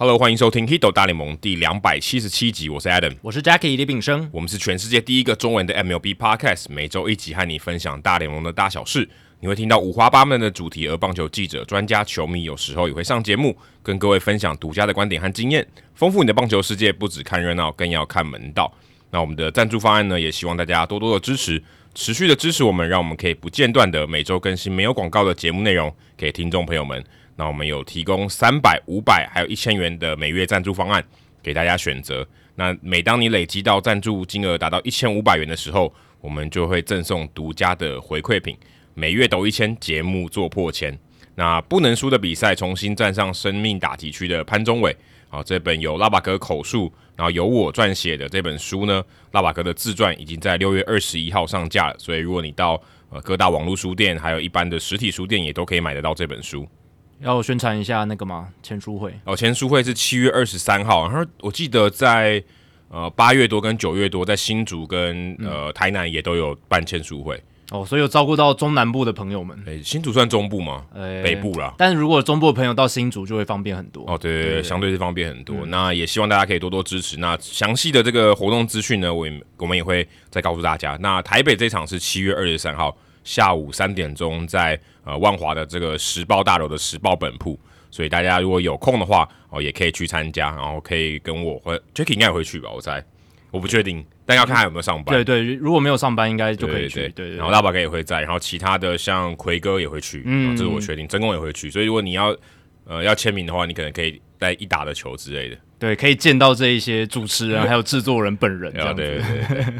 Hello，欢迎收听《Hito 大联盟》第两百七十七集，我是 Adam，我是 Jackie 李炳生，我们是全世界第一个中文的 MLB Podcast，每周一集和你分享大联盟的大小事。你会听到五花八门的主题，而棒球记者、专家、球迷有时候也会上节目，跟各位分享独家的观点和经验，丰富你的棒球世界。不只看热闹，更要看门道。那我们的赞助方案呢，也希望大家多多的支持，持续的支持我们，让我们可以不间断的每周更新没有广告的节目内容给听众朋友们。那我们有提供三百、五百，还有一千元的每月赞助方案给大家选择。那每当你累积到赞助金额达到一千五百元的时候，我们就会赠送独家的回馈品。每月抖一千，节目做破千。那不能输的比赛，重新站上生命打击区的潘宗伟啊，这本由拉巴哥口述，然后由我撰写的这本书呢，拉巴哥的自传已经在六月二十一号上架了。所以如果你到呃各大网络书店，还有一般的实体书店，也都可以买得到这本书。要宣传一下那个吗？签书会哦，签书会是七月二十三号。然后我记得在呃八月多跟九月多，在新竹跟呃台南也都有办签书会哦，所以有照顾到中南部的朋友们。诶，新竹算中部吗？诶，北部啦。但是如果中部的朋友到新竹就会方便很多哦。对对对，相对是方便很多。嗯、那也希望大家可以多多支持。那详细的这个活动资讯呢，我也我们也会再告诉大家。那台北这场是七月二十三号。下午三点钟，在呃万华的这个时报大楼的时报本铺，所以大家如果有空的话哦，也可以去参加，然后可以跟我或 Jacky 应该也会去吧，我猜，我不确定，但要看他有没有上班。对对，如果没有上班，应该就可以去。对然后大宝哥也会在，然后其他的像奎哥也会去，嗯，这是我确定，真工也会去。所以如果你要呃要签名的话，你可能可以带一打的球之类的。对，可以见到这一些主持人还有制作人本人这样子。对对对，对。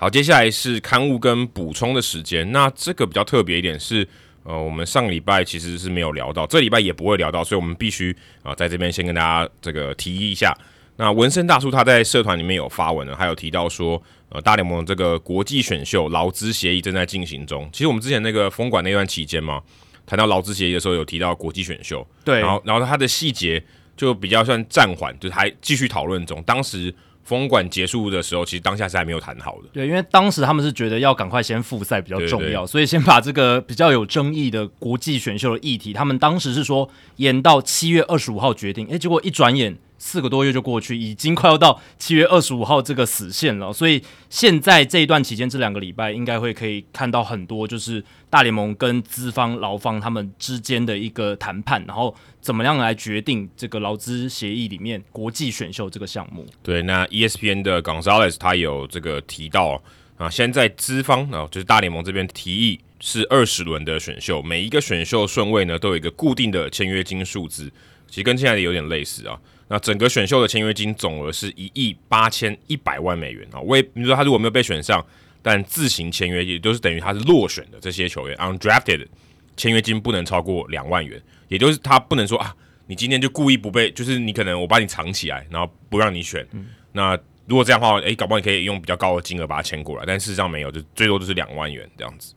好，接下来是刊物跟补充的时间。那这个比较特别一点是，呃，我们上礼拜其实是没有聊到，这礼拜也不会聊到，所以我们必须啊、呃，在这边先跟大家这个提一下。那纹身大叔他在社团里面有发文了，还有提到说，呃，大联盟这个国际选秀劳资协议正在进行中。其实我们之前那个封管那段期间嘛，谈到劳资协议的时候，有提到国际选秀，对，然后然后它的细节就比较算暂缓，就是还继续讨论中。当时。封馆结束的时候，其实当下是还没有谈好的。对，因为当时他们是觉得要赶快先复赛比较重要，所以先把这个比较有争议的国际选秀的议题，他们当时是说延到七月二十五号决定。诶，结果一转眼。四个多月就过去，已经快要到七月二十五号这个死线了。所以现在这一段期间，这两个礼拜应该会可以看到很多，就是大联盟跟资方、劳方他们之间的一个谈判，然后怎么样来决定这个劳资协议里面国际选秀这个项目。对，那 ESPN 的 Gonzalez 他有这个提到啊，现在资方啊，就是大联盟这边提议是二十轮的选秀，每一个选秀顺位呢都有一个固定的签约金数字，其实跟现在的有点类似啊。那整个选秀的签约金总额是一亿八千一百万美元啊！为比如说他如果没有被选上，但自行签约，也就是等于他是落选的这些球员，undrafted，签约金不能超过两万元，也就是他不能说啊，你今天就故意不被，就是你可能我把你藏起来，然后不让你选。嗯、那如果这样的话，诶，搞不好你可以用比较高的金额把他签过来，但事实上没有，就最多就是两万元这样子。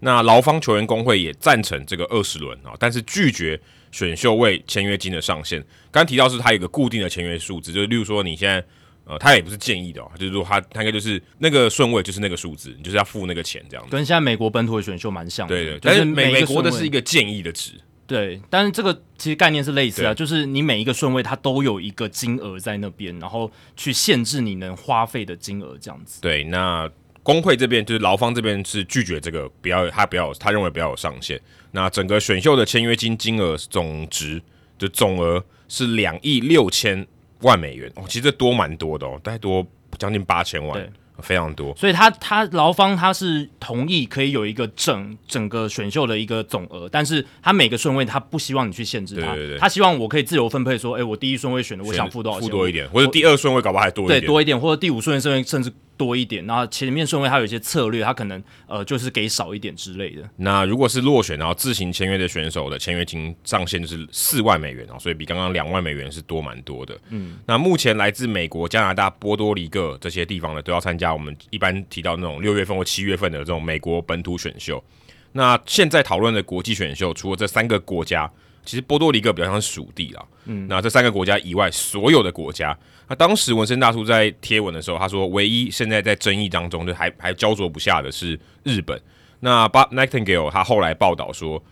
那劳方球员工会也赞成这个二十轮啊，但是拒绝。选秀位签约金的上限，刚刚提到是它有一个固定的签约数字，就是例如说你现在，呃，他也不是建议的哦，就是说他他应该就是那个顺位就是那个数字，你就是要付那个钱这样子。跟现在美国本土的选秀蛮像的，对对，但是美美国的是一个建议的值，对，但是这个其实概念是类似啊，就是你每一个顺位它都有一个金额在那边，然后去限制你能花费的金额这样子。对，那。工会这边就是劳方这边是拒绝这个，不要他不要，他认为不要有上限。那整个选秀的签约金金额总值的总额是两亿六千万美元。哦，其实这多蛮多的哦，大概多将近八千万。非常多，所以他他劳方他是同意可以有一个整整个选秀的一个总额，但是他每个顺位他不希望你去限制他，对对对，他希望我可以自由分配，说，哎、欸，我第一顺位选的，我想付多少钱，付多一点，或者第二顺位搞不好还多一点，对，多一点，或者第五顺位甚至甚至多一点，然后前面顺位他有一些策略，他可能呃就是给少一点之类的。那如果是落选然后自行签约的选手的签约金上限就是四万美元哦，所以比刚刚两万美元是多蛮多的。嗯，那目前来自美国、加拿大、波多黎各这些地方的都要参加我们一般。提到那种六月份或七月份的这种美国本土选秀，那现在讨论的国际选秀，除了这三个国家，其实波多黎各比较像是属地啦。嗯，那这三个国家以外，所有的国家，那当时文森大叔在贴文的时候，他说，唯一现在在争议当中就还还焦灼不下的是日本。那 Bob Nightingale 他后来报道说，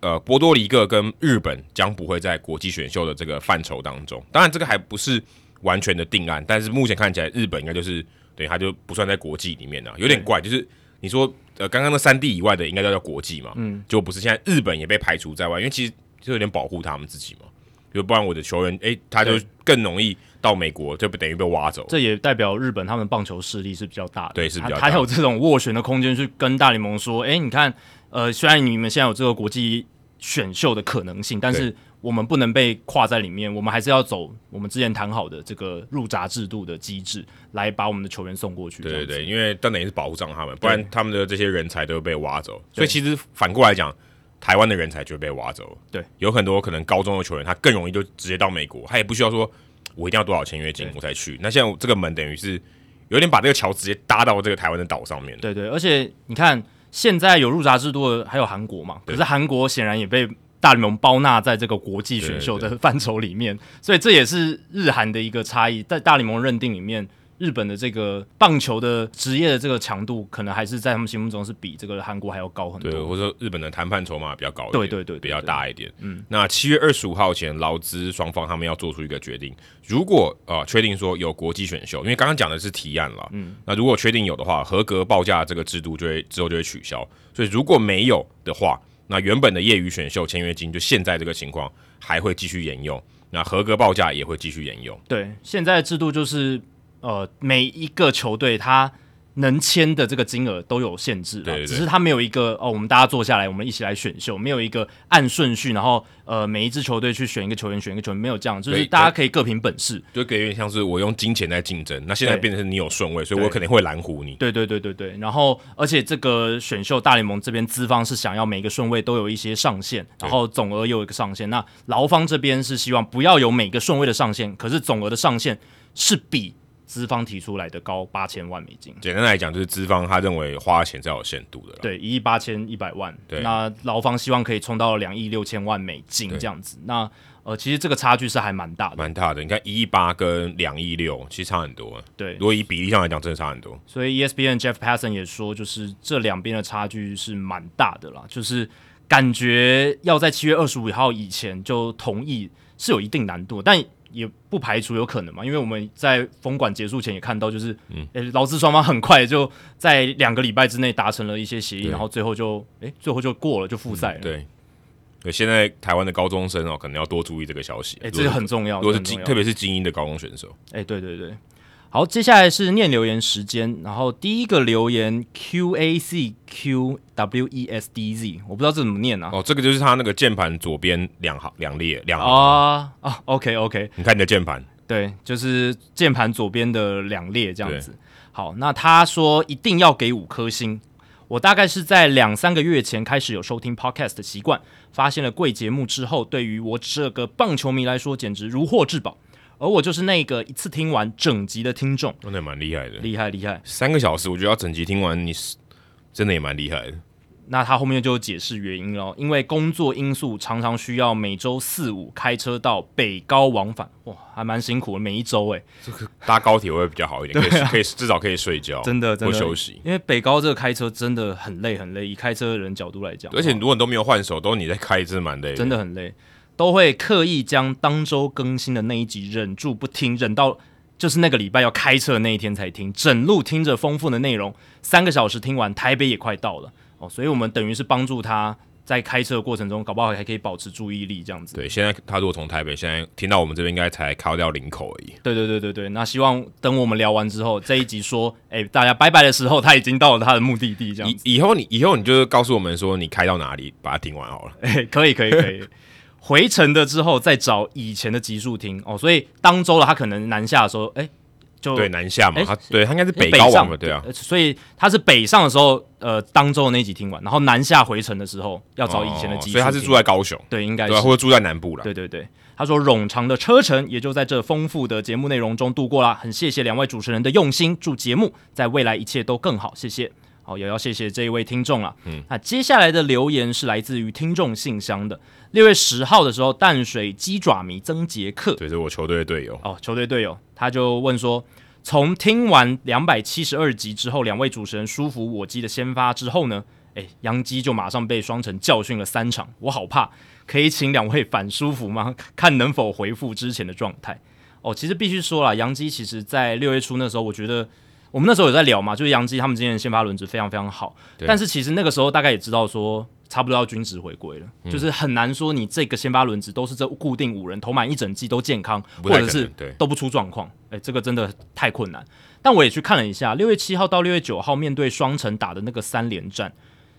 呃，波多黎各跟日本将不会在国际选秀的这个范畴当中。当然，这个还不是完全的定案，但是目前看起来，日本应该就是等于它就不算在国际里面了，有点怪。就是你说，呃，刚刚那三地以外的应该都叫国际嘛，嗯，就不是现在日本也被排除在外，因为其实就有点保护他们自己嘛，就不然我的球员，哎、欸，他就更容易到美国，就不等于被挖走。这也代表日本他们棒球势力是比较大的，对，是比较大的，他有这种斡旋的空间去跟大联盟说，哎、欸，你看。呃，虽然你们现在有这个国际选秀的可能性，但是我们不能被跨在里面，我们还是要走我们之前谈好的这个入闸制度的机制，来把我们的球员送过去。对对对，因为但等于是保护上他们，不然他们的这些人才都会被挖走。所以其实反过来讲，台湾的人才就会被挖走。对，有很多可能高中的球员，他更容易就直接到美国，他也不需要说我一定要多少签约金我才去。那现在这个门等于是有点把这个桥直接搭到这个台湾的岛上面。对对，而且你看。现在有入闸制度的还有韩国嘛？可是韩国显然也被大联盟包纳在这个国际选秀的范畴里面，所以这也是日韩的一个差异。在大联盟认定里面，日本的这个棒球的职业的这个强度，可能还是在他们心目中是比这个韩国还要高很多。对，或者说日本的谈判筹码比较高一点，对对对，对，比较大一点。嗯，那七月二十五号前，劳资双方他们要做出一个决定。如果啊确定说有国际选秀，因为刚刚讲的是提案了，嗯，那如果确定有的话，合格报价这个制度就会之后就会取消。所以如果没有的话，那原本的业余选秀签约金就现在这个情况还会继续沿用，那合格报价也会继续沿用。对，现在的制度就是。呃，每一个球队他能签的这个金额都有限制，对，对，对，只是他没有一个哦，我们大家坐下来，我们一起来选秀，没有一个按顺序，然后呃，每一支球队去选一个球员，选一个球员，没有这样，就是大家可以各凭本事，就给有点像是我用金钱在竞争，那现在变成你有顺位，所以我肯定会蓝湖你，对对对对对，然后而且这个选秀大联盟这边资方是想要每个顺位都有一些上限，然后总额又有一个上限，那劳方这边是希望不要有每个顺位的上限，可是总额的上限是比。资方提出来的高八千万美金，简单来讲就是资方他认为花钱是要有限度的，对，一亿八千一百万，对，那劳方希望可以冲到两亿六千万美金这样子，那呃，其实这个差距是还蛮大的，蛮大的。你看一亿八跟两亿六，其实差很多，对，如果以比例上来讲，真的差很多。所以 ESPN Jeff Passan 也说，就是这两边的差距是蛮大的啦，就是感觉要在七月二十五号以前就同意是有一定难度，但。也不排除有可能嘛，因为我们在封馆结束前也看到，就是，嗯，诶，劳资双方很快就在两个礼拜之内达成了一些协议，然后最后就，诶，最后就过了，就复赛了。嗯、对，对，现在台湾的高中生哦，可能要多注意这个消息，诶，这个很重要，如果是精，特别是精英的高中选手，诶，对对对。好，接下来是念留言时间。然后第一个留言 Q A C Q W E S D Z，我不知道这怎么念啊。哦，这个就是他那个键盘左边两行两列两行啊啊。OK OK，你看你的键盘，对，就是键盘左边的两列这样子。好，那他说一定要给五颗星。我大概是在两三个月前开始有收听 Podcast 的习惯，发现了贵节目之后，对于我这个棒球迷来说，简直如获至宝。而我就是那个一次听完整集的听众，真的蛮厉害的，厉害厉害。三个小时，我觉得要整集听完，你是真的也蛮厉害的。那他后面就解释原因了，因为工作因素，常常需要每周四五开车到北高往返，哇，还蛮辛苦的，每一周诶。这个搭高铁会比较好一点，可以 可以至少可以睡觉，真的真的休息。因为北高这个开车真的很累很累，以开车的人角度来讲，而且如果你都没有换手，都是你在开，真的蛮累，真的很累。都会刻意将当周更新的那一集忍住不听，忍到就是那个礼拜要开车的那一天才听，整路听着丰富的内容，三个小时听完，台北也快到了哦，所以我们等于是帮助他在开车的过程中，搞不好还可以保持注意力这样子。对，现在他如果从台北现在听到我们这边，应该才开到林口而已。对对对对对，那希望等我们聊完之后，这一集说，哎，大家拜拜的时候，他已经到了他的目的地，这样子。以以后你以后你就告诉我们说你开到哪里，把它听完好了。哎，可以可以可以。回程的之后再找以前的集数听哦，所以当周了他可能南下的时候，哎、欸，就对南下嘛，欸、他对他应该是北高往的，对啊，所以他是北上的时候，呃，当周的那集听完，然后南下回程的时候要找以前的集数、哦，所以他是住在高雄，对，应该是。或者住在南部了，对对对。他说冗长的车程也就在这丰富的节目内容中度过了，很谢谢两位主持人的用心，祝节目在未来一切都更好，谢谢。好，也要谢谢这一位听众了。嗯，那接下来的留言是来自于听众信箱的。六月十号的时候，淡水鸡爪迷曾杰克，对，是我球队的队友。哦，球队队友，他就问说，从听完两百七十二集之后，两位主持人舒服我鸡的先发之后呢哎，杨基就马上被双城教训了三场，我好怕，可以请两位反舒服吗？看能否回复之前的状态。哦，其实必须说了，杨基其实在六月初那时候，我觉得我们那时候有在聊嘛，就是杨基他们今年的先发轮值非常非常好，但是其实那个时候大概也知道说。差不多要均值回归了，嗯，就是很难说你这个先发轮值都是这固定五人投满一整季都健康，或者是都不出状况，哎，这个真的太困难。但我也去看了一下，六月七号到六月九号面对双城打的那个三连战，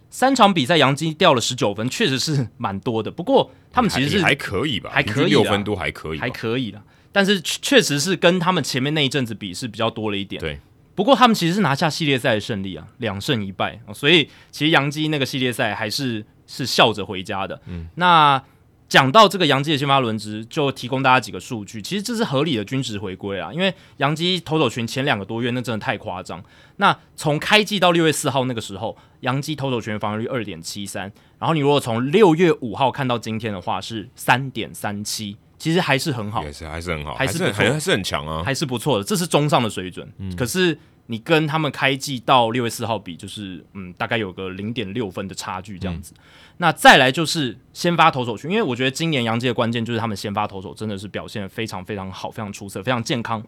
三场比赛杨基掉了十九分，确实是蛮多的。不过他们其实是还可以吧，还可以六分都还可以，还可以的。但是确实是跟他们前面那一阵子比是比较多了一点。对。不过他们其实是拿下系列赛的胜利啊，两胜一败，所以其实洋基那个系列赛还是是笑着回家的。嗯，那讲到这个洋基的先发轮值，就提供大家几个数据，其实这是合理的均值回归啊，因为洋基投手群前两个多月那真的太夸张。那从开季到六月四号那个时候，洋基投手群防御率二点七三，然后你如果从六月五号看到今天的话是三点三七。其实还是很好，也是还是很好，还是还是，还是很强啊，还是不错的，这是中上的水准。嗯，可是你跟他们开季到六月四号比，就是嗯，大概有个零点六分的差距这样子。嗯。那再来就是先发投手群，因为我觉得今年杨基的关键就是他们先发投手真的是表现得非常非常好，非常出色，非常健康。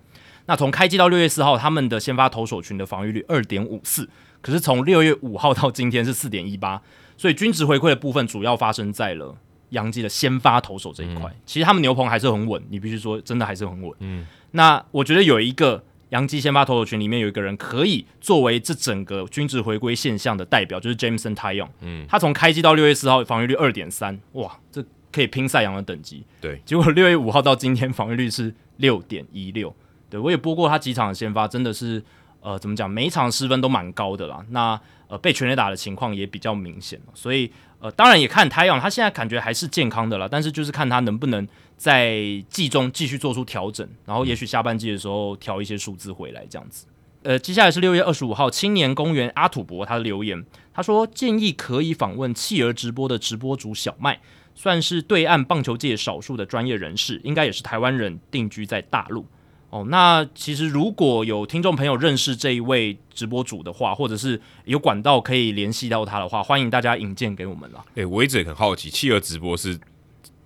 那从开季到六月四号，他们的先发投手群的防御率二点五四，可是从六月五号到今天是四点一八，所以均值回馈的部分主要发生在了。洋基的先发投手这一块，嗯，其实他们牛棚还是很稳，你必须说真的还是很稳。嗯，那我觉得有一个洋基先发投手群里面有一个人可以作为这整个均值回归现象的代表，就是 Jameson Taillon。嗯，他从开机到六月四号防御率二点三，哇，这可以拼赛扬的等级。对，结果六月五号到今天防御率是六点一六。对，我也播过他几场的先发，真的是呃怎么讲，每一场失分都蛮高的啦。那呃被全垒打的情况也比较明显，所以。呃，当然也看太阳，他现在感觉还是健康的啦，但是就是看他能不能在季中继续做出调整，然后也许下半季的时候调一些数字回来这样子。呃，接下来是六月二十五号，青年公园阿土伯他的留言，他说建议可以访问企鹅直播的直播主小麦，算是对岸棒球界少数的专业人士，应该也是台湾人，定居在大陆。哦，那其实如果有听众朋友认识这一位直播主的话，或者是有管道可以联系到他的话，欢迎大家引荐给我们啦。诶、欸，我一直也很好奇，企鹅直播是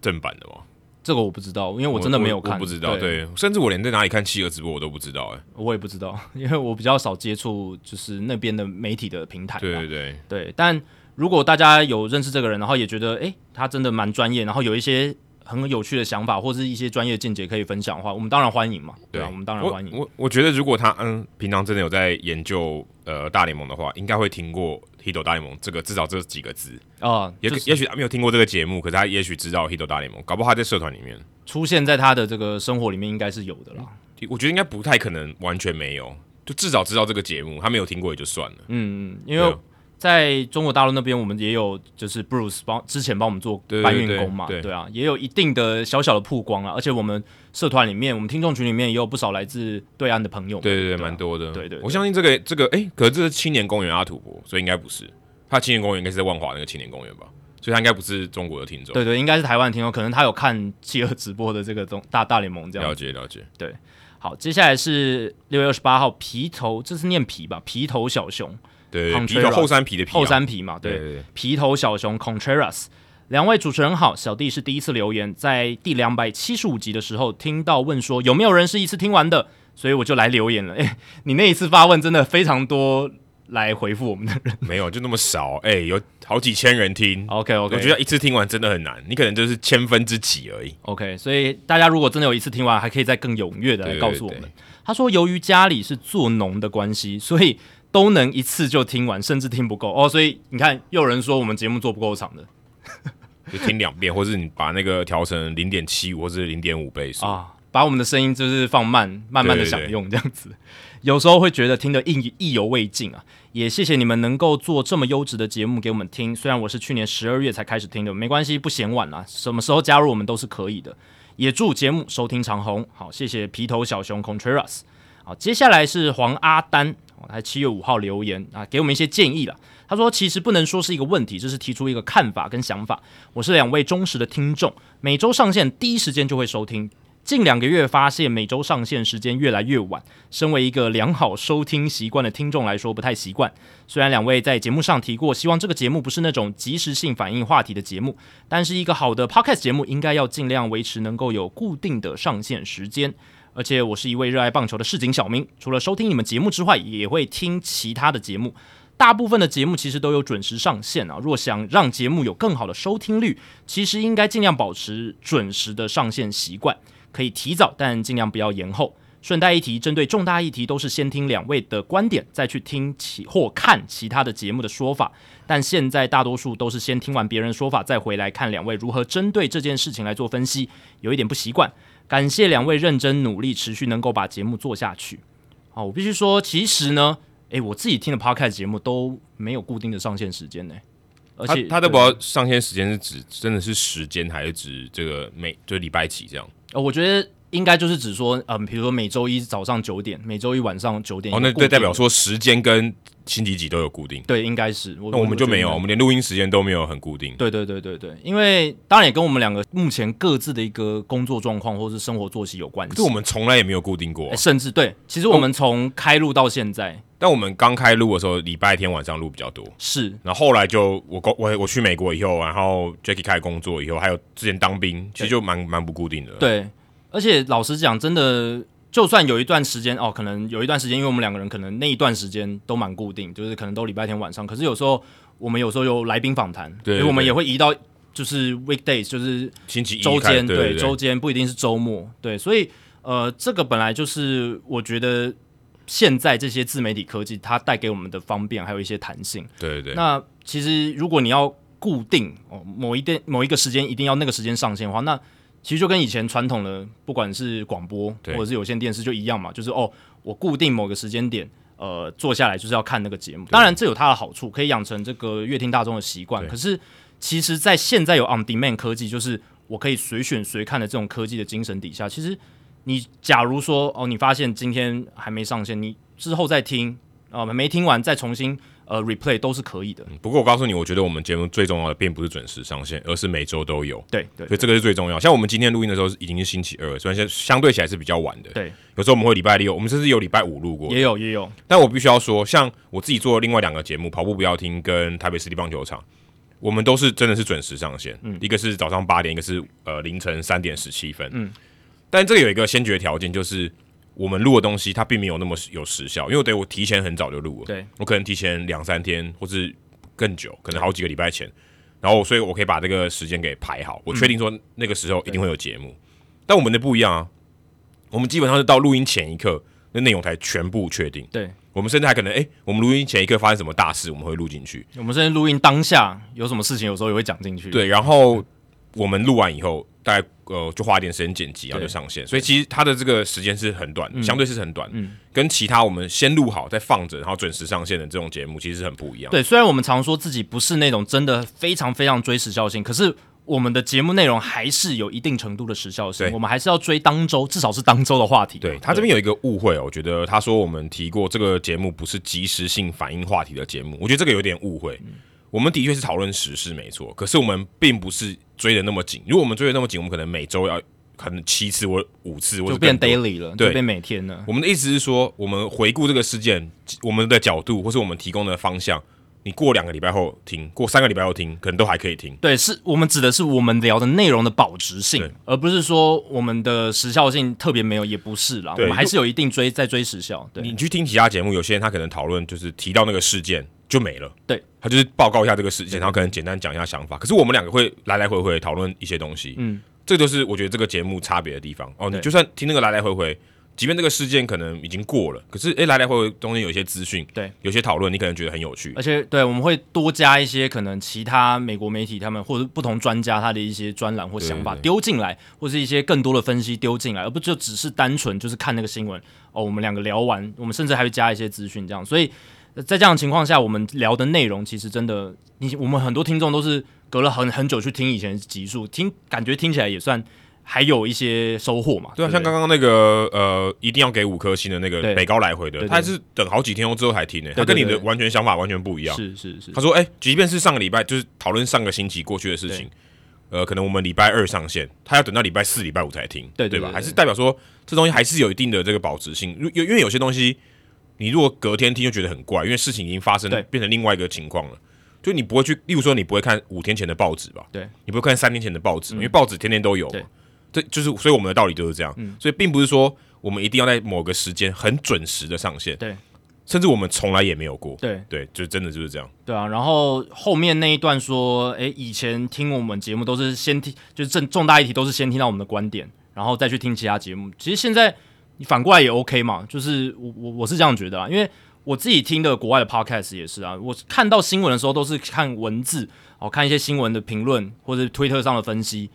正版的吗？这个我不知道，因为我真的没有看，我我我不知道对。对，甚至我连在哪里看企鹅直播我都不知道。哎，我也不知道，因为我比较少接触，就是那边的媒体的平台。对对对对，但如果大家有认识这个人，然后也觉得哎，他真的蛮专业，然后有一些。很有趣的想法，或者是一些专业见解可以分享的话，我们当然欢迎嘛。对啊，我们当然欢迎。我我，我觉得，如果他嗯平常真的有在研究呃大联盟的话，应该会听过 Hito 大联盟这个至少这几个字啊。也、就是、也许他没有听过这个节目，可是他也许知道 Hito 大联盟，搞不好他在社团里面出现在他的这个生活里面，应该是有的啦。我觉得应该不太可能完全没有，就至少知道这个节目，他没有听过也就算了。嗯嗯，因为。在中国大陆那边，我们也有就是 Bruce 帮之前帮我们做搬运工嘛，对，对，对，对，对啊，也有一定的小小的曝光啊。而且我们社团里面，我们听众群里面也有不少来自对岸的朋友，对对对，蛮、啊、多的。对对，对，我相信这个这个，哎、欸，可是这是青年公园阿土伯，所以应该不是他青年公园，应该是在万华那个青年公园吧？所以他应该不是中国的听众。对，对对，应该是台湾听众，可能他有看企鹅直播的这个中 大大联盟这样。了解了解，对。好，接下来是六月二十八号皮头，这是念皮吧？皮头小熊。对，皮头后山皮的皮，后山皮嘛，对，对，对，对，皮头小熊 Contreras，两位主持人好，小弟是第一次留言，在第两百七十五集的时候听到问说有没有人是一次听完的，所以我就来留言了。哎、欸，你那一次发问真的非常多来回复我们的人，没有就那么少，哎、欸，有好几千人听。OK OK，我觉得一次听完真的很难，你可能就是千分之几而已。OK，所以大家如果真的有一次听完，还可以再更踊跃的来告诉我们。对对对对，他说由于家里是做农的关系，所以。都能一次就听完，甚至听不够哦。所以你看，又有人说我们节目做不够长的，就听两遍，或是你把那个调成零点七五或是零点五倍速啊，把我们的声音就是放慢，慢慢的享用这样子。有时候会觉得听得意意犹未尽啊。也谢谢你们能够做这么优质的节目给我们听。虽然我是去年十二月才开始听的，没关系，不嫌晚啊。什么时候加入我们都是可以的。也祝节目收听长虹。好，谢谢皮头小熊 Contreras。好，接下来是黄阿丹。他七月五号留言啊，给我们一些建议了。他说：“其实不能说是一个问题，这是提出一个看法跟想法。我是两位忠实的听众，每周上线第一时间就会收听，近两个月发现每周上线时间越来越晚，身为一个良好收听习惯的听众来说不太习惯。虽然两位在节目上提过，希望这个节目不是那种即时性反应话题的节目，但是一个好的 Podcast 节目应该要尽量维持能够有固定的上线时间。而且我是一位热爱棒球的市井小民，除了收听你们节目之外，也会听其他的节目。大部分的节目其实都有准时上线啊。若想让节目有更好的收听率，其实应该尽量保持准时的上线习惯，可以提早，但尽量不要延后。顺带一提，针对重大议题，都是先听两位的观点，再去听其或看其他的节目的说法。但现在大多数都是先听完别人说法，再回来看两位如何针对这件事情来做分析，有一点不习惯。感谢两位认真努力，持续能够把节目做下去。好，我必须说，其实呢。诶，我自己听的 podcast 节目都没有固定的上线时间呢，而且他他都不知道上线时间是指真的是时间，还是指这个每就礼拜几这样？呃，我觉得应该就是指说，嗯，比如说每周一早上九点，每周一晚上九点。哦，那对，代表说时间跟星期几都有固定。对，应该是。那我们就没有，我们连录音时间都没有很固定。对对对对对，因为当然也跟我们两个目前各自的一个工作状况或是生活作息有关系。就我们从来也没有固定过，甚至对，其实我们从开录到现在。但我们刚开录的时候，礼拜天晚上录比较多，是。然后后来就我工我我去美国以后，然后 Jackie 开始工作以后，还有之前当兵，其实就蛮蛮不固定的。对，而且老实讲，真的，就算有一段时间哦，可能有一段时间，因为我们两个人可能那一段时间都蛮固定，就是可能都礼拜天晚上。可是有时候我们有时候有来宾访谈，对，我们也会移到就是 weekdays，就是星期一周间，对，周间不一定是周末，对，所以呃，这个本来就是我觉得。现在这些自媒体科技，它带给我们的方便，还有一些弹性。对对对。那其实如果你要固定哦，某一点某一个时间一定要那个时间上线的话，那其实就跟以前传统的不管是广播或者是有线电视就一样嘛，就是哦，我固定某个时间点，呃，坐下来就是要看那个节目。当然这有它的好处，可以养成这个阅听大众的习惯。可是其实，在现在有 on demand 科技，就是我可以随选随看的这种科技的精神底下，其实。你假如说哦，你发现今天还没上线，你之后再听啊、呃，没听完再重新呃 replay 都是可以的。不过我告诉你，我觉得我们节目最重要的并不是准时上线，而是每周都有。对对，所以这个是最重要。像我们今天录音的时候已经是星期二，虽然现在相对起来是比较晚的。对，有时候我们会礼拜六，我们甚至有礼拜五录过。也有也有。但我必须要说，像我自己做的另外两个节目《跑步不要听》跟台北市立棒球场，我们都是真的是准时上线。嗯，一个是早上八点，一个是呃凌晨三点十七分。嗯。但这个有一个先决条件，就是我们录的东西它并没有那么有时效，因为我得我提前很早就录了，对，我可能提前两三天或是更久，可能好几个礼拜前，然后所以我可以把这个时间给排好，我确定说那个时候一定会有节目。但我们的不一样啊，我们基本上是到录音前一刻，那内容才全部确定。对，我们甚至还可能，诶，我们录音前一刻发生什么大事，我们会录进去。我们甚至录音当下有什么事情，有时候也会讲进去。对，然后我们录完以后，大概。呃，就花一点时间剪辑，然后就上线。所以其实它的这个时间是很短，嗯、相对是很短。嗯，跟其他我们先录好再放着，然后准时上线的这种节目，其实是很不一样。对，虽然我们常说自己不是那种真的非常非常追时效性，可是我们的节目内容还是有一定程度的时效性。我们还是要追当周，至少是当周的话题。对，他这边有一个误会哦，我觉得他说我们提过这个节目不是即时性反映话题的节目，我觉得这个有点误会。嗯我们的确是讨论时事没错，可是我们并不是追的那么紧。如果我们追的那么紧，我们可能每周要可能七次或五次，就变 daily 了，对，就变每天了。我们的意思是说，我们回顾这个事件，我们的角度或是我们提供的方向，你过两个礼拜后听，过三个礼拜后听，可能都还可以听。对，是我们指的是我们聊的内容的保值性，而不是说我们的时效性特别没有，也不是啦。我们还是有一定追在追时效。对，你去听其他节目，有些人他可能讨论就是提到那个事件。就没了，对，他就是报告一下这个事件，然后可能简单讲一下想法。可是我们两个会来来回回讨论一些东西，嗯，这就是我觉得这个节目差别的地方。哦，你就算听那个来来回回，即便这个事件可能已经过了，可是诶，来来回回中间有一些资讯，对，有些讨论你可能觉得很有趣，而且对，我们会多加一些可能其他美国媒体他们或者不同专家他的一些专栏或想法丢进来，或是一些更多的分析丢进来，而不就只是单纯就是看那个新闻。哦，我们两个聊完，我们甚至还会加一些资讯，这样，所以。在这样的情况下，我们聊的内容其实真的，你我们很多听众都是隔了很很久去听以前集数，听感觉听起来也算还有一些收获嘛。对啊，对对像刚刚那个呃，一定要给五颗星的那个北高来回的，他是等好几天后之后才听的，他跟你的完全想法完全不一样。是是是，他说，哎、欸，即便是上个礼拜就是讨论上个星期过去的事情，呃，可能我们礼拜二上线，他要等到礼拜四、礼拜五才听，对对，对，对，对吧？还是代表说这东西还是有一定的这个保值性。因因为有些东西，你如果隔天听就觉得很怪，因为事情已经发生，变成另外一个情况了。就你不会去，例如说你不会看五天前的报纸吧？对，你不会看三天前的报纸，嗯，因为报纸天天都有。对，这就是所以我们的道理就是这样。嗯，所以并不是说我们一定要在某个时间很准时的上线。对，甚至我们从来也没有过。对对，就真的就是这样。对啊，然后后面那一段说，哎，以前听我们节目都是先听，就是重重大议题都是先听到我们的观点，然后再去听其他节目。其实现在你反过来也 OK 嘛，就是我我我是这样觉得啊，因为。我自己听的国外的 podcast 也是啊，我看到新闻的时候都是看文字，哦，看一些新闻的评论或者推特上的分析，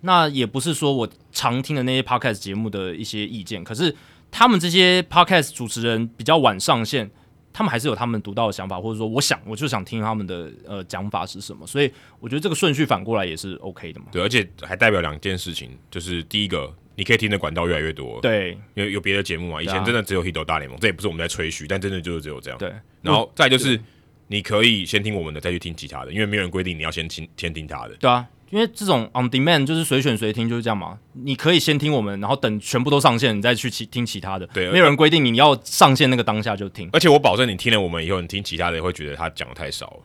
那也不是说我常听的那些 podcast 节目的一些意见，可是他们这些 podcast 主持人比较晚上线，他们还是有他们独到的想法，或者说我想我就想听他们的呃讲法是什么，所以我觉得这个顺序反过来也是 OK 的嘛。对，而且还代表两件事情，就是第一个。你可以听的管道越来越多，对，因为有别的节目嘛。以前真的只有《Hito 大联盟》，这也不是我们在吹嘘，但真的就是只有这样。对，然后再就是，你可以先听我们的，再去听其他的，因为没有人规定你要先听先听他的。对啊，因为这种 on demand 就是随选随听，就是这样嘛。你可以先听我们，然后等全部都上线，你再去其听其他的。对，没有人规定你要上线那个当下就听。而且我保证，你听了我们以后，你听其他的也会觉得他讲的太少了。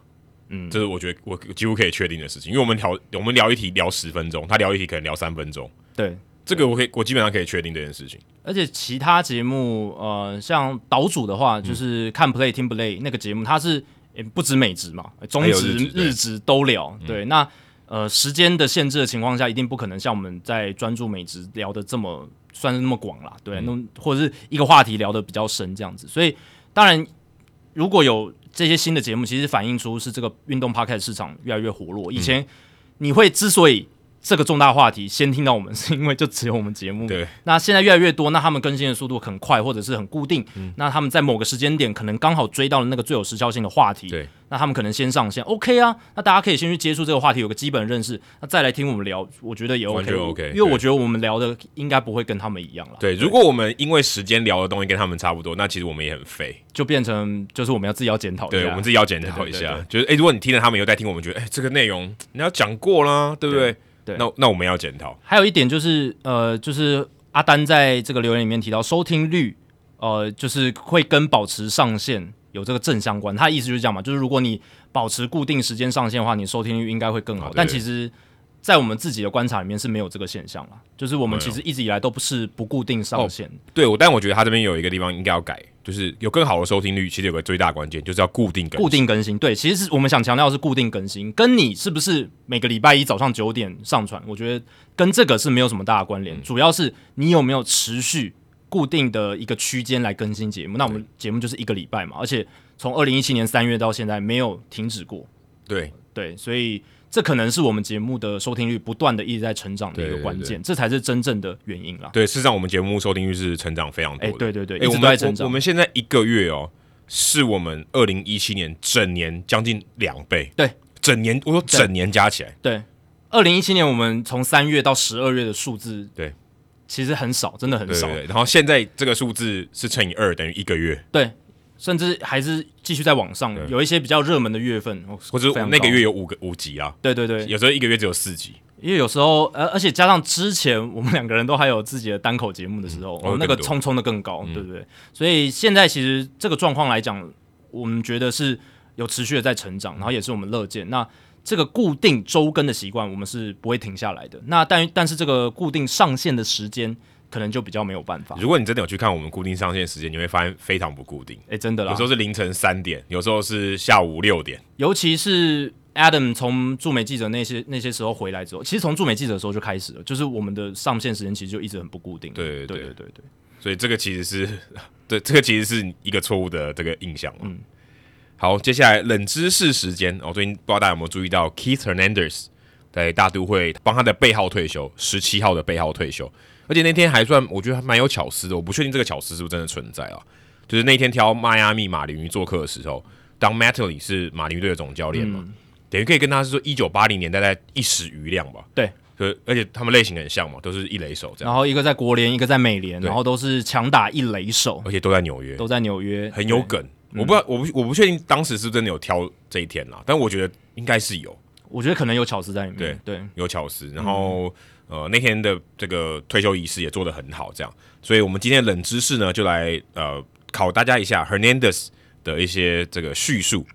嗯，这是我觉得我几乎可以确定的事情，因为我们聊我们聊一题聊十分钟，他聊一题可能聊三分钟。对。这个我可以，我基本上可以确定这件事情。而且其他节目，呃，像岛主的话，就是看 play 听 play 那个节目，它是也不止美职嘛，中职、日职都聊。对，那呃时间的限制的情况下，一定不可能像我们在专注美职聊的这么算是那么广啦。对，那或者是一个话题聊的比较深这样子。所以当然，如果有这些新的节目，其实反映出是这个运动 podcast 市场越来越活络。以前你会之所以这个重大话题先听到我们，是因为就只有我们节目。对。那现在越来越多，那他们更新的速度很快，或者是很固定。嗯。那他们在某个时间点，可能刚好追到了那个最有时效性的话题。对。那他们可能先上线，OK 啊。那大家可以先去接触这个话题，有个基本认识，那再来听我们聊，我觉得也 OK。完全 OK。因为我觉得我们聊的应该不会跟他们一样了。对。如果我们因为时间聊的东西跟他们差不多，那其实我们也很废，就变成就是我们要自己要检讨。对，我们自己要检讨一下。就是哎，如果你听了他们以后再听，我们觉得哎，这个内容你要讲过啦，对不对？对，那那我们要检讨。还有一点就是，呃，就是阿丹在这个留言里面提到，收听率，呃，就是会跟保持上限有这个正相关。他的意思就是这样嘛，就是如果你保持固定时间上限的话，你收听率应该会更好。哦、但其实，在我们自己的观察里面是没有这个现象了，就是我们其实一直以来都不是不固定上线。哦、对，我但我觉得他这边有一个地方应该要改。就是有更好的收听率，其实有个最大关键，就是要固定更新。固定更新，对，其实是我们想强调是固定更新，跟你是不是每个礼拜一早上九点上传，我觉得跟这个是没有什么大的关联，嗯，主要是你有没有持续固定的一个区间来更新节目。那我们节目就是一个礼拜嘛，而且从二零一七年三月到现在没有停止过。对对，所以。这可能是我们节目的收听率不断的一直在成长的一个关键，对对对，这才是真正的原因啦。对，事实上我们节目收听率是成长非常多的。哎，对对对，哎，一直都在成长。我们我，们现在一个月哦，是我们二零一七年整年将近两倍。对，整年我说整年加起来。对，二零一七年我们从三月到十二月的数字，对，其实很少，真的很少。然后现在这个数字是乘以二，等于一个月。对。甚至还是继续在往上，有一些比较热门的月份，或者那个月有五个五集啊。对对对，有时候一个月只有四集，因为有时候，而而且加上之前我们两个人都还有自己的单口节目的时候，嗯、哦，那个冲冲的更高，嗯、对不对？所以现在其实这个状况来讲，我们觉得是有持续的在成长，然后也是我们乐见。那这个固定周更的习惯，我们是不会停下来的。那但但是这个固定上线的时间。可能就比较没有办法。如果你真的有去看我们固定上线时间，你会发现非常不固定。哎、欸，真的啦，有时候是凌晨三点，有时候是下午六点。尤其是 Adam 从驻美记者那些那些时候回来之后，其实从驻美记者的时候就开始了，就是我们的上线时间其实就一直很不固定。对对对对对对。所以这个其实是 对这个其实是一个错误的这个印象。嗯。好，接下来冷知识时间。我、哦、最近不知道大家有没有注意到，Keith Hernandez 在大都会帮他的背号退休，十七号的背号退休。而且那天还算，我觉得还蛮有巧思的。我不确定这个巧思是不是真的存在啊？就是那天挑迈阿密马林鱼做客的时候，当 Mattingly 是马林鱼队的总教练嘛、嗯，等于可以跟他是说一九八零年代在一时余亮吧？对，而且他们类型很像嘛，都是一垒手这样。然后一个在国联，一个在美联，然后都是强打一垒手，而且都在纽约，都在纽约，很有梗。我不知道，我不我不确定当时是不是真的有挑这一天啦，但我觉得应该是有。我觉得可能有巧思在里面。对对，有巧思。然后、嗯、呃，那天的这个退休仪式也做得很好，这样。所以我们今天的冷知识呢，就来呃考大家一下 Hernandez 的一些这个叙述。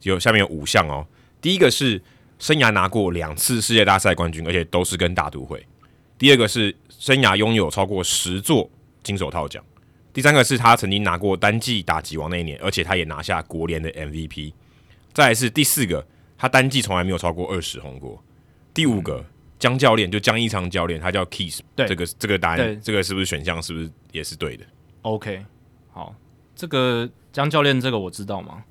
有下面有五项哦。第一个是生涯拿过两次世界大赛冠军，而且都是跟大都会。第二个是生涯拥有超过十座金手套奖。第三个是他曾经拿过单季打击王那一年，而且他也拿下国联的 MVP。再来是第四个，他单季从来没有超过二十轰过。第五个，江教练就江一昌教练，他叫 Kiss，。对，这个这个答案，这个是不是选项是不是也是对的？OK，好，这个江教练这个我知道嘛？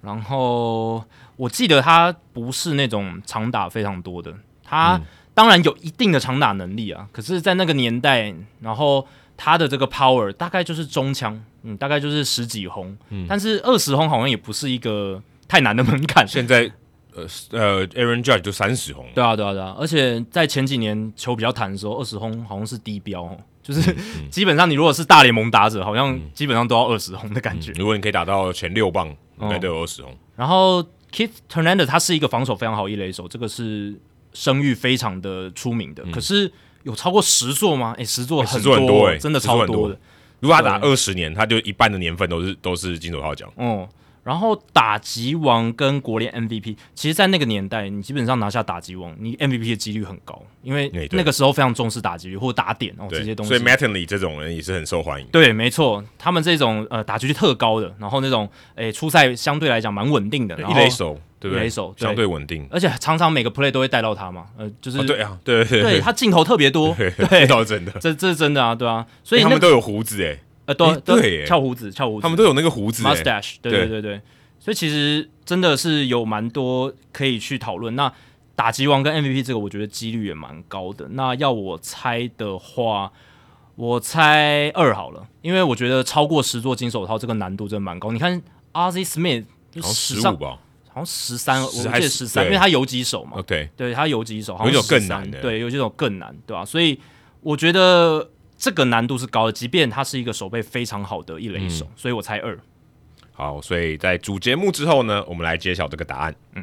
然后我记得他不是那种长打非常多的，他当然有一定的长打能力啊，可是，在那个年代，然后他的这个 power 大概就是中枪，嗯，大概就是十几轰，嗯，但是二十轰好像也不是一个。太难的门槛。现在，呃呃，Aaron Judge 就三十轰。对啊，对啊，对啊。而且在前几年球比较弹的时候，二十轰好像是低标，就是、嗯、基本上你如果是大联盟打者，好像基本上都要二十轰的感觉、嗯。如果你可以打到前六棒，应该都有二十轰。然后 Keith Hernandez 他是一个防守非常好一垒手，这个是声誉非常的出名的。嗯、可是有超过十座吗？哎，十座很多，欸、很多、欸，真的超多的。如果他打二十年，他就一半的年份都是都是金手套奖。哦、嗯。然后打击王跟国联 MVP，其实，在那个年代，你基本上拿下打击王，你 MVP 的几率很高，因为那个时候非常重视打击率或打点哦这些东西。所以 Mattingly 这种人也是很受欢迎。对，没错，他们这种呃打击率特高的，然后那种诶初赛相对来讲蛮稳定的，一垒手对不对？一垒手相对稳定，而且常常每个 play 都会带到他嘛，呃，就是、哦、对啊，对。对对，他镜头特别多，对，这倒真的，这这是真的啊，对啊，所以、欸、他们都有胡子诶，呃，都都翘胡子，翘胡子，他们都有那个胡子 mustache，对对对对。所以其实真的是有蛮多可以去讨论。那打击王跟 MVP 这个，我觉得几率也蛮高的。那要我猜的话，我猜二好了，因为我觉得超过十座金手套这个难度真的蛮高。你看 Ozzie Smith 十五吧，好像十三，我记得十三，因为他游击手嘛。OK，对他游击手，有种更难的，对，有这种更难，对吧、啊？所以我觉得这个难度是高的，即便他是一个手背非常好的一垒手，嗯、所以我猜二。好，所以在主节目之后呢，我们来揭晓这个答案。嗯，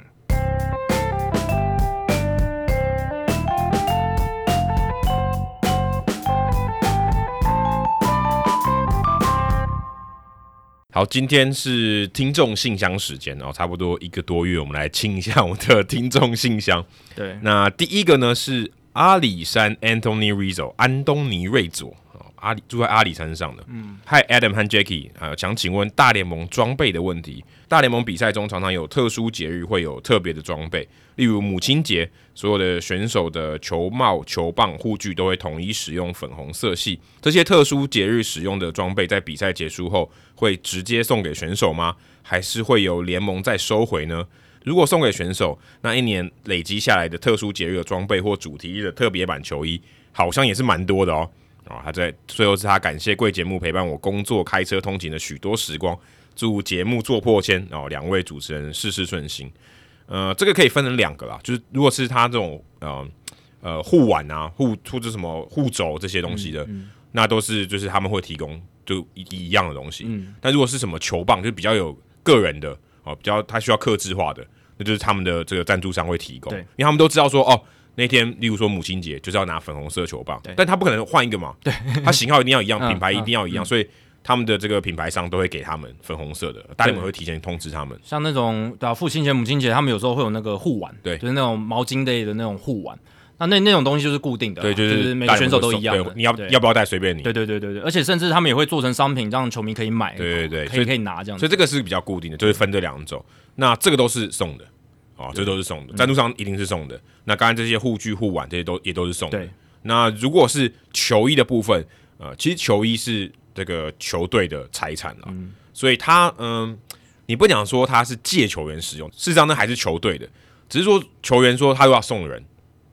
好，今天是听众信箱时间哦，差不多一个多月，我们来清一下我的听众信箱。对，那第一个呢是阿里山 Anthony Rizzo 安东尼瑞佐。阿里住在阿里山上的，嗯，Hi Adam 和 Jackie 啊，想请问大联盟装备的问题。大联盟比赛中常常有特殊节日会有特别的装备，例如母亲节，所有的选手的球帽、球棒、护具都会统一使用粉红色系。这些特殊节日使用的装备在比赛结束后会直接送给选手吗？还是会由联盟再收回呢？如果送给选手，那一年累积下来的特殊节日的装备或主题日的特别版球衣，好像也是蛮多的哦。啊，他在最后是他感谢贵节目陪伴我工作、开车通勤的许多时光，祝节目做破千哦，两位主持人事事顺心。呃，这个可以分成两个啦，就是如果是他这种呃呃护腕啊、护或者什么护肘这些东西的，嗯嗯、那都是就是他们会提供就一一样的东西。嗯，但如果是什么球棒，就比较有个人的哦，比较他需要克制化的，那就是他们的这个赞助商会提供，因为他们都知道说哦。那天，例如说母亲节，就是要拿粉红色球棒，但他不可能换一个嘛，对，他型号一定要一样，嗯、品牌一定要一样，嗯、所以他们的这个品牌商都会给他们粉红色的，大联盟会提前通知他们。像那种对、啊？父亲节、母亲节，他们有时候会有那个护腕，对，就是那种毛巾类的那种护腕。那那那种东西就是固定的，对，就是，就是每个选手都一样的，你要要不要带随便你。对对对对对，而且甚至他们也会做成商品，让球迷可以买，对对对，可以可以拿这样。所以这个是比较固定的，就是分这两种。那这个都是送的。哦，这都是送的，赞助商一定是送的。嗯、那刚才这些护具、护腕这些都也都是送的。对那如果是球衣的部分，呃，其实球衣是这个球队的财产了，嗯、所以他嗯，你不讲说他是借球员使用，事实上那还是球队的。只是说球员说他又要送人，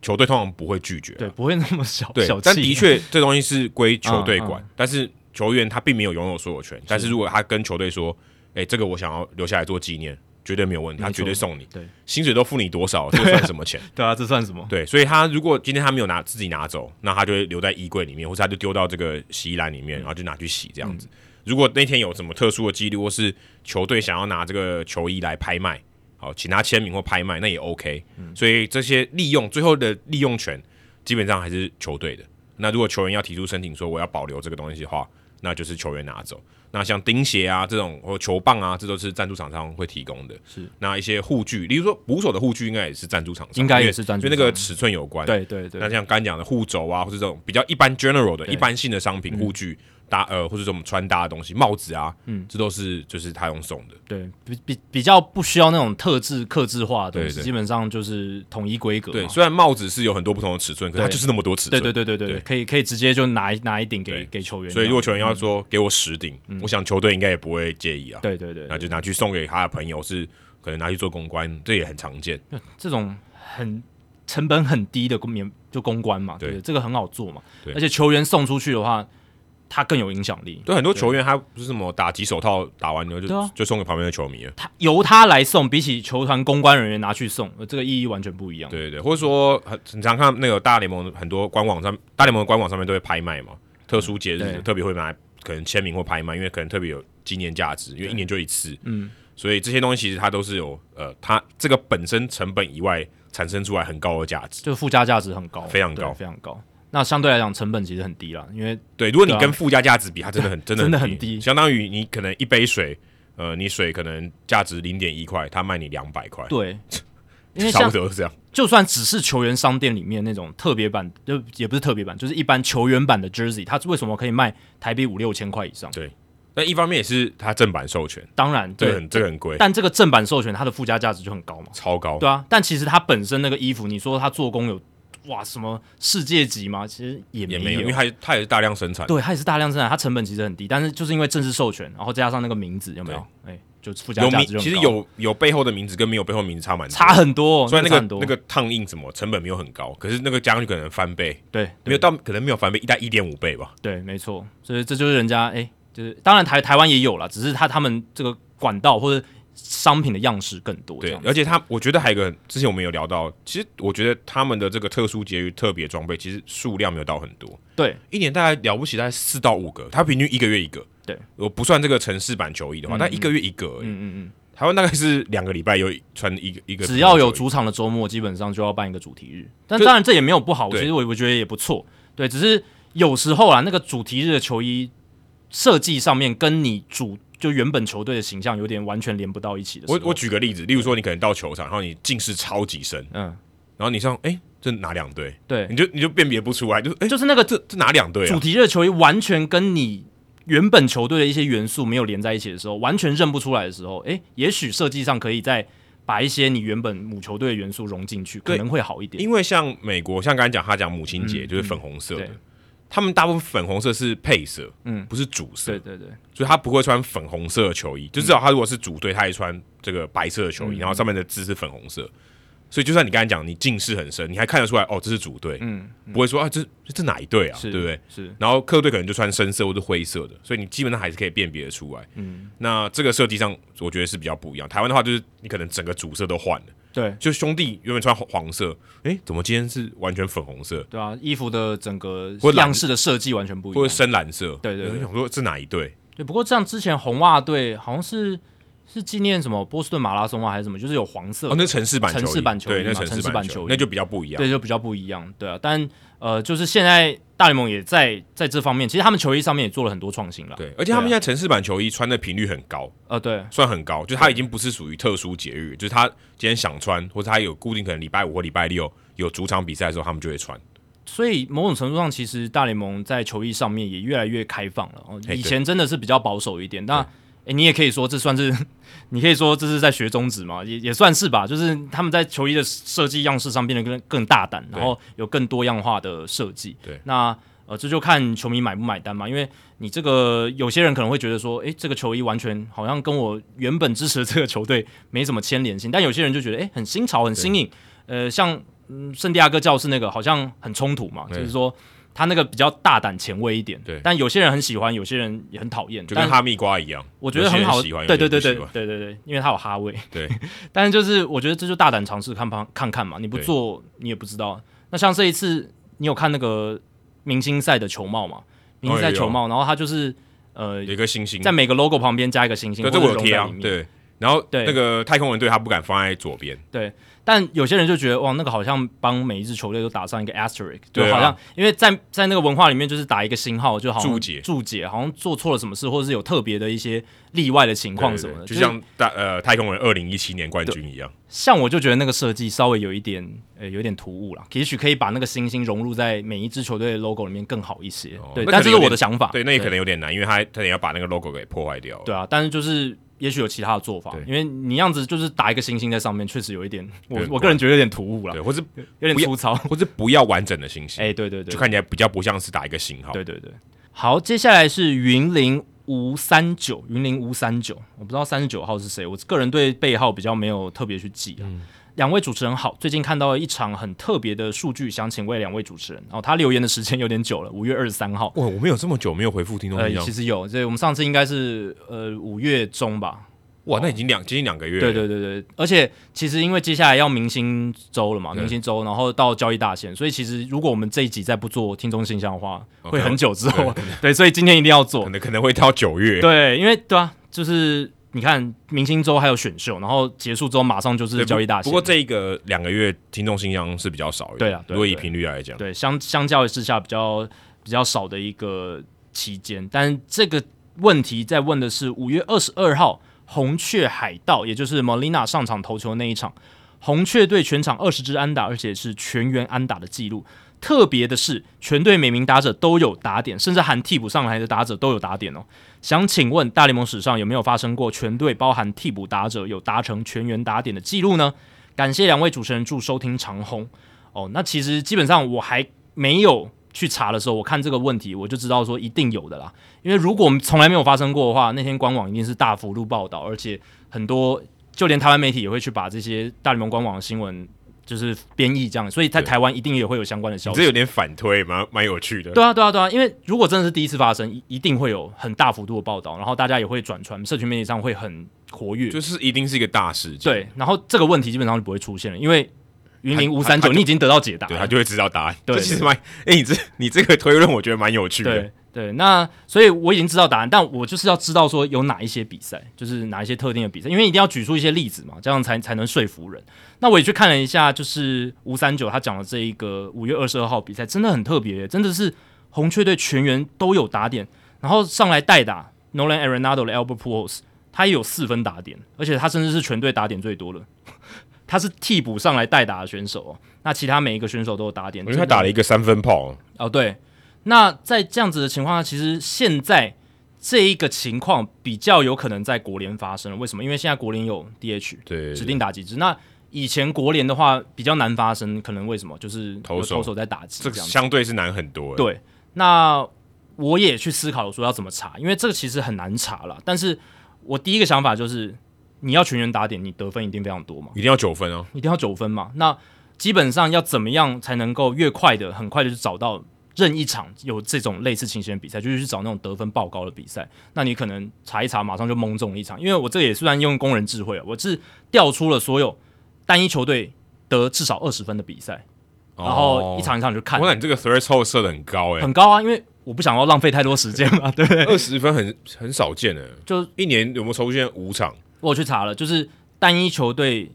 球队通常不会拒绝，对，不会那么小。对，小气但的确 这东西是归球队管，嗯嗯、但是球员他并没有拥有所有权。是但是如果他跟球队说，哎，这个我想要留下来做纪念。绝对没有问题，他绝对送你。对，薪水都付你多少，这算什么钱？对啊，这算什么？对，所以他如果今天他没有拿自己拿走，那他就会留在衣柜里面，或者他就丢到这个洗衣篮里面，然后就拿去洗这样子。如果那天有什么特殊的记录，或是球队想要拿这个球衣来拍卖，好请他签名或拍卖，那也 OK。所以这些利用最后的利用权，基本上还是球队的。那如果球员要提出申请说我要保留这个东西的话，那就是球员拿走。那像钉鞋啊这种或球棒啊，这都是赞助厂商会提供的。是那一些护具，例如说捕手的护具，应该也是赞助厂商，应该也是赞助，就那个尺寸有关。对对对。那像刚讲的护肘啊，或者这种比较一般 general 的一般性的商品护具。嗯搭呃，或者这种穿搭的东西，帽子啊，嗯，这都是就是他用送的。对，比比比较不需要那种特制、刻制化的东西，对对，基本上就是统一规格。对，虽然帽子是有很多不同的尺寸，可是它就是那么多尺寸。对对对对对，对可以可以直接就拿一拿一顶给给球员。所以如果球员要说给我十顶，嗯，我想球队应该也不会介意啊。对对对，那就拿去送给他的朋友，是可能拿去做公关，这也很常见。这种很成本很低的公免就公关嘛，对，对，这个很好做嘛。对，而且球员送出去的话。他更有影响力。对很多球员，他不是什么打几手套打完了就、啊、就送给旁边的球迷了。他由他来送，比起球团公关人员拿去送，这个意义完全不一样。对对对，或者说很常看那个大联盟很多官网上，大联盟的官网上面都会拍卖嘛，特殊节日、嗯、特别会买，可能签名或拍卖，因为可能特别有纪念价值，因为一年就一次。嗯，所以这些东西其实它都是有呃，它这个本身成本以外产生出来很高的价值，就是附加价值很高，非常高，非常高。那相对来讲，成本其实很低了，因为对，如果你跟附加价值比，它真的很真的真的很低，相当于你可能一杯水，呃，你水可能价值零点一块，它卖你两百块，对，因为差不多是这样。就算只是球员商店里面那种特别版，就也不是特别版，就是一般球员版的 Jersey，它为什么可以卖台币五六千块以上？对，那一方面也是它正版授权，当然这个很这个很贵，但这个正版授权它的附加价值就很高嘛，超高，对啊。但其实它本身那个衣服，你说它做工有。哇，什么世界级吗？其实也没有，也没有，因为它它也是大量生产，对，它也是大量生产，它成本其实很低，但是就是因为正式授权，然后加上那个名字，有没有？哎、欸，就附加价值就很高。其实有有背后的名字跟没有背后的名字差蛮多，差很多。所以那个那个烫印什么成本没有很高，可是那个加上去可能翻倍，对，没有到可能没有翻倍，一带一点五倍吧。对，没错，所以这就是人家哎、欸，就是当然台台湾也有了，只是他他们这个管道或者。商品的样式更多，对，而且他我觉得还有一个，之前我们有聊到，其实我觉得他们的这个特殊节日特别装备，其实数量没有到很多，对，一年大概了不起，大概四到五个，他平均一个月一个，对，我不算这个城市版球衣的话，但一个月一个而已，嗯嗯嗯，台湾大概是两个礼拜有穿一个一个，只要有主场的周末，基本上就要办一个主题日，但当然这也没有不好，其实我我觉得也不错，对，只是有时候啊，那个主题日的球衣设计上面跟你主。就原本球队的形象有点完全连不到一起的。我我举个例子，例如说你可能到球场，然后你近视超级深，嗯，然后你像哎、欸，这哪两队？对，你就你就辨别不出来，就哎、欸，就是那个这这哪两队？主题的球衣完全跟你原本球队的一些元素没有连在一起的时候，完全认不出来的时候，哎、欸，也许设计上可以再把一些你原本母球队的元素融进去，可能会好一点。因为像美国，像刚才讲他讲母亲节就是粉红色的。他们大部分粉红色是配色，嗯，不是主色，对对对，所以他不会穿粉红色的球衣，嗯、就至少他如果是主队，他也穿这个白色的球衣，嗯、然后上面的字是粉红色，所以就算你刚才讲你近视很深，你还看得出来哦，这是主队，嗯，不会说啊这这哪一队啊，对不对？是，然后客队可能就穿深色或者灰色的，所以你基本上还是可以辨别得出来，嗯，那这个设计上我觉得是比较不一样。台湾的话就是你可能整个主色都换了。对，就兄弟原本穿黄色，哎、欸，怎么今天是完全粉红色？对啊，衣服的整个样式的设计完全不一样，或者深蓝色。对对，对，我想说这哪一队？对，不过像之前红袜队好像是是纪念什么波士顿马拉松啊，还是什么？就是有黄色。哦，那城市版球衣，城市版球衣，对，那城市版球衣，那就比较不一样。对，就比较不一样。对啊，但呃，就是现在。大联盟也在在这方面，其实他们球衣上面也做了很多创新了。对，而且他们现在城市版球衣穿的频率很高。呃，对，算很高，就是他已经不是属于特殊节日，就是他今天想穿，或者他有固定可能礼拜五或礼拜六有主场比赛的时候，他们就会穿。所以某种程度上，其实大联盟在球衣上面也越来越开放了。以前真的是比较保守一点，那。诶，你也可以说这算是，你可以说这是在学中指嘛，也也算是吧。就是他们在球衣的设计样式上变得更更大胆，然后有更多样化的设计。对，那呃，这就看球迷买不买单嘛。因为你这个有些人可能会觉得说，诶，这个球衣完全好像跟我原本支持的这个球队没什么牵连性。但有些人就觉得，诶，很新潮，很新颖。呃，像嗯，圣地亚哥教室那个好像很冲突嘛，就是说。他那个比较大胆前卫一点，对，但有些人很喜欢，有些人也很讨厌，就跟哈密瓜一样。我觉得很好，喜欢对对对对对对对，因为它有哈味。对，但是就是我觉得这就大胆尝试看看看看嘛，你不做你也不知道。那像这一次，你有看那个明星赛的球帽嘛？明星赛球帽，然后它就是呃，有一个星星，在每个 logo 旁边加一个星星，对，这我有贴啊。对，然后那个太空人队他不敢放在左边，对。但有些人就觉得哇，那个好像帮每一支球队都打上一个啊，就好像因为在在那个文化里面，就是打一个星号，就好像注解注解，好像做错了什么事，或者是有特别的一些例外的情况什么的，就像大呃太空人二零一七年冠军一样。像我就觉得那个设计稍微有一点呃有点突兀了，也许可以把那个星星融入在每一支球队的 logo 里面更好一些。哦、对，但这是我的想法。对，那也可能有点难，因为他他也要把那个 logo 给破坏掉。对啊，但是就是。也许有其他的做法，因为你样子就是打一个星星在上面，确实有一点，我我个人觉得有点突兀了，对，或是有点粗糙，或是不要完整的星星，哎、欸，对对对，就看起来比较不像是打一个星号，对对对。好，接下来是云林五三九，云林五三九，我不知道三十九号是谁，我个人对背号比较没有特别去记啊。嗯两位主持人好，最近看到了一场很特别的数据，想请问两位主持人。哦，他留言的时间有点久了，五月二十三号。哇，我们有这么久没有回复听众朋友？其实有，所以我们上次应该是呃五月中吧。哇，那已经两接近两个月了。对对对对，而且其实因为接下来要明星周了嘛，明星周，然后到交易大限，所以其实如果我们这一集再不做听众信箱的话，okay, 会很久之后。对，所以今天一定要做，可能可能会到九月。对，因为对啊，就是。你看，明星周还有选秀，然后结束之后马上就是交易大限。不过这一个两个月听众信箱是比较少的，对啊，如果以频率来讲，对相相较之下比较比较少的一个期间。但这个问题在问的是五月二十二号红雀海盗，也就是 Molina 上场投球的那一场，红雀队全场二十支安打，而且是全员安打的记录。特别的是，全队每名打者都有打点，甚至含替补上来的打者都有打点哦。想请问大联盟史上有没有发生过全队包含替补打者有达成全员打点的记录呢？感谢两位主持人，祝收听长红哦。那其实基本上我还没有去查的时候，我看这个问题我就知道说一定有的啦。因为如果我们从来没有发生过的话，那天官网一定是大幅度报道，而且很多就连台湾媒体也会去把这些大联盟官网的新闻。就是编译这样，所以在台湾一定也会有相关的消息。这有点反推，蛮蛮有趣的。对啊，对啊，对啊，因为如果真的是第一次发生，一一定会有很大幅度的报道，然后大家也会转传，社群媒体上会很活跃，就是一定是一个大事件。对，然后这个问题基本上就不会出现了，因为云林五三九你已经得到解答，对，他就会知道答案。对，这其实蛮，哎、欸，你这你这个推论，我觉得蛮有趣的。对。对，那所以我已经知道答案，但我就是要知道说有哪一些比赛，就是哪一些特定的比赛，因为一定要举出一些例子嘛，这样才才能说服人。那我也去看了一下，就是吴三九他讲的这一个五月二十二号比赛，真的很特别，真的是红雀队全员都有打点，然后上来代打 Nolan Arenado 的 Albert Pujols，他也有四分打点，而且他甚至是全队打点最多的，他是替补上来代打的选手哦。那其他每一个选手都有打点，因为他打了一个三分炮哦，对。那在这样子的情况下，其实现在这一个情况比较有可能在国联发生了。为什么？因为现在国联有 DH，对指定打击制。那以前国联的话比较难发生，可能为什么？就是投手投手在打击，这个相对是难很多。对，那我也去思考说要怎么查，因为这个其实很难查了。但是我第一个想法就是，你要全员打点，你得分一定非常多嘛，一定要九分哦，一定要九分嘛。那基本上要怎么样才能够越快的、很快的就找到？任一场有这种类似情形的比赛，就是去找那种得分爆高的比赛。那你可能查一查，马上就蒙中了一场。因为我这个也虽然用工人智慧，我是调出了所有单一球队得至少二十分的比赛，然后一场一场就看。我感觉你这个 threshold 设的很高诶、欸，很高啊，因为我不想要浪费太多时间嘛，对不对？二十分很很少见诶，就一年有没有出现五场？我去查了，就是单一球队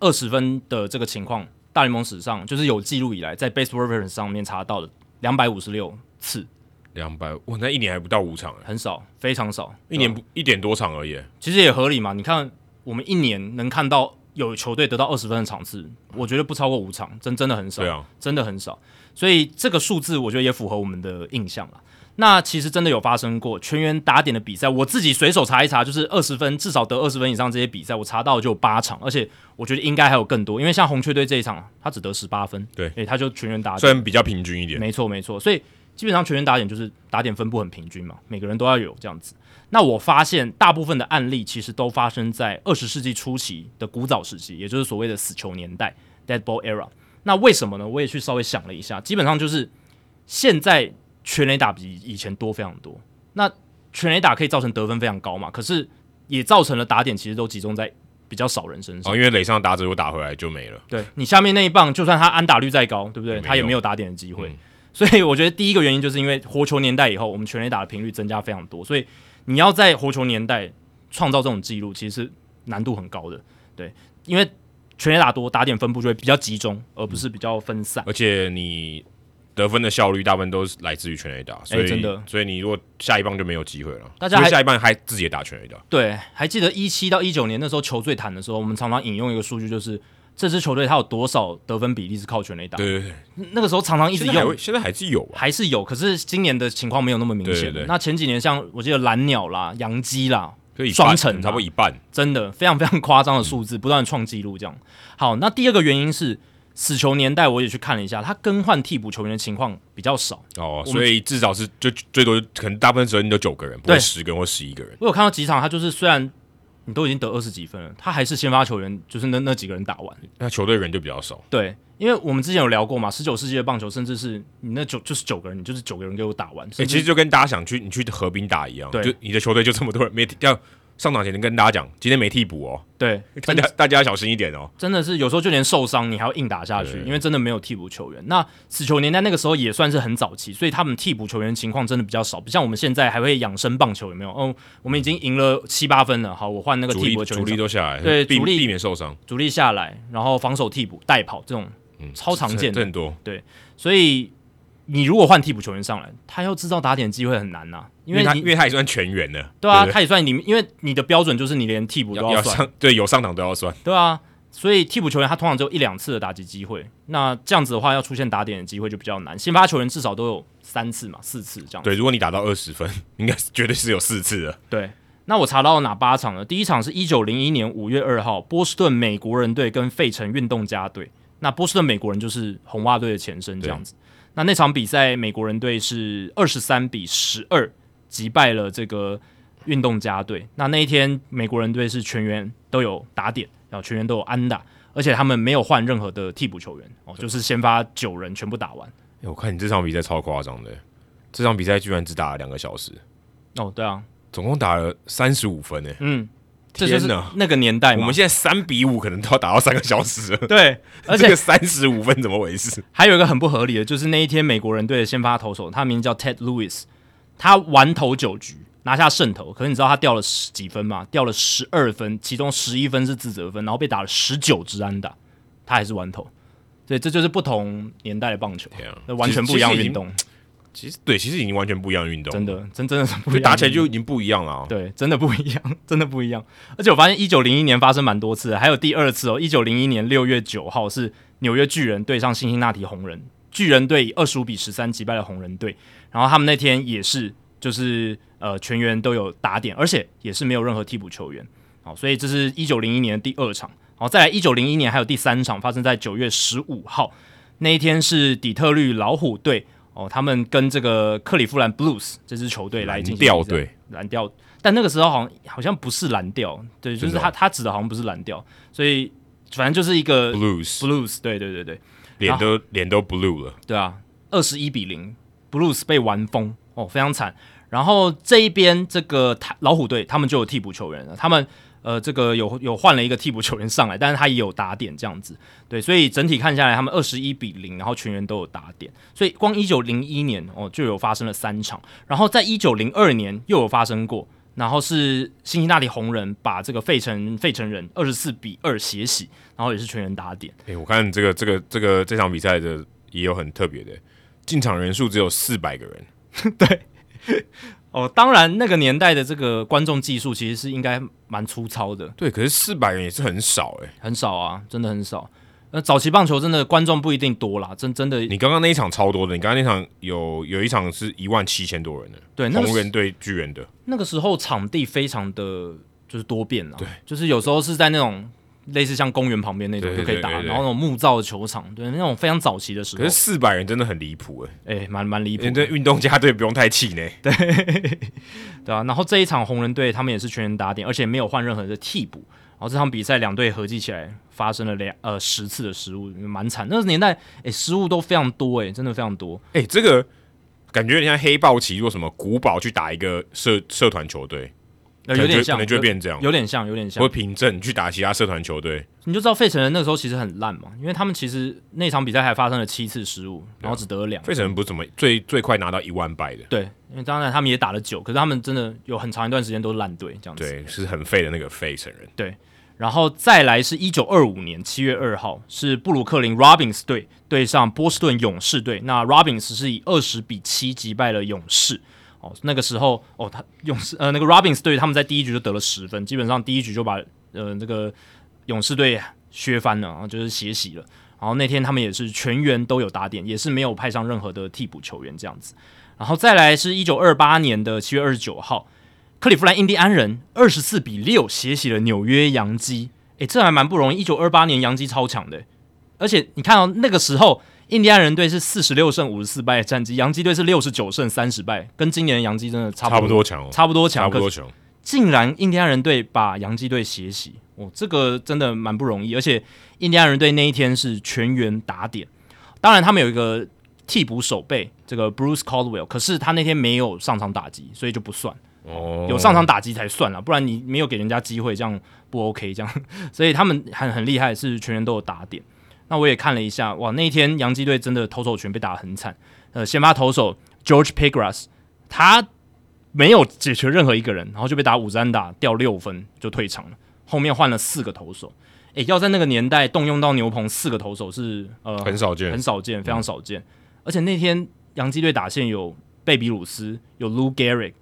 二十分的这个情况，大联盟史上就是有记录以来在 Baseball Reference 上面查到的。两百五十六次，两百，哇，那一年还不到五场，很少，非常少，一年不一点多场而已。其实也合理嘛，你看我们一年能看到有球队得到二十分的场次，我觉得不超过五场，真真的很少，对啊，真的很少。所以这个数字我觉得也符合我们的印象了。那其实真的有发生过全员打点的比赛，我自己随手查一查，就是二十分至少得二十分以上这些比赛，我查到就有八场，而且我觉得应该还有更多，因为像红雀队这一场，他只得十八分，对，诶，他就全员打点，虽然比较平均一点，没错没错，所以基本上全员打点就是打点分布很平均嘛，每个人都要有这样子。那我发现大部分的案例其实都发生在二十世纪初期的古早时期，也就是所谓的死球年代 （Dead Ball Era）。那为什么呢？我也去稍微想了一下，基本上就是现在。全垒打比以前多非常多，那全垒打可以造成得分非常高嘛？可是也造成了打点其实都集中在比较少人身上。哦，因为垒上打者如果打回来就没了。对，你下面那一棒，就算他安打率再高，对不对？他也没有打点的机会。嗯。所以我觉得第一个原因就是因为活球年代以后，我们全垒打的频率增加非常多，所以你要在活球年代创造这种记录，其实是难度很高的。对，因为全垒打多，打点分布就会比较集中，而不是比较分散。而且你得分的效率大部分都是来自于全垒打，所以、欸、真的，所以你如果下一棒就没有机会了。大家下一棒还自己也打全垒打。对，还记得一七到一九年那时候球最惨的时候，我们常常引用一个数据，就是这支球队它有多少得分比例是靠全垒打。对对对，那个时候常常一直用，现在，还是有、啊，还是有。可是今年的情况没有那么明显。对对对，那前几年像我记得蓝鸟啦、洋基啦。双城差不多一半，真的非常非常夸张的数字，嗯、不断创纪录这样。好，那第二个原因是死球年代，我也去看了一下，他更换替补球员的情况比较少哦，所以至少是就最多可能大部分时候你都九个人，不会十个人或十一个人。我有看到几场，他就是虽然你都已经得二十几分了，他还是先发球员，就是那那几个人打完，那球队人就比较少。对。因为我们之前有聊过嘛，十九世纪的棒球，甚至是你那九就是九个人，你就是九个人给我打完。哎、欸，其实就跟大家想去你去河滨打一样，对，就你的球队就这么多人，没要上场前能跟大家讲，今天没替补哦。对，大家大家要小心一点哦。真的是有时候就连受伤你还要硬打下去，对因为真的没有替补球员。那死球年代那个时候也算是很早期，所以他们替补球员情况真的比较少，不像我们现在还会养生棒球有没有？哦，我们已经赢了七八分了，好，我换那个替补球员，主力都下来，对，主力避免受伤，主力下来，然后防守替补代跑这种。嗯，超常见的，很多对，所以你如果换替补球员上来，他要制造打点机会很难呐、啊，因为他因为他也算全员的，对啊，对对他也算你，因为你的标准就是你连替补都要算，要要 对，有上场都要算，对啊，所以替补球员他通常只有一两次的打击机会，那这样子的话要出现打点的机会就比较难，先发球员至少都有三次嘛，四次这样，对，如果你打到二十分，应该是绝对是有四次的，对，那我查到哪八场呢？第一场是一九零一年五月二号，波士顿美国人队跟费城运动家队。那波士顿美国人就是红袜队的前身，这样子。对那那场比赛，美国人队是二十三比十二击败了这个运动家队。那那一天，美国人队是全员都有打点，然后全员都有安打，而且他们没有换任何的替补球员哦，就是先发九人全部打完。欸，我看你这场比赛超夸张的，这场比赛居然只打了两个小时。哦，对啊，总共打了三十五分呢。嗯。这就是那个年代嘛，我们现在三比五可能都要打到三个小时了。对，而且三十五分怎么回事？还有一个很不合理的，就是那一天美国人队的先发投手，他名叫 Ted Lewis，他完投九局拿下胜投，可是你知道他掉了十几分吗？掉了十二分，其中十一分是自责分，然后被打了十九支安打，他还是完投。对，这就是不同年代的棒球，那、啊、完全不一样的运动。其实对，其实已经完全不一样的运动，真的，真真的是不一样，打起来就已经不一样了啊。对，真的不一样，真的不一样。而且我发现一九零一年发生蛮多次的，还有第二次哦。一九零一年六月九号是纽约巨人对上辛辛那提红人，巨人队以二十五比十三击败了红人队。然后他们那天也是，就是呃全员都有打点，而且也是没有任何替补球员。好，所以这是一九零一年的第二场。好，再来一九零一年还有第三场，发生在九月十五号那一天是底特律老虎队。哦，他们跟这个克利夫兰 Blues 这支球队来进行蓝调队。蓝调，但那个时候好像好像不是蓝调，对，就是他他指的好像不是蓝调，所以反正就是一个 Blues Blues，对对对对，脸都脸都 blue 了，对啊，二十一比零，Blues 被玩疯，哦，非常惨。然后这一边这个老虎队他们就有替补球员了，他们。呃，这个有有换了一个替补球员上来，但是他也有打点这样子，对，所以整体看下来，他们二十一比零，然后全员都有打点，所以光一九零一年哦就有发生了三场，然后在一九零二年又有发生过，然后是辛辛那提红人把这个费城费城人二十四比二血洗，然后也是全员打点。诶，我看这个这个这个这场比赛的也有很特别的，进场人数只有四百个人，对。哦，当然，那个年代的这个观众技术其实是应该蛮粗糙的。对，可是四百人也是很少诶、欸，很少啊，真的很少。那早期棒球真的观众不一定多啦，真真的。你刚刚那一场超多的，你刚刚那场有有一场是一万七千多人的，对，红人对巨人的。那个时候场地非常的就是多变啊，对，就是有时候是在那种。类似像公园旁边那种就可以打，然后那种木造的球场，对，那种非常早期的时候。可是四百人真的很离谱哎，哎、欸，蛮蛮离谱。人对运动家队不用太气馁，对对啊。然后这一场红人队他们也是全员打点，而且没有换任何的替补。然后这场比赛两队合计起来发生了两呃十次的失误，蛮惨。那个年代哎、欸，失误都非常多诶，真的非常多。哎、欸，这个感觉有点像黑豹骑，或什么古堡去打一个社社团球队。有点像，可能就会变这样，有点像，有点像。会凭证去打其他社团球队，你就知道费城人那个时候其实很烂嘛，因为他们其实那场比赛还发生了七次失误，然后只得了两。费城人不是怎么最最快拿到一万败的，对，因为当然他们也打了九，可是他们真的有很长一段时间都是烂队这样子。对，是很废的那个费城人。对，然后再来是一九二五年七月二号，是布鲁克林 Robins 队对上波士顿勇士队。那 Robins 是以二十比七击败了勇士。那个时候哦，他勇士呃那个 Robins 队他们在第一局就得了十分，基本上第一局就把呃这个勇士队削翻了，然后就是血洗了。然后那天他们也是全员都有打点，也是没有派上任何的替补球员这样子。然后再来是一九二八年的七月二十九号。克里夫兰印第安人二十四比六血洗了纽约洋基，诶，这还蛮不容易。一九二八年洋基超强的，而且你看到、哦、那个时候，印第安人队是四十六胜五十四败的战绩，洋基队是六十九胜三十败，跟今年的洋基真的差不多强，差不多强，差不多强。竟然印第安人队把洋基队血洗，哦，这个真的蛮不容易。而且印第安人队那一天是全员打点，当然他们有一个替补守备，这个 Bruce Caldwell，可是他那天没有上场打击，所以就不算。哦，有上场打击才算了，不然你没有给人家机会，这样不 OK。这样，所以他们很很厉害，是全员都有打点。那我也看了一下，哇，那一天洋基队真的投手群被打得很惨。呃，先发投手 George Pegras，他没有解决任何一个人，然后就被打五三打，掉六分就退场了。后面换了四个投手，诶，要在那个年代动用到牛棚四个投手是呃很少见，很少见，非常少见。嗯、而且那天洋基队打线有贝比鲁斯，有 Lou Gehrig。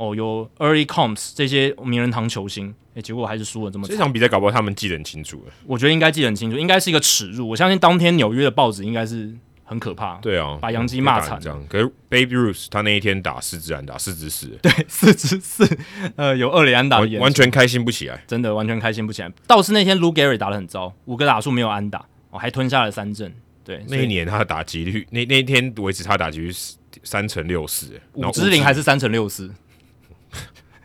哦，有 Early Combs 这些名人堂球星，诶，结果还是输了这么惨。这场比赛搞不好他们记得很清楚，我觉得应该记得很清楚，应该是一个耻辱。我相信当天纽约的报纸应该是很可怕。对啊，把杨基骂惨这样。可是 Babe Ruth 他那一天打四支安打，四支四，对，四支四，呃，有二垒安打，完全开心不起来，真的完全开心不起来。倒是那天 Lou Gehrig 打的很糟，五个打数没有安打，哦，还吞下了三振。对，那一年他的打击率，那那一天维持他打击率三成六四，五支零还是三成六四。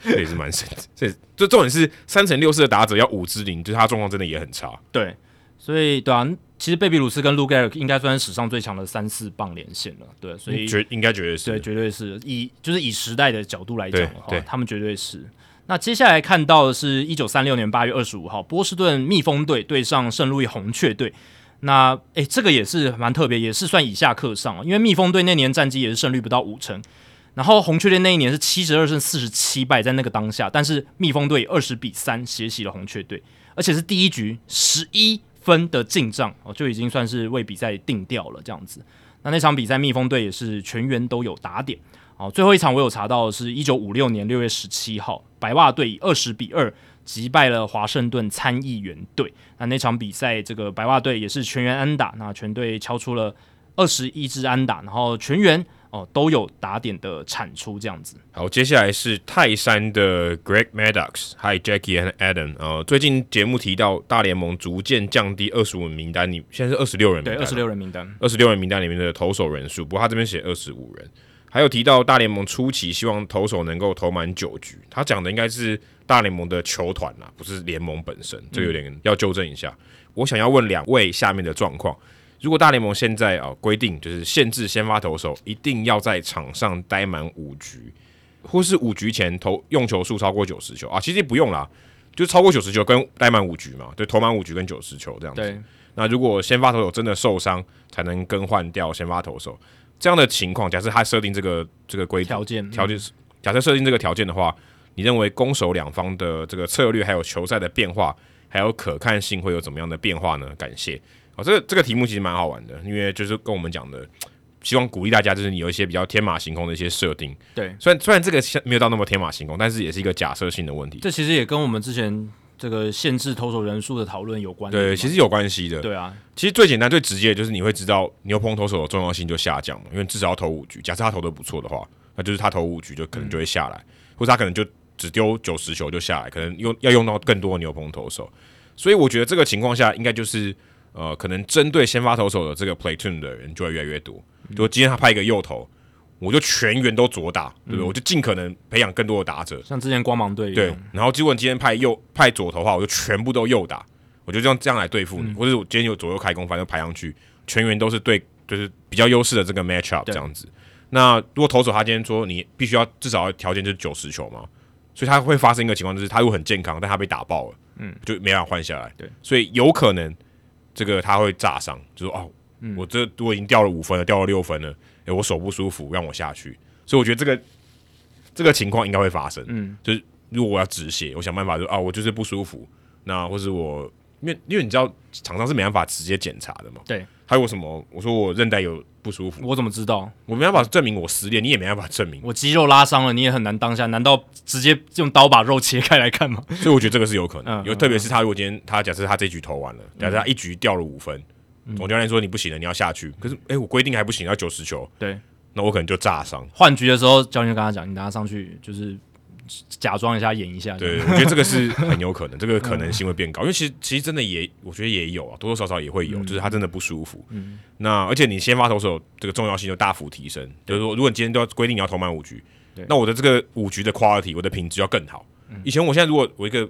这也是蛮神的，这这重点是三成六四的打者要五支零，就是他状况真的也很差。对，所以对啊，其实贝比鲁斯跟卢盖尔应该算是史上最强的三四棒连线了。对，所以绝应该绝对是，对，绝对是以就是以时代的角度来讲的话，他们绝对是。那接下来看到的是一九三六年八月二十五号，波士顿蜜蜂队对上圣路易红雀队。那诶，这个也是蛮特别，也是算以下克上，因为蜜蜂队那年战绩也是胜率不到五成。然后红雀队那一年是七十二胜四十七败，在那个当下，但是蜜蜂队二十比三血洗了红雀队，而且是第一局十一分的进账哦，就已经算是为比赛定调了这样子。那那场比赛蜜蜂队也是全员都有打点哦。最后一场我有查到是一九五六年六月十七号，白袜队以二十比二击败了华盛顿参议员队。那那场比赛这个白袜队也是全员安打，那全队敲出了二十一支安打，然后全员。哦，都有打点的产出这样子。好，接下来是泰山的 Greg Maddox、Hi Jackie and Adam。呃，最近节目提到大联盟逐渐降低二十五人名单，你现在是二十六人名单，对，二十六人名单，二十六人名单里面的投手人数，不过他这边写二十五人。还有提到大联盟初期希望投手能够投满九局，他讲的应该是大联盟的球团啦，不是联盟本身，这有点要纠正一下。嗯、我想要问两位下面的状况。如果大联盟现在啊规定就是限制先发投手一定要在场上待满五局，或是五局前投用球数超过九十球啊，其实不用啦，就超过九十球跟待满五局嘛，对，投满五局跟九十球这样子。对。那如果先发投手真的受伤，才能更换掉先发投手这样的情况，假设他设定这个这个规条件条件，假设设定这个条件的话，你认为攻守两方的这个策略还有球赛的变化还有可看性会有怎么样的变化呢？感谢。哦，这个这个题目其实蛮好玩的，因为就是跟我们讲的，希望鼓励大家，就是你有一些比较天马行空的一些设定。对，虽然虽然这个没有到那么天马行空，但是也是一个假设性的问题。这其实也跟我们之前这个限制投手人数的讨论有关。对，其实有关系的。对啊，其实最简单、最直接的就是你会知道牛棚投手的重要性就下降了，因为至少要投五局。假设他投的不错的话，那就是他投五局就可能就会下来，嗯、或者他可能就只丢九十球就下来，可能用要用到更多的牛棚投手。所以我觉得这个情况下应该就是。呃，可能针对先发投手的这个 platoon 的人就会越来越多。就今天他派一个右投，我就全员都左打，对不对？我就尽可能培养更多的打者。像之前光芒队对，然后结果今天派右派左投的话，我就全部都右打，我就这样这样来对付你。或者我今天有左右开弓，反正排上去，全员都是对，就是比较优势的这个 match up 这样子。那如果投手他今天说你必须要至少条件就是九十球嘛，所以他会发生一个情况，就是他如果很健康，但他被打爆了，嗯，就没办法换下来。对，所以有可能。这个他会炸伤，就说哦，嗯、我这我已经掉了五分了，掉了六分了，诶，我手不舒服，让我下去。所以我觉得这个这个情况应该会发生。嗯，就是如果我要止血，我想办法就啊，我就是不舒服，那或是我因为因为你知道厂商是没办法直接检查的嘛，对，还有什么？我说我韧带有不舒服，我怎么知道？我没办法证明我失恋，你也没办法证明我肌肉拉伤了，你也很难当下。难道直接用刀把肉切开来看吗？所以我觉得这个是有可能，嗯、有特别是他如果今天他假设他这局投完了，假设他一局掉了五分，嗯、总教练说你不行了，你要下去。可是哎、欸，我规定还不行，要九十球，对，那我可能就炸伤。换局的时候，教练就跟他讲，你等下上去就是。假装一下，演一下。对，我觉得这个是很有可能，这个可能性会变高，因为其实其实真的也，我觉得也有啊，多多少少也会有，就是他真的不舒服。嗯。那而且你先发投手这个重要性就大幅提升，就是说，如果你今天都要规定你要投满五局，那我的这个五局的 quality，我的品质要更好。以前我现在如果我一个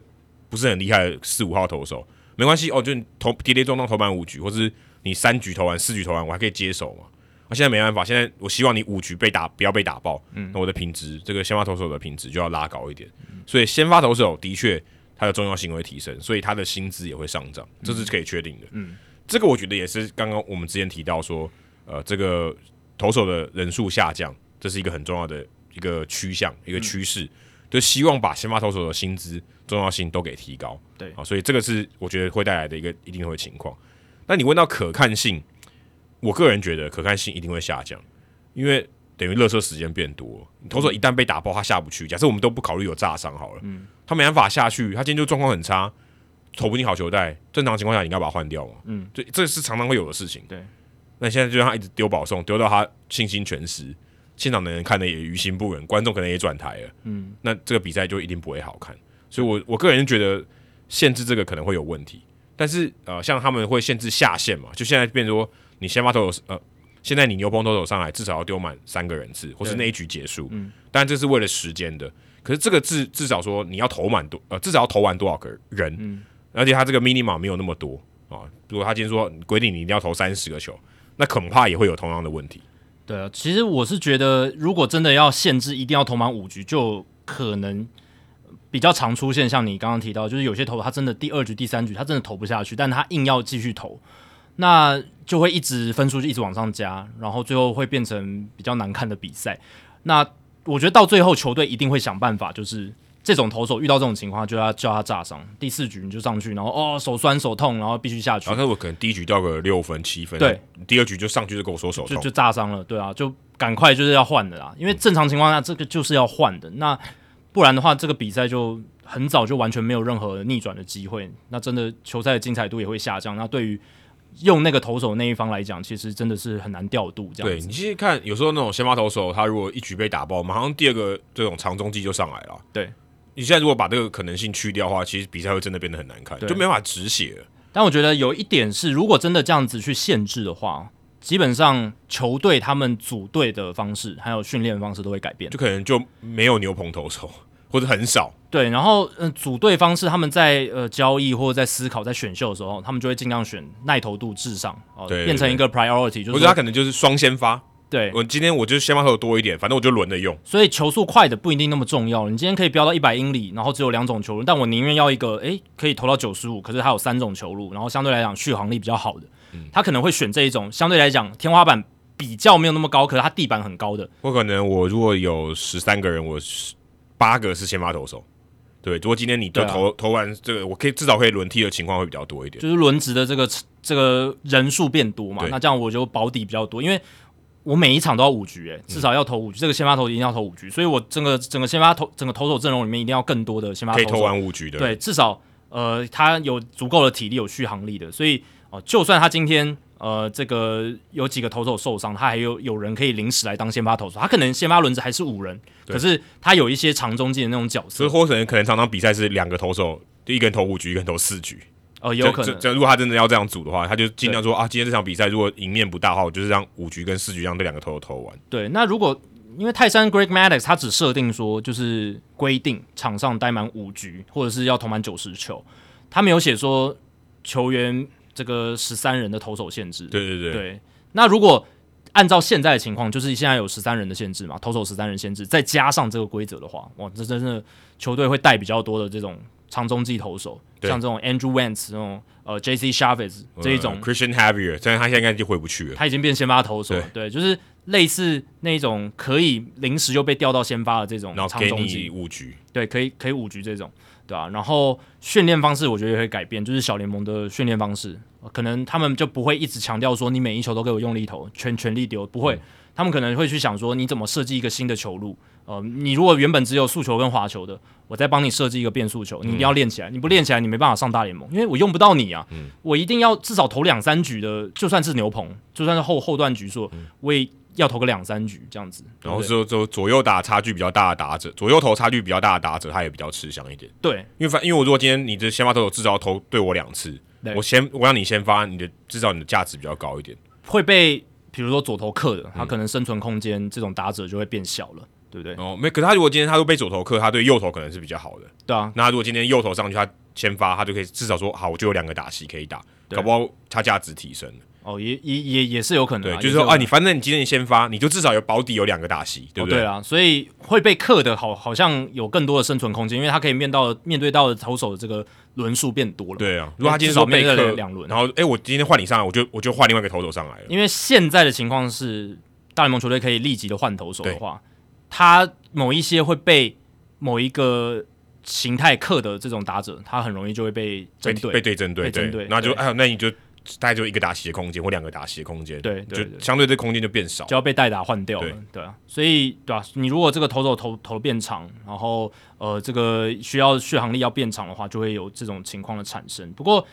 不是很厉害的四五号投手，没关系哦，就你投跌跌撞撞投满五局，或是你三局投完四局投完，我还可以接手嘛。那、啊、现在没办法，现在我希望你五局被打，不要被打爆。嗯，那我的品质，这个先发投手的品质就要拉高一点。嗯、所以先发投手的确它的重要性会提升，所以他的薪资也会上涨，这是可以确定的。嗯，这个我觉得也是刚刚我们之前提到说，呃，这个投手的人数下降，这是一个很重要的一个趋向，一个趋势，嗯、就希望把先发投手的薪资重要性都给提高。对啊，所以这个是我觉得会带来的一个一定会情况。那你问到可看性？我个人觉得可看性一定会下降，因为等于热车时间变多。投手一旦被打爆，他下不去。假设我们都不考虑有炸伤好了，嗯，他没办法下去，他今天就状况很差，投不进好球带。正常情况下，你应该把他换掉嘛，嗯，这，这是常常会有的事情。对，那现在就让他一直丢保送，丢到他信心全失，现场的人看的也于心不忍，观众可能也转台了，嗯，那这个比赛就一定不会好看。所以我，我我个人觉得限制这个可能会有问题。但是，呃，像他们会限制下限嘛，就现在变成说。你先发投手，呃，现在你牛棚投手上来至少要丢满三个人次，或是那一局结束。嗯，但这是为了时间的。可是这个至至少说你要投满多，呃，至少要投完多少个人？嗯，而且他这个 minimum 没有那么多啊。如果他今天说规定你一定要投三十个球，那恐怕也会有同样的问题。对啊，其实我是觉得，如果真的要限制一定要投满五局，就可能比较常出现，像你刚刚提到，就是有些投他真的第二局、第三局他真的投不下去，但他硬要继续投。那就会一直分数就一直往上加，然后最后会变成比较难看的比赛。那我觉得到最后球队一定会想办法，就是这种投手遇到这种情况就要叫他炸伤。第四局你就上去，然后哦手酸手痛，然后必须下去。然后我可能第一局掉个六分七分，对，第二局就上去就跟我说手痛，就就炸伤了，对啊，就赶快就是要换的啦。因为正常情况下这个就是要换的，那不然的话这个比赛就很早就完全没有任何逆转的机会。那真的球赛的精彩度也会下降。那对于用那个投手那一方来讲，其实真的是很难调度这样。对，你其实看，有时候那种先发投手，他如果一局被打爆，马上第二个这种长中继就上来了。对，你现在如果把这个可能性去掉的话，其实比赛会真的变得很难看，就没法止血了。但我觉得有一点是，如果真的这样子去限制的话，基本上球队他们组队的方式还有训练方式都会改变，就可能就没有牛棚投手。或者很少，对，然后嗯、呃，组队方式他们在呃交易或者在思考在选秀的时候，他们就会尽量选耐投度至上哦，呃、对对对，变成一个 priority，就是我觉得他可能就是双先发，对，我今天我就先发投多一点，反正我就轮着用，所以球速快的不一定那么重要，你今天可以飙到一百英里，然后只有两种球路，但我宁愿要一个诶可以投到九十五，可是它有三种球路，然后相对来讲续航力比较好的，嗯、他可能会选这一种相对来讲天花板比较没有那么高，可是它地板很高的。我可能我如果有十三个人，我八个是先发投手。对，如果今天你就投、啊、投完这个，我可以至少可以轮替的情况会比较多一点，就是轮值的这个这个人数变多嘛，那这样我就保底比较多，因为我每一场都要五局，诶，至少要投五局，嗯、这个先发投一定要投五局，所以我整个整个先发投整个投手阵容里面一定要更多的先发投手，可以投完五局的，对，至少呃他有足够的体力有续航力的，所以哦、呃，就算他今天。呃，这个有几个投手受伤，他还有有人可以临时来当先发投手，他可能先发轮子还是五人，可是他有一些长中继的那种角色，所以或者可能常常比赛是两个投手，就一个人投五局，一个人投四局，哦，有可能。如果他真的要这样组的话，他就尽量说啊，今天这场比赛如果赢面不大的话，我就是让五局跟四局让这两个投手投完。对，那如果因为泰山 Greg Maddux 他只设定说就是规定场上待满五局，或者是要投满九十球，他没有写说球员。这个十三人的投手限制，对对对，对。那如果按照现在的情况，就是现在有十三人的限制嘛，投手十三人限制，再加上这个规则的话，哇，这真的球队会带比较多的这种长中继投手，对。像这种 Andrew Wentz 这种呃 J C Chavez 这一种、呃、Christian Javier，但是他现在应该就回不去了，他已经变先发投手了，对，对，就是类似那种可以临时就被调到先发的这种长中继，给你五局，对，可以可以五局这种，对啊，然后训练方式我觉得也会改变，就是小联盟的训练方式，可能他们就不会一直强调说你每一球都给我用力投，全全力丢，不会，嗯、他们可能会去想说你怎么设计一个新的球路。呃，你如果原本只有速球跟滑球的，我再帮你设计一个变速球，你一定要练起来。嗯、你不练起来，你没办法上大联盟，因为我用不到你啊。嗯、我一定要至少投两三局的，就算是牛棚，就算是后后段局数，嗯、我也要投个两三局这样子。然后就就左右打差距比较大的打者，左右投差距比较大的打者，他也比较吃香一点。对，因为反因为我如果今天你的先发投手至少要投对我两次，我先我让你先发，你的至少你的价值比较高一点。会被比如说左投克的，他可能生存空间这种打者就会变小了。对不对？哦，没。可是他如果今天他都被左投克，他对右投可能是比较好的。对啊。那如果今天右投上去，他先发，他就可以至少说好，我就有两个打戏可以打，对搞不好他价值提升了。哦，也也也也是有可能、啊。对，就是说啊，你反正你今天先发，你就至少有保底有两个打席，对不对？哦、对啊，所以会被克的好，好像有更多的生存空间，因为他可以面到面对到的投手的这个轮数变多了。对啊，如果他今天说被克两轮，然后哎，我今天换你上来，我就我就换另外一个投手上来了。因为现在的情况是，大联盟球队可以立即的换投手的话。他某一些会被某一个形态克的这种打者，他很容易就会被针对，被对针对，针，对，那就哎，那你就大概就一个打席的空间或两个打席的空间，对，就相对这空间就变少，就要被代打换掉了，对啊，所以对吧？你如果这个投手投投变长，然后呃，这个需要续航力要变长的话，就会有这种情况的产生。不过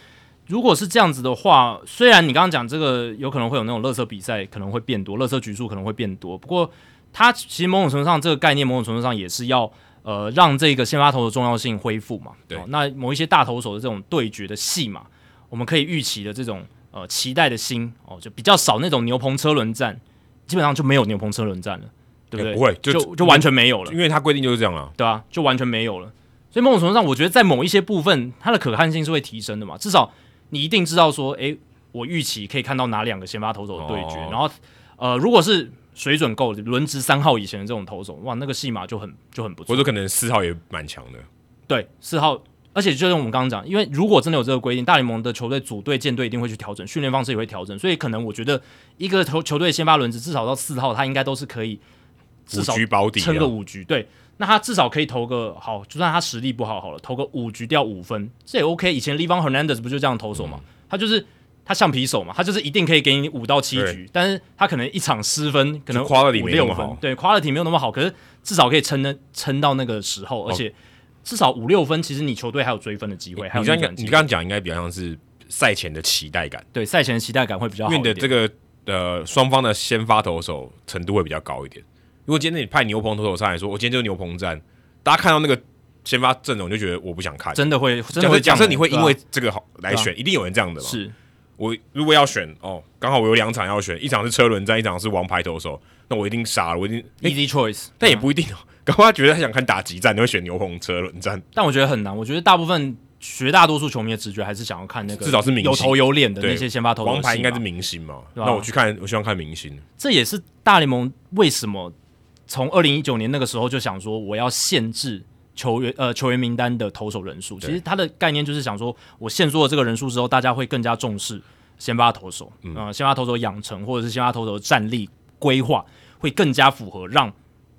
如果是这样子的话，虽然你刚刚讲这个有可能会有那种乐色比赛可能会变多，乐色局数可能会变多，不过。它其实某种程度上，这个概念某种程度上也是要呃让这个先发投的重要性恢复嘛。对、哦，那某一些大投手的这种对决的戏码，我们可以预期的这种呃期待的心哦，就比较少那种牛棚车轮战，基本上就没有牛棚车轮战了，对不对？欸、不会，就就，就完全没有了，因为它规定就是这样啊，对啊，就完全没有了。所以某种程度上，我觉得在某一些部分，它的可看性是会提升的嘛。至少你一定知道说，诶，我预期可以看到哪两个先发投手的对决，哦、然后呃，如果是。水准够，轮值三号以前的这种投手，哇，那个戏码就很就很不错。或者可能四号也蛮强的。对，四号，而且就像我们刚刚讲，因为如果真的有这个规定，大联盟的球队组队建队一定会去调整，训练方式也会调整，所以可能我觉得一个球球队先发轮子至少到四号，他应该都是可以至少撑个五局。对，那他至少可以投个好，就算他实力不好好了，投个五局掉五分，这也 OK。以前 Livan Hernandez 不就这样投手嘛？嗯、他就是。他橡皮手嘛，他就是一定可以给你五到七局，但是他可能一场失分，可能五六分，对，quality 没有那么好，可是至少可以撑的撑到那个时候，而且至少五六分，其实你球队还有追分的机会。你刚你刚刚讲应该比较像是赛前的期待感，对，赛前的期待感会比较好。因为你的这个呃双方的先发投手程度会比较高一点。如果今天你派牛棚投手上来说，我今天就是牛棚战，大家看到那个先发阵容就觉得我不想看，真的会，真的会假设你会因为这个好来选，一定有人这样的嘛？是。我如果要选哦，刚好我有两场要选，一场是车轮战，一场是王牌投手，那我一定傻了，我一定 easy choice，但也不一定哦。刚刚他觉得他想看打击战，你会选牛棚车轮战，但我觉得很难。我觉得大部分绝大多数球迷的直觉还是想要看那个，至少是明星有头有脸的那些先发投手。王牌应该是明星嘛？吧那我去看，我希望看明星。这也是大联盟为什么从二零一九年那个时候就想说，我要限制球员呃球员名单的投手人数。其实他的概念就是想说，我限缩了这个人数之后，大家会更加重视。先发投手，嗯、呃，先发投手养成或者是先发投手的战力规划会更加符合让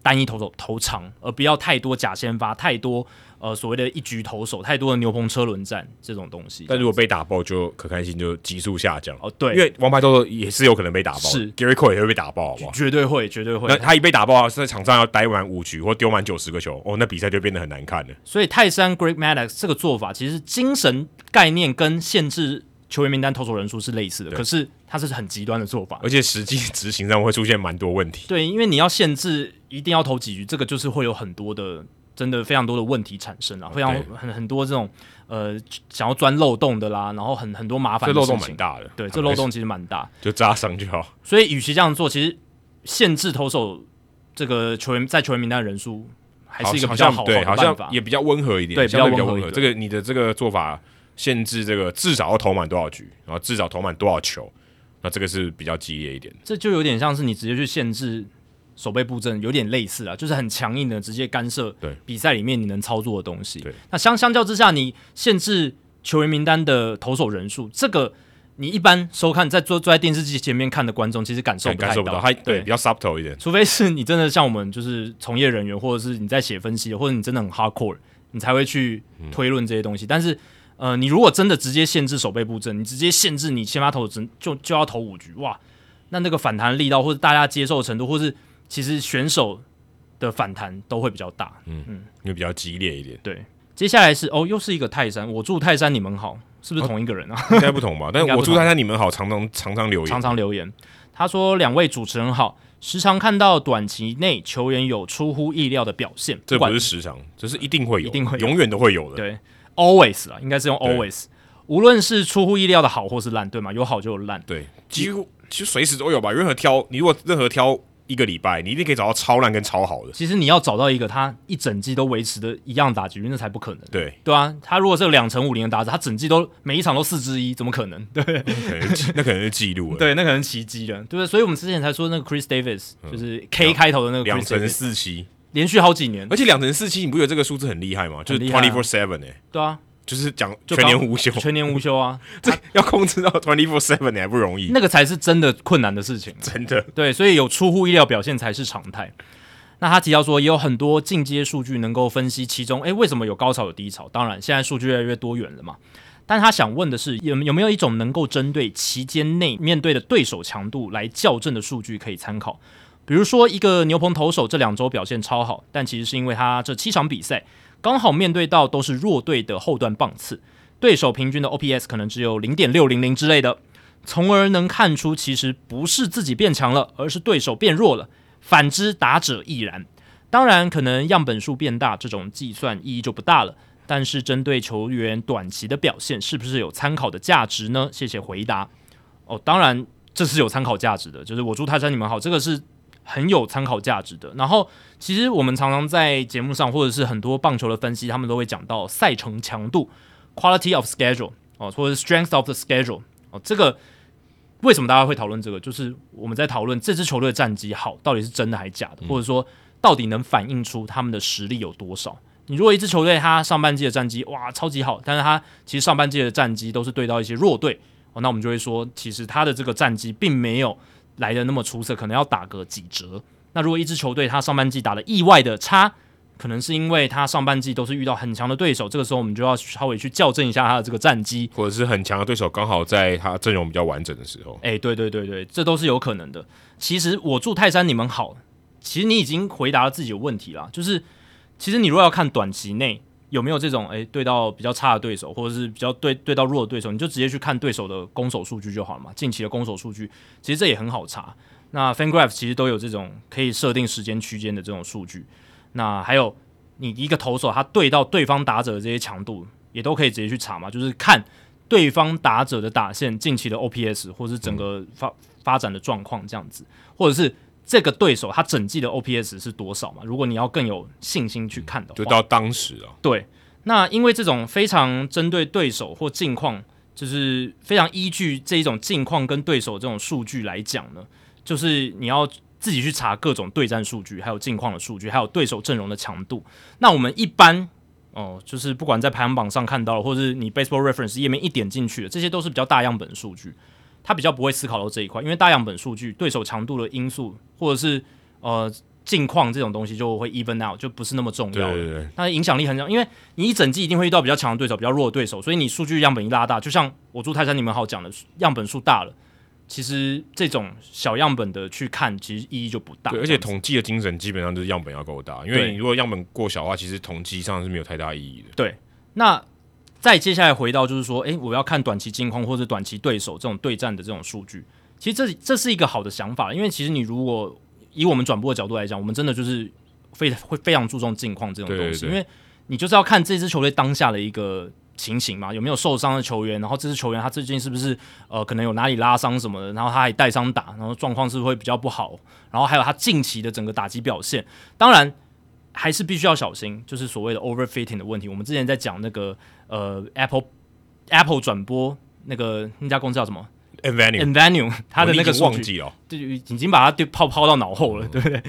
单一投手投长，而不要太多假先发，太多呃所谓的一局投手，太多的牛棚车轮战这种东西。但如果被打爆，就可看性就急速下降。哦，对，因为王牌投手也是有可能被打爆，是 Gerrit Cole 也会被打爆，好不好？绝对会，绝对会。那他一被打爆，是在场上要待满五局或丢满九十个球，哦，那比赛就变得很难看了。所以泰山 Greg Maddux 这个做法，其实精神概念跟限制。球员名单投手人数是类似的，可是它是很极端的做法，而且实际执行上会出现蛮多问题。对，因为你要限制一定要投几局，这个就是会有很多的，真的非常多的问题产生了，非常很很多这种呃想要钻漏洞的啦，然后很很多麻烦。这漏洞蛮大的，对，这漏洞其实蛮大，就扎伤就好。所以，与其这样做，其实限制投手这个球员在球员名单的人数，还是一个比较好的办法，好像也比较温和一点，对，比较温和。这个你的这个做法。限制这个至少要投满多少局，然后至少投满多少球，那这个是比较激烈一点。这就有点像是你直接去限制守备布阵，有点类似啊，就是很强硬的直接干涉比赛里面你能操作的东西。对，那相相较之下，你限制球员名单的投手人数，这个你一般收看在坐坐在电视机前面看的观众，其实感受不太到，感受不到，它对，对比较 subtle 一点。除非是你真的像我们就是从业人员，或者是你在写分析，或者你真的很 hardcore，你才会去推论这些东西。嗯、但是，呃，你如果真的直接限制守备布阵，你直接限制你先发投只就就要投五局，哇，那那个反弹力道或者大家接受程度，或是其实选手的反弹都会比较大。嗯嗯，因为比较激烈一点。对，接下来是哦，又是一个泰山，我住泰山你们好。是不是同一个人啊？哦、应该不同吧。但是我祝泰山你们好，常常常常留言，常常留言。他说：“两位主持人好，时常看到短期内球员有出乎意料的表现，这不是时常，这是一定会有，一定会有，永远都会有的。对，always 啊，应该是用 always，无论是出乎意料的好或是烂，对吗？有好就有烂，对，几乎其实随时都有吧。任何挑，你如果任何挑。”一个礼拜，你一定可以找到超烂跟超好的。其实你要找到一个他一整季都维持的一样打局，那才不可能。对对啊，他如果是两成五零的打者，他整季都每一场都四之一，怎么可能？对，那可能是记录了。对，那可能奇迹了，对不对？所以我们之前才说那个 Chris Davis 就是 K 开头的那个两成四七，连续好几年，而且两成四七，你不觉得这个数字很厉害吗？就是 twenty four seven 哎，对啊。就是讲全年无休，全年无休啊！这要控制到 twenty four seven 你还不容易，那个才是真的困难的事情，真的。对，所以有出乎意料表现才是常态。那他提到说，也有很多进阶数据能够分析其中，诶，为什么有高潮有低潮？当然，现在数据越来越多元了嘛。但他想问的是，有有没有一种能够针对期间内面对的对手强度来校正的数据可以参考？比如说，一个牛棚投手这两周表现超好，但其实是因为他这七场比赛。刚好面对到都是弱队的后段棒次，对手平均的 OPS 可能只有零点六零零之类的，从而能看出其实不是自己变强了，而是对手变弱了。反之，打者亦然。当然，可能样本数变大，这种计算意义就不大了。但是，针对球员短期的表现，是不是有参考的价值呢？谢谢回答。哦，当然这是有参考价值的，就是我祝泰山你们好，这个是。很有参考价值的。然后，其实我们常常在节目上，或者是很多棒球的分析，他们都会讲到赛程强度 （quality of schedule） 哦，或者 strength of the schedule 哦。这个为什么大家会讨论这个？就是我们在讨论这支球队的战绩好，到底是真的还是假的，或者说到底能反映出他们的实力有多少？你如果一支球队他上半季的战绩哇超级好，但是他其实上半季的战绩都是对到一些弱队哦，那我们就会说，其实他的这个战绩并没有。来的那么出色，可能要打个几折。那如果一支球队他上半季打得意外的差，可能是因为他上半季都是遇到很强的对手，这个时候我们就要稍微去校正一下他的这个战绩，或者是很强的对手刚好在他阵容比较完整的时候。哎、欸，对对对对，这都是有可能的。其实我祝泰山你们好，其实你已经回答了自己的问题了，就是其实你如果要看短期内。有没有这种诶对到比较差的对手，或者是比较对对到弱的对手，你就直接去看对手的攻守数据就好了嘛。近期的攻守数据其实这也很好查。那 FanGraph 其实都有这种可以设定时间区间的这种数据。那还有你一个投手他对到对方打者的这些强度，也都可以直接去查嘛。就是看对方打者的打线近期的 OPS，或者是整个发发展的状况这样子，或者是。这个对手他整季的 OPS 是多少嘛？如果你要更有信心去看的话，就到当时啊。对，那因为这种非常针对对手或近况，就是非常依据这一种近况跟对手这种数据来讲呢，就是你要自己去查各种对战数据，还有近况的数据，还有对手阵容的强度。那我们一般哦，就是不管在排行榜上看到了，或者是你 Baseball Reference 页面一点进去的，这些都是比较大样本的数据。他比较不会思考到这一块，因为大样本数据、对手强度的因素，或者是呃近况这种东西就会 even out，就不是那么重要了。对对对。它的影响力很小，因为你一整季一定会遇到比较强的对手、比较弱的对手，所以你数据样本一拉大，就像我住泰山你们好讲的，样本数大了，其实这种小样本的去看，其实意义就不大。对，而且统计的精神基本上就是样本要够大，因为你如果样本过小的话，其实统计上是没有太大意义的。对，那。再接下来回到就是说，诶，我要看短期近况或者短期对手这种对战的这种数据。其实这这是一个好的想法，因为其实你如果以我们转播的角度来讲，我们真的就是非会非常注重近况这种东西，因为你就是要看这支球队当下的一个情形嘛，有没有受伤的球员，然后这支球员他最近是不是呃可能有哪里拉伤什么的，然后他还带伤打，然后状况是不是会比较不好，然后还有他近期的整个打击表现，当然。还是必须要小心，就是所谓的 overfitting 的问题。我们之前在讲那个呃 Apple Apple 转播那个那家公司叫什么？Nvenue，Nvenue，它的那个忘记了，对已经把它对抛抛到脑后了，对不对？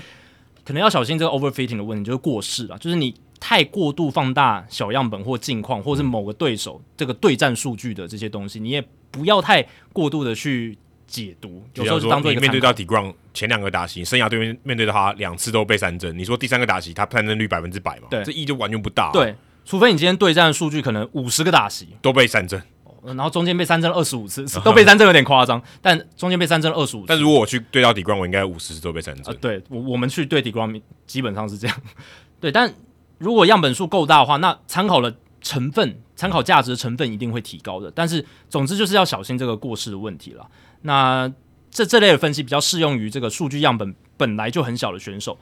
可能要小心这个 overfitting 的问题，就是过世了，就是你太过度放大小样本或近况，或是某个对手这个对战数据的这些东西，你也不要太过度的去解读。有时候是当做一个面对到 Degrom 前两个打席，生涯对面面对到他两次都被三振，你说第三个打席他三振率百分之百嘛？对，这意义就完全不大、啊。对，除非你今天对战的数据可能五十个打席都被三振。然后中间被三振了二十五次，都被三振有点夸张，但中间被三振了二十五次。但如果我去对到 Degrom，我应该五十次都被三振。呃、对，我我们去对 Degrom 基本上是这样。对，但如果样本数够大的话，那参考的成分、参考价值的成分一定会提高的。但是总之就是要小心这个过失的问题了。那这这类的分析比较适用于这个数据样本本来就很小的选手，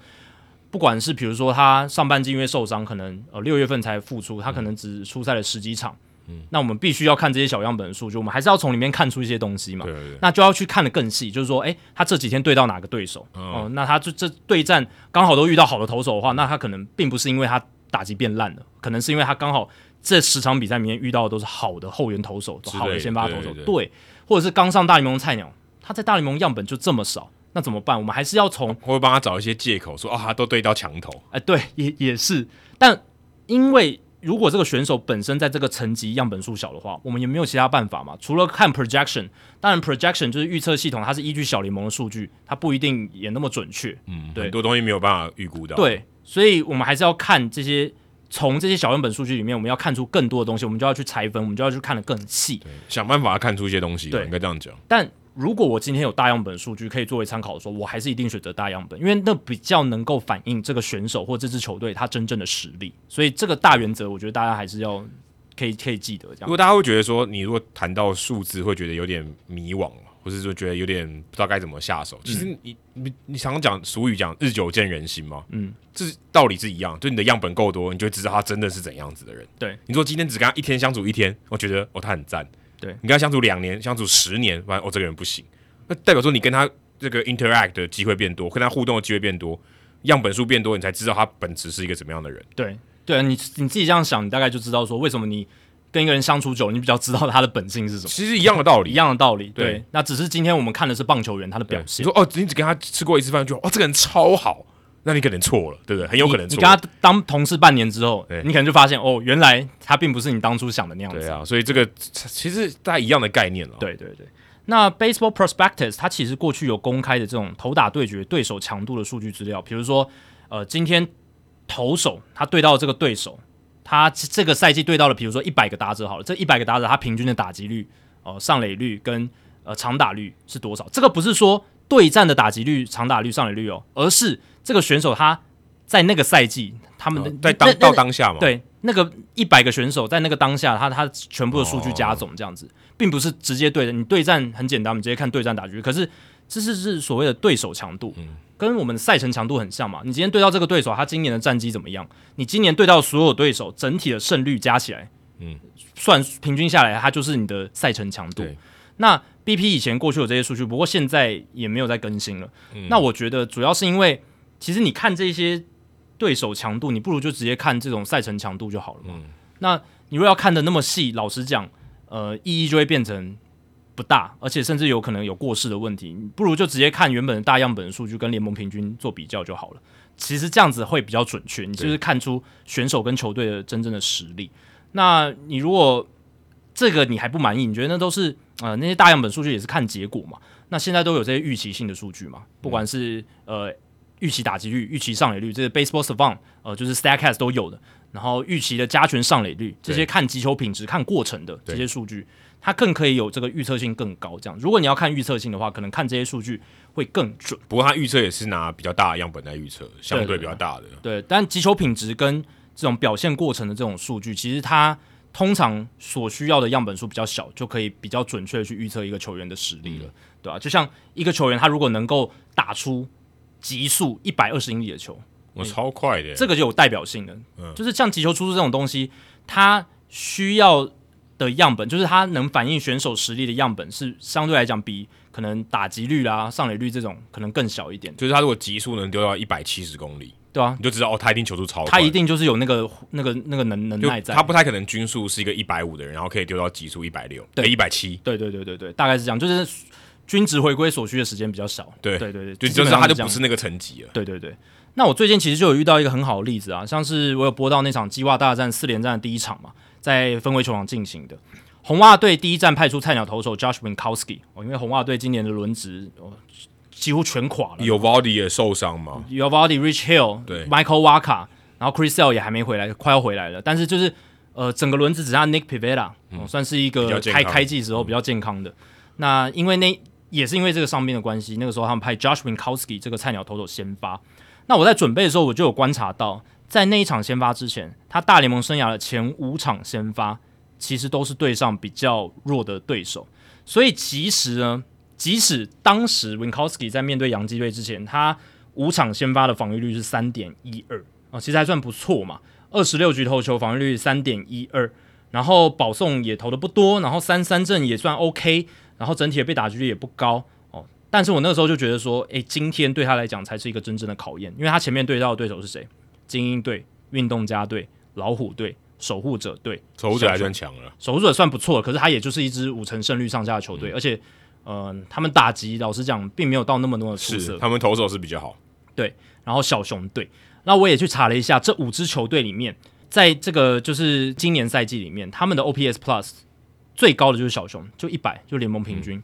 不管是比如说他上半季因为受伤，可能呃六月份才复出，他可能只出赛了十几场。嗯，那我们必须要看这些小样本的数据，我们还是要从里面看出一些东西嘛。对对对。那就要去看的更细，就是说，诶，他这几天对到哪个对手？哦、呃，那他这这对战刚好都遇到好的投手的话，那他可能并不是因为他打击变烂了，可能是因为他刚好这十场比赛里面遇到的都是好的后援投手，好的先发投手，对，或者是刚上大联盟的菜鸟，他在大联盟样本就这么少，那怎么办？我们还是要从会帮他找一些借口，说啊、哦，他都对到墙头。哎，对，也也是，但因为。如果这个选手本身在这个层级样本数小的话，我们也没有其他办法嘛？除了看 projection，当然 projection 就是预测系统，它是依据小联盟的数据，它不一定也那么准确。嗯，对，很多东西没有办法预估到。对，所以我们还是要看这些，从这些小样本数据里面，我们要看出更多的东西，我们就要去拆分，我们就要去看得更细，想办法看出一些东西。对，应该这样讲。但如果我今天有大样本数据可以作为参考的时候，我还是一定选择大样本，因为那比较能够反映这个选手或这支球队他真正的实力。所以这个大原则，我觉得大家还是要可以可以记得这样。如果大家会觉得说，你如果谈到数字会觉得有点迷惘，或是说觉得有点不知道该怎么下手，其实你你你常常讲俗语讲日久见人心嘛，嗯，这道理是一样，就你的样本够多，你就会知道他真的是怎样子的人。对，你说今天只跟他一天相处一天，我觉得哦他很赞。对，你跟他相处两年，相处十年，发现哦这个人不行。那代表说你跟他这个 interact 的机会变多，跟他互动的机会变多，样本数变多，你才知道他本质是一个怎么样的人。对，对，你你自己这样想，你大概就知道说为什么你跟一个人相处久，你比较知道他的本性是什么。其实一样的道理，一样的道理。对，对，那只是今天我们看的是棒球员他的表现。你说哦，你只跟他吃过一次饭，就哦这个人超好。那你可能错了，对不对？很有可能错。你跟他当同事半年之后，你可能就发现哦，原来他并不是你当初想的那样子。对啊，所以这个其实大家一样的概念了。对对对。那 Baseball Prospectus 它其实过去有公开的这种投打对决对手强度的数据资料，比如说呃，今天投手他对到这个对手，他这个赛季对到了，比如说一百个打者好了，这一百个打者他平均的打击率、呃上垒率跟呃长打率是多少？这个不是说对战的打击率、长打率、上垒率哦，而是这个选手他在那个赛季，他们的、哦、在当到当下嘛？对，那个一百个选手在那个当下，他他全部的数据加总这样子，哦、并不是直接对的。你对战很简单，我们直接看对战打击率。可是这是是所谓的对手强度，嗯、跟我们的赛程强度很像嘛？你今天对到这个对手，他今年的战绩怎么样？你今年对到所有对手整体的胜率加起来，嗯，算平均下来，它就是你的赛程强度。那 BP 以前过去有这些数据，不过现在也没有再更新了。嗯、那我觉得主要是因为，其实你看这些对手强度，你不如就直接看这种赛程强度就好了嘛。嗯、那你如果要看的那么细，老实讲，呃，意义就会变成不大，而且甚至有可能有过失的问题。你不如就直接看原本的大样本数据跟联盟平均做比较就好了。其实这样子会比较准确，你就是看出选手跟球队的真正的实力。那你如果这个你还不满意，你觉得那都是呃那些大样本数据也是看结果嘛？那现在都有这些预期性的数据嘛？不管是呃预期打击率、预期上垒率，这些 Baseball Savant 呃就是 Statcast 都有的。然后预期的加权上垒率，这些看击球品质、看过程的这些数据，它更可以有这个预测性更高。这样，如果你要看预测性的话，可能看这些数据会更准。不过它预测也是拿比较大的样本来预测，相对比较大的。对，对，但击球品质跟这种表现过程的这种数据，其实它。通常所需要的样本数比较小，就可以比较准确的去预测一个球员的实力了，嗯、对吧、啊？就像一个球员，他如果能够打出极速一百二十英里的球，我超快的，这个就有代表性的。嗯、就是像击球出速这种东西，它需要的样本，就是它能反映选手实力的样本，是相对来讲比可能打击率啦、上垒率这种可能更小一点。就是他如果极速能丢到一百七十公里。对啊，你就知道哦，他一定球速超快，他一定就是有那个那个那个能能耐在。他不太可能均速是一个一百五的人，然后可以丢到极速一百六，对，一百七。对对对对对，大概是这样，就是均值回归所需的时间比较少。对对对对，就就是他就不是那个层级了。对对对，那我最近其实就有遇到一个很好的例子啊，像是我有播到那场鸡袜大战四连战的第一场嘛，在分威球场进行的。红袜队第一站派出菜鸟投手 Josh Winckowski 哦，因为红袜队今年的轮值哦几乎全垮了。Eovaldi 也受伤嘛？Eovaldi Rich Hill 对，Michael Wacha，然后 Chris Sale 也还没回来，快要回来了。但是就是呃，整个轮子只剩下 Nick Pivetta，哦，算是一个开开季时候比较健康的。嗯、那因为那也是因为这个伤病的关系，那个时候他们派 Josh Winckowski 这个菜鸟投手先发。那我在准备的时候，我就有观察到，在那一场先发之前，他大联盟生涯的前五场先发，其实都是对上比较弱的对手。所以其实呢，即使当时 Winkowski 在面对洋基队之前，他五场先发的防御率是三点一二啊，其实还算不错嘛。二十六局投球防御率三点一二，然后保送也投的不多，然后三三振也算 OK，然后整体的被打击率也不高哦。但是我那个时候就觉得说，诶，今天对他来讲才是一个真正的考验，因为他前面对到的对手是谁？精英队、运动家队、老虎队、守护者队。守护者还算强了，守护者算不错，可是他也就是一支五成胜率上下的球队，嗯、而且，嗯、呃，他们打击老实讲并没有到那么多的出色。他们投手是比较好。对，然后小熊队，那我也去查了一下，这五支球队里面，在这个就是今年赛季里面，他们的 OPS Plus 最高的就是小熊，就一百，就联盟平均。嗯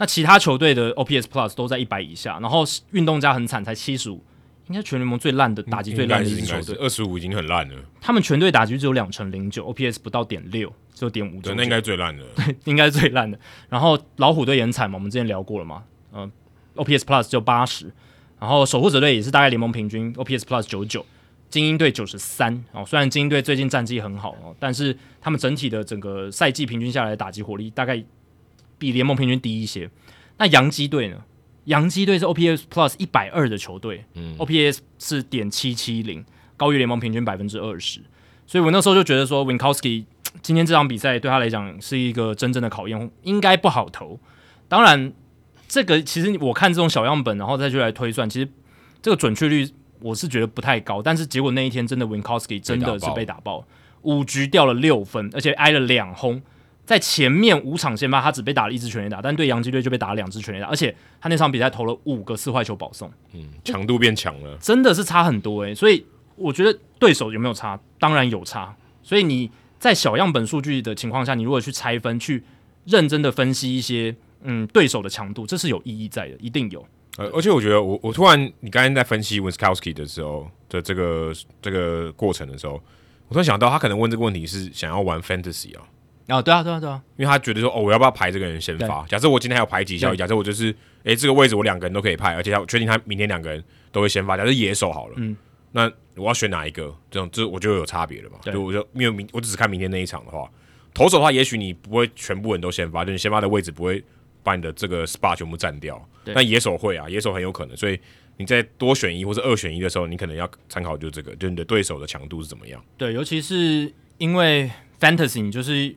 那其他球队的 OPS Plus 都在一百以下，然后运动家很惨，才七十五，应该全联盟最烂的打击最烂的一支球队，二十五已经很烂了。他们全队打击只有两成零九，OPS 不到点六，只有点五。对，那应该最烂的。对，应该是最烂的。然后老虎队也很惨嘛，我们之前聊过了嘛，嗯、呃、，OPS Plus 只有八十，然后守护者队也是大概联盟平均 OPS Plus 九十九，精英队九十三。哦，虽然精英队最近战绩很好哦，但是他们整体的整个赛季平均下来的打击火力大概。比联盟平均低一些。那洋基队呢？洋基队是 OPS Plus 一百二的球队，嗯，OPS 是点七七零，高于联盟平均百分之二十。所以我那时候就觉得说，Winckowski 今天这场比赛对他来讲是一个真正的考验，应该不好投。当然，这个其实我看这种小样本，然后再去来推算，其实这个准确率我是觉得不太高。但是结果那一天真的 Winckowski 真的是被打爆，五局掉了六分，而且挨了两轰。在前面五场先发，他只被打了一支全垒打，但对洋基队就被打了两支全垒打，而且他那场比赛投了五个四坏球保送，嗯，强度变强了，真的是差很多诶、欸。所以我觉得对手有没有差，当然有差。所以你在小样本数据的情况下，你如果去拆分、去认真的分析一些嗯对手的强度，这是有意义在的，一定有。呃，而且我觉得我我突然你刚才在分析 Winckowski 的时候的这个这个过程的时候，我突然想到他可能问这个问题是想要玩 Fantasy 啊。哦，对啊，对啊，对啊，因为他觉得说，哦，我要不要排这个人先发？假设我今天还有排挤效益，假设我就是，哎，这个位置我两个人都可以派，而且他确定他明天两个人都会先发。假设野手好了，嗯，那我要选哪一个？这种，这我就有差别了嘛。就，我就因为明我只是看明天那一场的话，投手的话，也许你不会全部人都先发，就你先发的位置不会把你的这个 spot 全部占掉。但野手会啊，野手很有可能，所以你在多选一或者二选一的时候，你可能要参考就这个，就你的对手的强度是怎么样。对，尤其是因为 fantasy 你就是。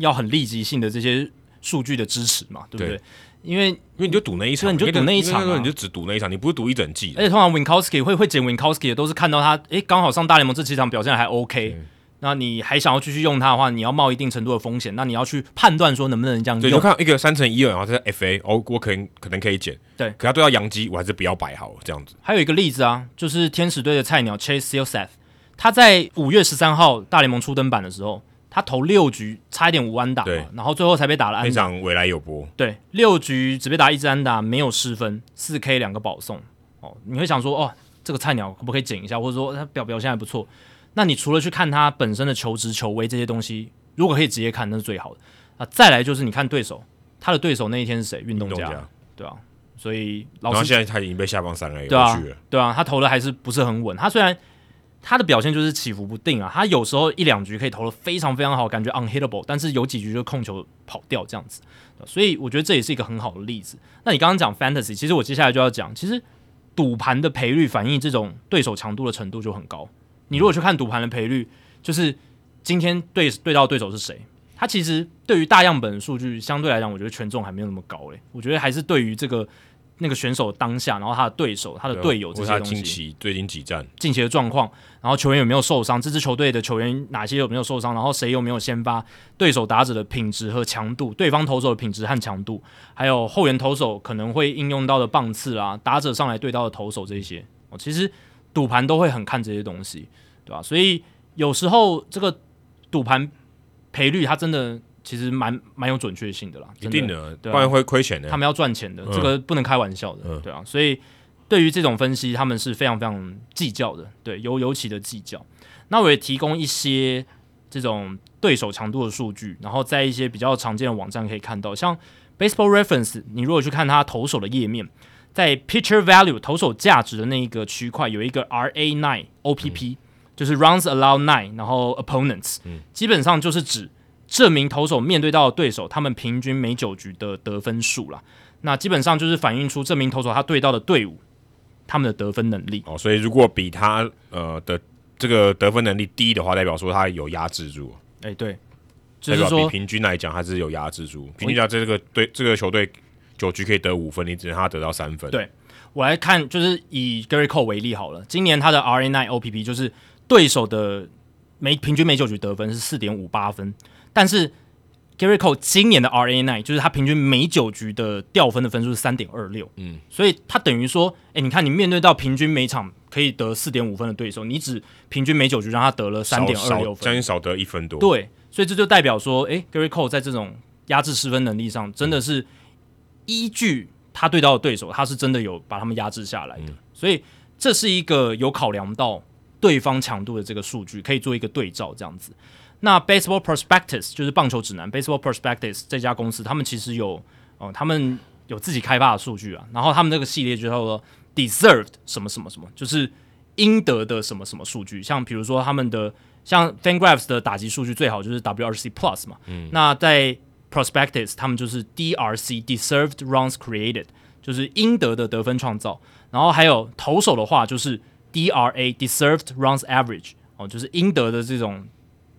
要很立即性的这些数据的支持嘛，对不对？对，因为因为你就赌那一场，你就赌那一场，啊，你就只赌那一场，你不是赌一整季。而且通常 Winckowski 会会捡 Winckowski 的，都是看到他诶刚好上大联盟这几场表现还 OK，那你还想要继续用他的话，你要冒一定程度的风险，那你要去判断说能不能这样用。对，就看一个三乘一二，然后在 FA，哦，我可能可能可以捡。对，可他对到洋基，我还是不要摆好这样子。还有一个例子啊，就是天使队的菜鸟 Chase Silseth，他在五月十三号大联盟初登板的时候。他投六局，差一点无安打，然后最后才被打了安打。非常未来有波。对，六局只被打一支安打，没有失分，四 K 两个保送。哦，你会想说，哦，这个菜鸟可不可以捡一下？或者说他表表现还不错？那你除了去看他本身的球职、球威这些东西，如果可以直接看，那是最好的。啊，再来就是你看对手，他的对手那一天是谁？运动家，对啊。所以老师，然后现在他已经被下放三 A 对啊，对啊，他投的还是不是很稳。他虽然。他的表现就是起伏不定啊，他有时候一两局可以投的非常非常好，感觉 unhittable，但是有几局就控球跑掉这样子，所以我觉得这也是一个很好的例子。那你刚刚讲 fantasy，其实我接下来就要讲，其实赌盘的赔率反映这种对手强度的程度就很高。你如果去看赌盘的赔率，就是今天对对到对手是谁，他其实对于大样本数据相对来讲，我觉得权重还没有那么高诶、欸，我觉得还是对于这个。那个选手当下，然后他的对手、他的队友这些东西，近期最近几战近期的状况，然后球员有没有受伤，这支球队的球员哪些有没有受伤，然后谁有没有先发，对手打者的品质和强度，对方投手的品质和强度，还有后援投手可能会应用到的棒次啊，打者上来对到的投手这些，哦，其实赌盘都会很看这些东西，对吧？所以有时候这个赌盘赔率，它真的其实蛮蛮有准确性的啦，一定的，不然会亏钱的。他们要赚钱的，嗯、这个不能开玩笑的，嗯、对啊。所以对于这种分析，他们是非常非常计较的，对，尤尤其的计较。那我也提供一些这种对手强度的数据，然后在一些比较常见的网站可以看到，像 Baseball Reference，你如果去看他投手的页面。在 pitcher value 投手价值的那一个区块有一个 RA nine OPP，、嗯、就是 runs allowed nine，然后 opponents，、嗯、基本上就是指这名投手面对到的对手，他们平均每九局的得分数啦。那基本上就是反映出这名投手他对到的队伍他们的得分能力。哦，所以如果比他呃的这个得分能力低的话，代表说他有压制住。哎、欸，对，就是说比平均来讲，他是有压制住。平均讲，这个对这个球队。九局可以得五分，你只能让他得到三分。对，我来看，就是以 Gerrit Cole 为例好了。今年他的 RA9 OPP 就是对手的每平均每九局得分是四点五八分，但是 Gerrit Cole 今年的 RA9 就是他平均每九局的掉分的分数是三点二六。嗯，所以他等于说，哎、欸，你看你面对到平均每场可以得四点五分的对手，你只平均每九局让他得了三点二六分，将近少得一分多。对，所以这就代表说，哎、欸、Gerrit Cole 在这种压制失分能力上真的是。依据他对到的对手，他是真的有把他们压制下来的，嗯、所以这是一个有考量到对方强度的这个数据，可以做一个对照这样子。那 Baseball Prospectus 就是棒球指南，Baseball Prospectus 这家公司，他们其实有哦、呃，他们有自己开发的数据啊，然后他们这个系列就叫做 Deserved 什么什么什么，就是应得的什么什么数据，像比如说他们的像 Fangraphs 的打击数据最好就是 WRC Plus 嘛，嗯，那在 Prospectus，他们就是 DRC（Deserved Runs Created），就是应得的得分创造。然后还有投手的话，就是 DRA（Deserved Runs Average），哦，就是应得的这种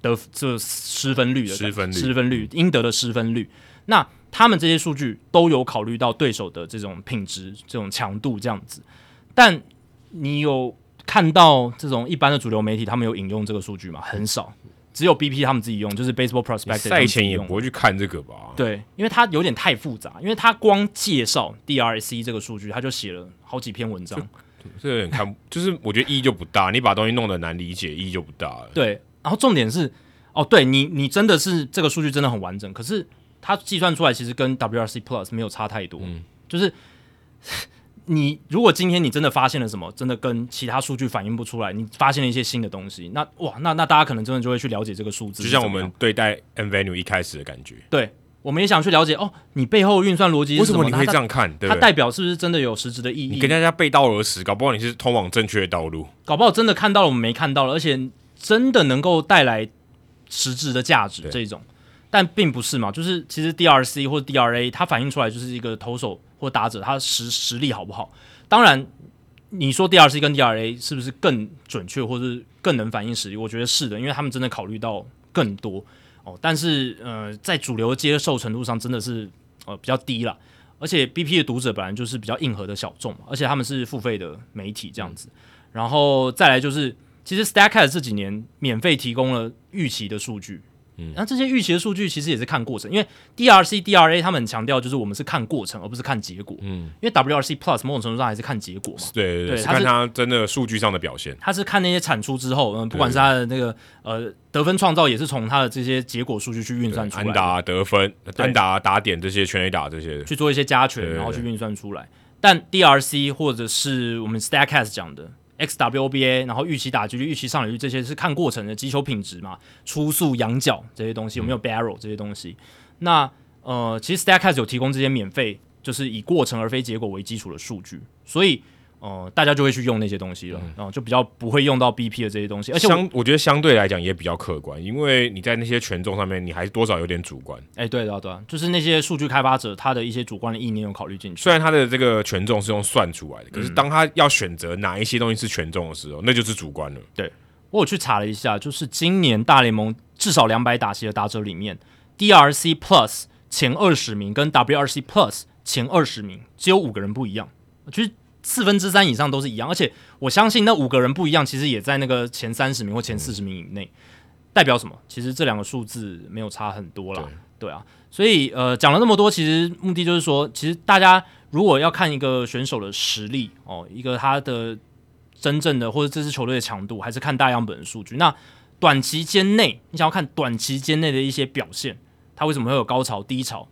得这失分率的失分率，失分率，应得的失分率。那他们这些数据都有考虑到对手的这种品质、这种强度这样子。但你有看到这种一般的主流媒体他们有引用这个数据吗？很少。只有 BP 他们自己用，就是 Baseball Prospectus。赛前也不会去看这个吧？对，因为它有点太复杂，因为它光介绍 DRC 这个数据，他就写了好几篇文章。这有点看，就是我觉得意义就不大。你把东西弄得难理解，意义就不大了。对，然后重点是，哦，对你，你真的是这个数据真的很完整，可是它计算出来其实跟 WRC Plus 没有差太多，嗯、就是。你如果今天你真的发现了什么，真的跟其他数据反映不出来，你发现了一些新的东西，那哇，那那大家可能真的就会去了解这个数字，就像我们对待 mVenue 一开始的感觉。对，我们也想去了解哦，你背后运算逻辑是什么？为什么你可以这样看？它，对对，它代表是不是真的有实质的意义？你跟大家背道而驰，搞不好你是通往正确的道路，搞不好真的看到了我们没看到了，而且真的能够带来实质的价值这种，但并不是嘛？就是其实 DRC 或者 DRA 它反映出来就是一个投手。或打者他实实力好不好？当然，你说 DRC 跟 DRA 是不是更准确，或是更能反映实力？我觉得是的，因为他们真的考虑到更多哦。但是呃，在主流接受程度上，真的是呃比较低了。而且 BP 的读者本来就是比较硬核的小众嘛，而且他们是付费的媒体这样子。然后再来就是，其实 Statcast 这几年免费提供了预期的数据。嗯那、嗯、这些预期的数据其实也是看过程，因为 DRC、DRA 他们强调就是我们是看过程，而不是看结果。嗯，因为 WRC Plus 某种程度上还是看结果嘛。对对对，看它真的数据上的表现。他是看那些产出之后，嗯，不管是他的那个呃得分创造，也是从他的这些结果数据去运算出来。安打得分、单打打点这些全垒打这些，去做一些加权，然后去运算出来。但 DRC 或者是我们 Statcast 讲的。xWOBA，然后预期打击率、预期上垒率这些是看过程的击球品质嘛，初速、仰角这些东西有没有 barrel 这些东西？那呃，其实 Statcast 有提供这些免费，就是以过程而非结果为基础的数据，所以。哦、呃，大家就会去用那些东西了，然、嗯、后、呃、就比较不会用到 BP 的这些东西，而且我相我觉得相对来讲也比较客观，因为你在那些权重上面，你还是多少有点主观。哎、欸，对的，对，就是那些数据开发者他的一些主观的意念有考虑进去。虽然他的这个权重是用算出来的，可是当他要选择哪一些东西是权重的时候，那就是主观了。对，我有去查了一下，就是今年大联盟至少两百打席的打者里面，DRC Plus 前二十名跟 WRC Plus 前二十名只有五个人不一样，就是。四分之三以上都是一样，而且我相信那五个人不一样，其实也在那个前三十名或前四十名以内，代表什么？其实这两个数字没有差很多啦。对，对啊，所以呃讲了那么多，其实目的就是说，其实大家如果要看一个选手的实力哦，一个他的真正的或者这支球队的强度，还是看大样本的数据。那短期间内，你想要看短期间内的一些表现，它为什么会有高潮低潮？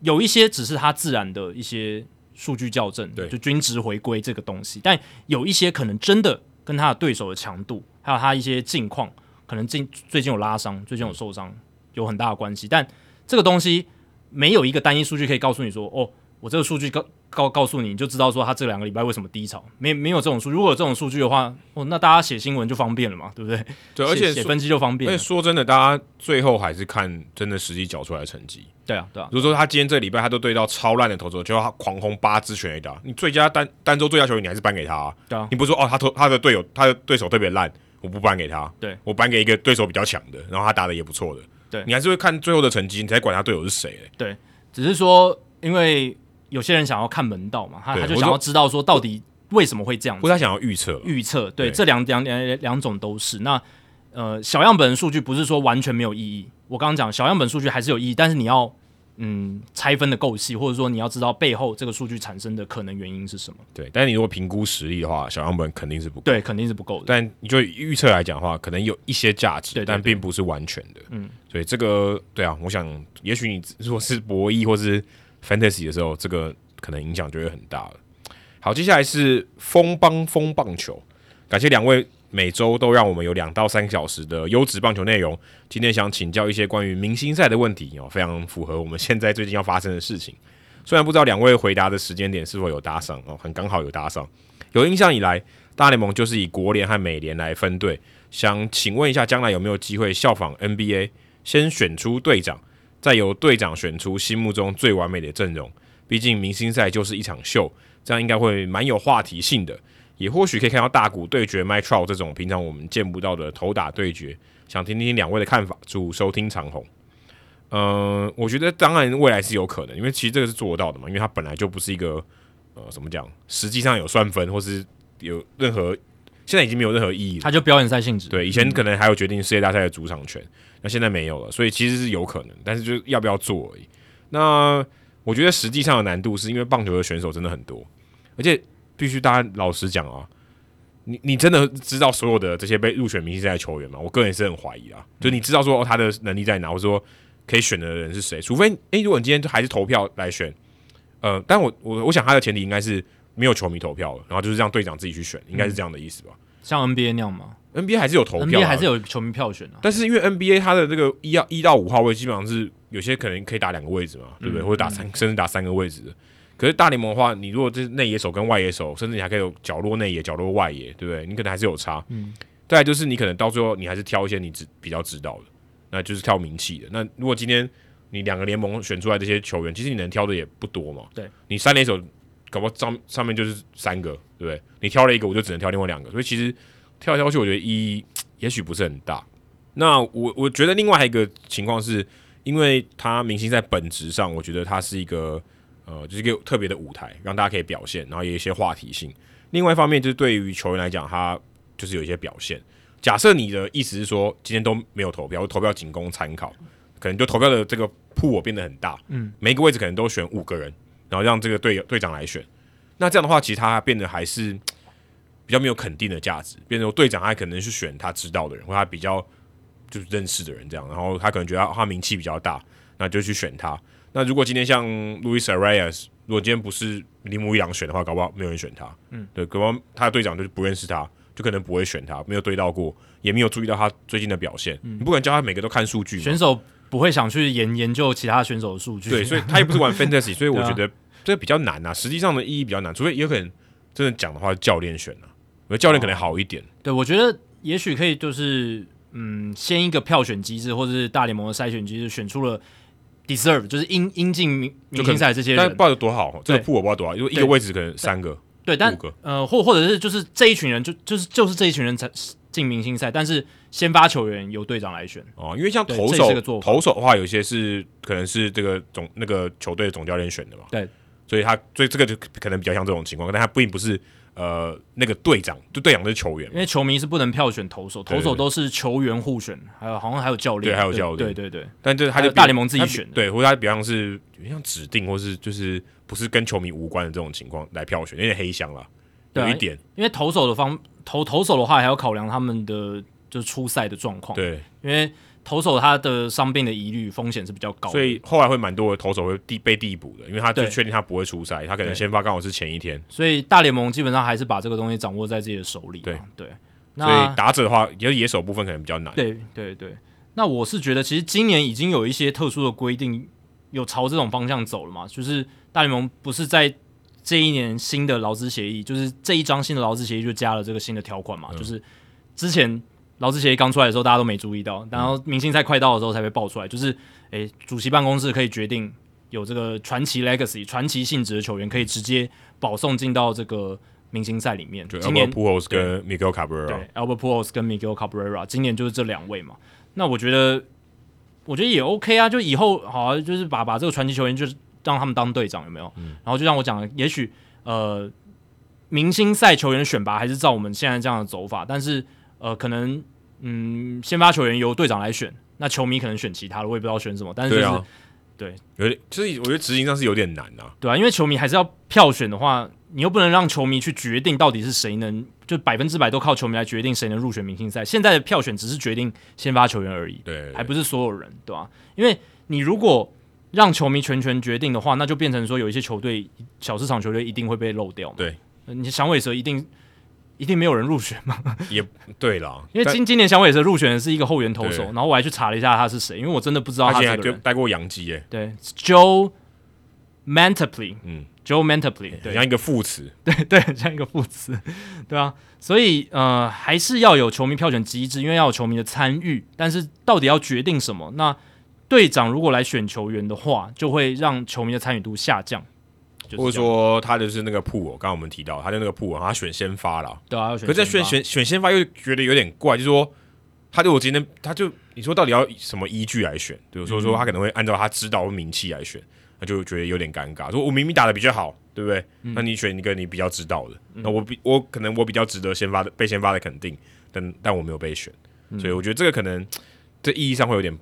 有一些只是它自然的一些数据校正，对，就均值回归这个东西。但有一些可能真的跟他的对手的强度，还有他一些近况，可能近最近有拉伤，最近有受伤，有很大的关系。但这个东西没有一个单一数据可以告诉你说，哦。我这个数据告告告诉你，你就知道说他这两个礼拜为什么低潮。没没有这种数，如果有这种数据的话，哦，那大家写新闻就方便了嘛，对不对？对，而且写分析就方便。而且说真的，大家最后还是看真的实际缴出来的成绩。对啊，对啊。如果说他今天这个礼拜他都对到超烂的投手，就要他狂轰八支全垒打，你最佳单单周最佳球员你还是颁给他啊？对啊。你不是说哦，他投他的队友他的对手特别烂，我不颁给他。对，我颁给一个对手比较强的，然后他打的也不错的。对，你还是会看最后的成绩，你才管他队友是谁、欸。对，只是说因为。有些人想要看门道嘛，他他就想要知道说到底为什么会这样子，不是他想要预测，预测对，对这两两两两种都是。那呃小样本数据不是说完全没有意义，我刚刚讲小样本数据还是有意义，但是你要嗯拆分的够细，或者说你要知道背后这个数据产生的可能原因是什么。对，但是你如果评估实力的话，小样本肯定是不够，对，肯定是不够的。但你就预测来讲的话，可能有一些价值，对，对，对，但并不是完全的。嗯，所以这个对啊，我想也许你如果是博弈或是 fantasy 的时候，这个。可能影响就会很大了。好，接下来是风帮风棒球，感谢两位每周都让我们有两到三小时的优质棒球内容。今天想请教一些关于明星赛的问题哦，非常符合我们现在最近要发生的事情。虽然不知道两位回答的时间点是否有搭上哦，很刚好有搭上。有印象以来，大联盟就是以国联和美联来分队。想请问一下，将来有没有机会效仿 NBA，先选出队长，再由队长选出心目中最完美的阵容？毕竟明星赛就是一场秀，这样应该会蛮有话题性的，也或许可以看到大谷对决 Mytro 这种平常我们见不到的头打对决。想听听两位的看法，祝收听长虹。嗯、我觉得当然未来是有可能，因为其实这个是做得到的嘛，因为它本来就不是一个呃怎么讲，实际上有算分或是有任何，现在已经没有任何意义了，它就表演赛性质。对，以前可能还有决定世界大赛的主场权，那现在没有了，所以其实是有可能，但是就要不要做而已。那。我觉得实际上的难度是因为棒球的选手真的很多，而且必须大家老实讲啊，你你真的知道所有的这些被入选明星赛的球员吗？我个人也是很怀疑啊。就你知道说、哦、他的能力在哪，或者说可以选的人是谁？除非诶、欸，如果你今天还是投票来选，呃，但我我我想他的前提应该是没有球迷投票了，然后就是让队长自己去选，应该是这样的意思吧？嗯、像 NBA 那样吗？NBA 还是有投票，NBA 还是有球迷票选的、啊。但是因为 NBA 它的这个一到一到五号位基本上是。有些可能可以打两个位置嘛，对不对？嗯、或者打三，甚至打三个位置的。可是大联盟的话，你如果这是内野手跟外野手，甚至你还可以有角落内野、角落外野，对不对？你可能还是有差。嗯。再来就是你可能到最后你还是挑一些你知比较知道的，那就是挑名气的。那如果今天你两个联盟选出来这些球员，其实你能挑的也不多嘛。对。你三垒手搞不好上上面就是三个，对不对？你挑了一个，我就只能挑另外两个。所以其实挑来挑去，我觉得意义 也许不是很大。那我我觉得另外还有一个情况是。因为他明星在本质上，我觉得他是一个呃，就是一个特别的舞台，让大家可以表现，然后也有一些话题性。另外一方面，就是对于球员来讲，他就是有一些表现。假设你的意思是说，今天都没有投票，投票仅供参考，可能就投票的这个铺我变得很大，嗯，每一个位置可能都选五个人，然后让这个队队长来选。那这样的话，其实他变得还是比较没有肯定的价值，变成队长他可能是选他知道的人，或他比较。就是认识的人这样，然后他可能觉得他名气比较大，那就去选他。那如果今天像 Luis Arraez，如果今天不是铃木一郎选的话，搞不好没有人选他。嗯，对，可能他的队长就是不认识他，就可能不会选他，没有对到过，也没有注意到他最近的表现。嗯，你不可能叫他每个都看数据。选手不会想去研研究其他选手的数据。对，所以他也不是玩 Fantasy，所以我觉得这个比较难啊。实际上的意义比较难，除非有可能真的讲的话，教练选啊，我觉得教练可能好一点。哦，对，我觉得也许可以就是。嗯，先一个票选机制，或者是大联盟的筛选机制，选出了 deserve，就是应应进明明星赛这些人，但不知道有多好，这个铺我不知道多少，因为一个位置可能三个，对，但呃，或或者是就是这一群人就就是就是这一群人才进明星赛，但是先发球员由队长来选哦，因为像投手投手的话，有些是可能是这个总那个球队总教练选的嘛，对，所以他所以这个就可能比较像这种情况，但他并不是。呃，那个队长就队长是球员，因为球迷是不能票选投手，投手都是球员互选，还有好像还有教练，对，还有教练，对对对。但这他就大联盟自己选，对，或者他比方是像指定，或是就是不是跟球迷无关的这种情况来票选，有点黑箱了，有一点。因为投手的方投投手的话，还要考量他们的就是出赛的状况。对，因为投手他的伤病的疑虑风险是比较高的，所以后来会蛮多的投手会递被递补的，因为他就确定他不会出赛，他可能先发刚好是前一天。所以大联盟基本上还是把这个东西掌握在自己的手里。对对，所以打者的话，也野手部分可能比较难。对对对，那我是觉得其实今年已经有一些特殊的规定，有朝这种方向走了嘛，就是大联盟不是在这一年新的劳资协议，就是这一张新的劳资协议就加了这个新的条款嘛，嗯、就是之前。劳资协议刚出来的时候，大家都没注意到，然后明星赛快到的时候才被爆出来。就是，诶，主席办公室可以决定有这个传奇 legacy、传奇性质的球员可以直接保送进到这个明星赛里面。对今年 Albert Pujols 跟 Miguel Cabrera，对，Albert Pujols 跟 Miguel Cabrera，今年就是这两位嘛。那我觉得，我觉得也 OK 啊，就以后好啊，就是把把这个传奇球员就是让他们当队长，有没有？嗯、然后就像我讲的，也许呃，明星赛球员选拔还是照我们现在这样的走法，但是呃，可能。嗯，先发球员由队长来选，那球迷可能选其他的，我也不知道选什么。但是就是对、啊、对，有点就是我觉得执行上是有点难啊。对啊，因为球迷还是要票选的话，你又不能让球迷去决定到底是谁能，就百分之百都靠球迷来决定谁能入选明星赛。现在的票选只是决定先发球员而已，对，还不是所有人，对吧、啊？因为你如果让球迷全权决定的话，那就变成说有一些球队小市场球队一定会被漏掉。对，你响尾蛇一定。一定没有人入选吗？也对了，因为今今年响尾蛇入选的是一个后援投手，然后我还去查了一下他是谁，因为我真的不知道他，他现在带过洋基耶。对，Joe Mantiply，嗯，Joe Mantiply，对，像一个副词，对对，像一个副词，对啊，所以呃，还是要有球迷票选机制，因为要有球迷的参与，但是到底要决定什么？那队长如果来选球员的话，就会让球迷的参与度下降。或者说他就是那个铺，刚刚我们提到他的那个铺，他选先发了，对啊，可是在选选选先发又觉得有点怪，就是说他对我今天他就你说到底要什么依据来选？对，所以说他可能会按照他知道的名气来选，他就觉得有点尴尬。说我明明打的比较好，对不对？嗯、那你选一个你比较知道的，嗯、那我比我可能我比较值得先发的被先发的肯定，但但我没有被选，所以我觉得这个可能这意义上会有点。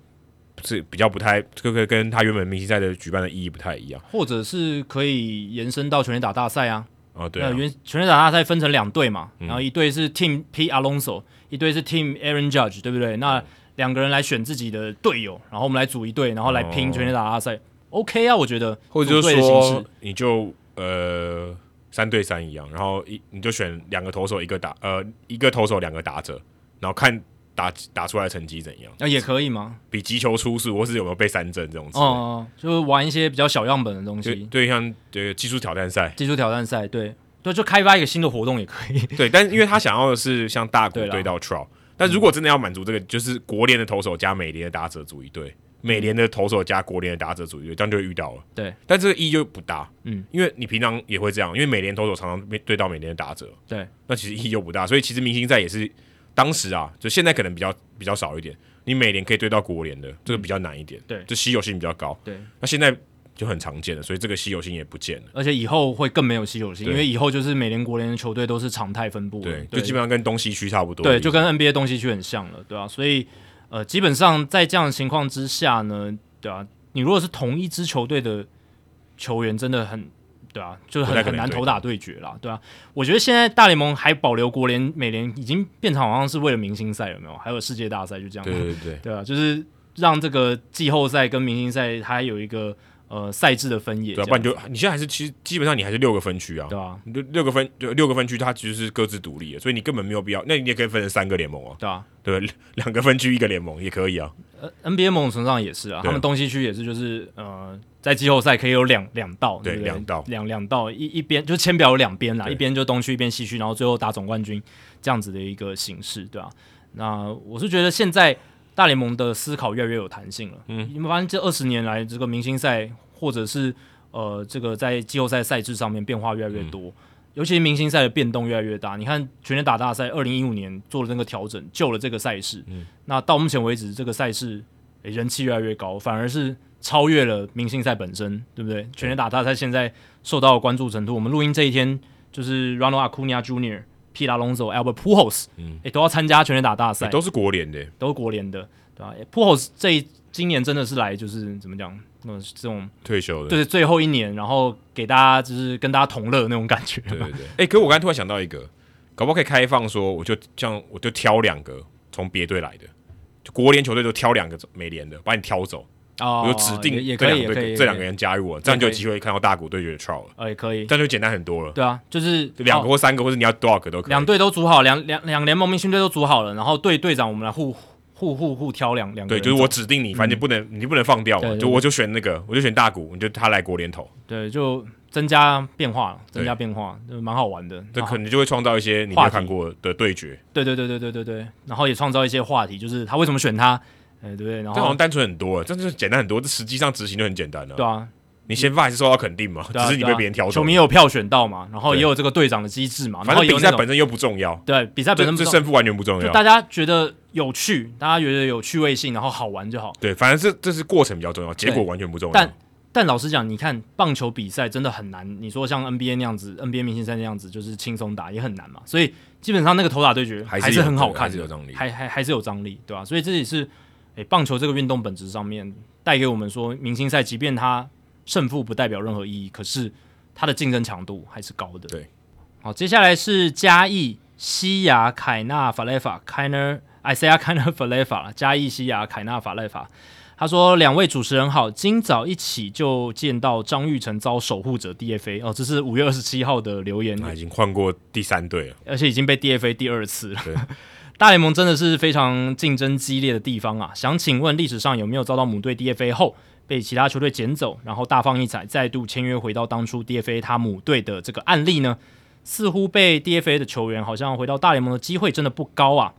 是比较不太，这个跟他原本明星赛的举办的意义不太一样，或者是可以延伸到全垒打大赛啊。哦，对啊，原全垒打大赛分成两队嘛，嗯、然后一队是 Team Pete Alonso，一队是 Team Aaron Judge，对不对？那两个人来选自己的队友，然后我们来组一队，然后来拼全垒打大赛。哦、OK 啊，我觉得，或者就是说，你就呃三对三一样，然后一你就选两个投手，一个打呃一个投手两个打者，然后看。打打出来的成绩怎样？那、啊、也可以吗？比击球出数，或是有没有被三振这种？哦哦，就是玩一些比较小样本的东西。对，对像对技术挑战赛，技术挑战赛，对对，就开发一个新的活动也可以。对，但因为他想要的是像大谷对到 Trout，但如果真的要满足这个，就是国联的投手加美联的打者组一队，美联的投手加国联的打者组一队，这样就会遇到了。对，但这个意义就不大。嗯，因为你平常也会这样，因为美联投手常常面对到美联的打者。对，那其实意义就不大，所以其实明星赛也是。当时啊，就现在可能比较比较少一点。你每年可以对到国联的，这个比较难一点。嗯、对，就稀有性比较高。对，那现在就很常见了，所以这个稀有性也不见了。而且以后会更没有稀有性，因为以后就是美联国联的球队都是常态分布。对，就基本上跟东西区差不多。对，就跟 NBA 东西区很像了，对啊。所以呃，基本上在这样的情况之下呢，对啊，你如果是同一支球队的球员，真的很。对啊，就是很很难投打对决啦，对啊，我觉得现在大联盟还保留国联、美联，已经变成好像是为了明星赛，有没有？还有世界大赛就这样。对对对，对啊，就是让这个季后赛跟明星赛它还有一个呃赛制的分野。对啊，不然就你现在还是其实基本上你还是六个分区啊。对啊，六六个分就六个分区，它其实是各自独立的，所以你根本没有必要。那你也可以分成三个联盟啊。对啊，对，两个分区一个联盟也可以啊。呃，NBA 某种程度上也是啊，他们东西区也是，就是呃。在季后赛可以有两两道，对？两道，两两道，一一边就是签表有两边啦，一边就东区，一边西区，然后最后打总冠军这样子的一个形式，对吧、啊？那我是觉得现在大联盟的思考越来越有弹性了。嗯，你们发现这二十年来，这个明星赛或者是呃这个在季后赛赛制上面变化越来越多，嗯、尤其是明星赛的变动越来越大。你看全年打大赛，二零一五年做了那个调整，救了这个赛事。嗯，那到目前为止，这个赛事、欸、人气越来越高，反而是。超越了明星赛本身，对不对？全垒打大赛现在受到的关注程度，我们录音这一天就是 Ronald Acuna Jr.、Pete Alonso、Albert Pujols，嗯，诶，都要参加全垒打大赛，都是国联的，都是国联的，对吧？Pujols 这今年真的是来就是怎么讲，那种这种退休的，对，最后一年，然后给大家就是跟大家同乐那种感觉，对对对。哎，可是我刚才突然想到一个。搞不好可以开放说，我就这样，我就挑两个从别队来的，就国联球队就挑两个美联的，把你挑走。哦，我就指定这两个这两个人加入我，这样就有机会看到大谷对决的 Trout 了。呃，也可以，这样就简单很多了。对啊，就是两个或三个，或者你要多少个都可以。两队都组好，两两两联盟明星队都组好了，然后队队长我们来互互互互挑两两个。对，就是我指定你，反正不能你不能放掉嘛，就我就选那个，我就选大谷，你就他来国联投。对，就增加变化，增加变化，就蛮好玩的。这可能就会创造一些你没有看过的对决。对对对对对对对，然后也创造一些话题，就是他为什么选他。哎，对不对？然后这好像单纯很多，这就是简单很多。这实际上执行就很简单了。对啊，你先发还是受到肯定嘛？只是你被别人挑走。球迷有票选到嘛？然后也有这个队长的机制嘛？反正比赛本身又不重要。对，比赛本身这胜负完全不重要。大家觉得有趣，大家觉得有趣味性，然后好玩就好。对，反正这这是过程比较重要，结果完全不重要。但但老实讲，你看棒球比赛真的很难。你说像 NBA 那样子，NBA 明星赛那样子，就是轻松打也很难嘛。所以基本上那个投打对决还是很好看，还是有张力，还还还是有张力，对吧？所以这也是。诶，棒球这个运动本质上面带给我们说，明星赛即便它胜负不代表任何意义，可是它的竞争强度还是高的。对，好，接下来是嘉义西亚凯纳法雷法凯纳艾西亚凯纳法雷法嘉义西亚凯纳法雷法。他说：“两位主持人好，今早一起就见到张玉成遭守护者 DFA 哦，这是五月二十七号的留言，他已经换过第三队了，而且已经被 DFA 第二次了。”大联盟真的是非常竞争激烈的地方啊！想请问历史上有没有遭到母队 DFA 后被其他球队捡走，然后大放异彩，再度签约回到当初 DFA 他母队的这个案例呢？似乎被 DFA 的球员好像回到大联盟的机会真的不高啊！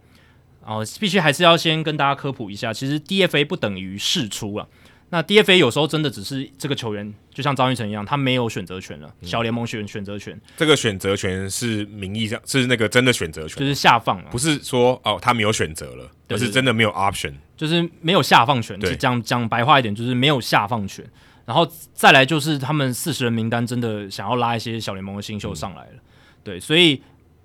哦，必须还是要先跟大家科普一下，其实 DFA 不等于释出啊。那 DFA 有时候真的只是这个球员，就像张玉成一样，他没有选择权了。小联盟选选择权，这个选择权是名义上是那个真的选择权，就是下放了，不是说哦他没有选择了，而是真的没有 option，就是没有下放权。对，讲讲白话一点，就是没有下放权。然后再来就是他们四十人名单真的想要拉一些小联盟的新秀上来了，对，所以。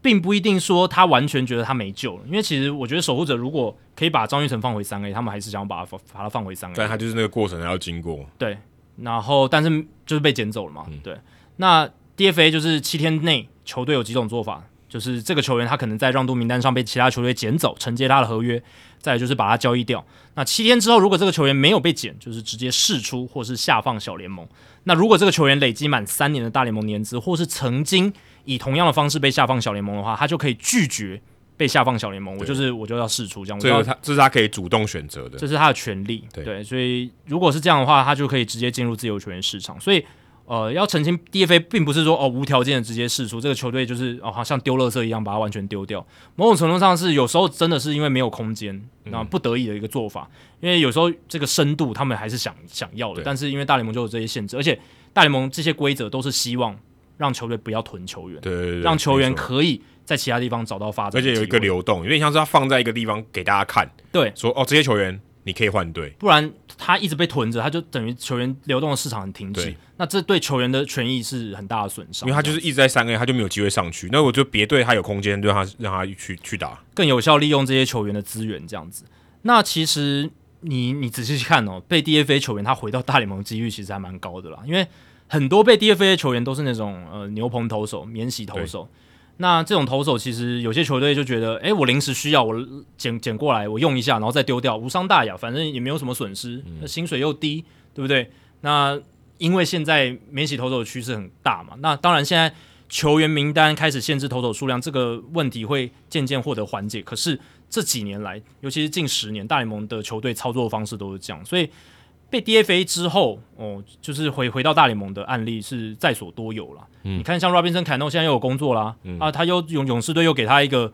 并不一定说他完全觉得他没救了，因为其实我觉得守护者如果可以把张玉成放回三 A，他们还是想要把他放把他放回三 A。但他就是那个过程还要经过。对，然后但是就是被捡走了嘛。嗯、对，那 DFA 就是七天内球队有几种做法，就是这个球员他可能在让渡名单上被其他球队捡走，承接他的合约，再来就是把他交易掉。那七天之后，如果这个球员没有被捡，就是直接释出或是下放小联盟。那如果这个球员累积满三年的大联盟年资，或是曾经以同样的方式被下放小联盟的话，他就可以拒绝被下放小联盟。我就是我就要试出这样。这是他这是他可以主动选择的，这是他的权利。对，对，所以如果是这样的话，他就可以直接进入自由球员市场。所以呃，要澄清，DFA 并不是说哦无条件的直接试出，这个球队就是哦好像丢垃圾一样把它完全丢掉。某种程度上是有时候真的是因为没有空间，那不得已的一个做法。因为有时候这个深度他们还是想想要的，但是因为大联盟就有这些限制，而且大联盟这些规则都是希望。让球队不要囤球员，对，对，对，让球员可以在其他地方找到发展，而且有一个流动，有点像是他放在一个地方给大家看，对，说哦，这些球员你可以换队，不然他一直被囤着，他就等于球员流动的市场很停滞，那这对球员的权益是很大的损伤，因为他就是一直在三 A，他就没有机会上去，那我就别队他有空间，就让他让他去去打，更有效利用这些球员的资源，这样子。那其实你你仔细去看哦，被 DFA 球员他回到大联盟几率其实还蛮高的啦，因为。很多被 DFA 的球员都是那种呃牛棚投手、免洗投手。那这种投手其实有些球队就觉得，哎，我临时需要，我捡捡过来，我用一下，然后再丢掉，无伤大雅，反正也没有什么损失，那薪水又低，对不对？那因为现在免洗投手的趋势很大嘛，那当然现在球员名单开始限制投手数量，这个问题会渐渐获得缓解。可是这几年来，尤其是近十年，大联盟的球队操作方式都是这样，所以。被 DFA 之后，哦，就是回回到大联盟的案例是在所多有了。嗯、你看，像 Robinson Cano 现在又有工作啦，嗯、啊，他又勇勇士队又给他一个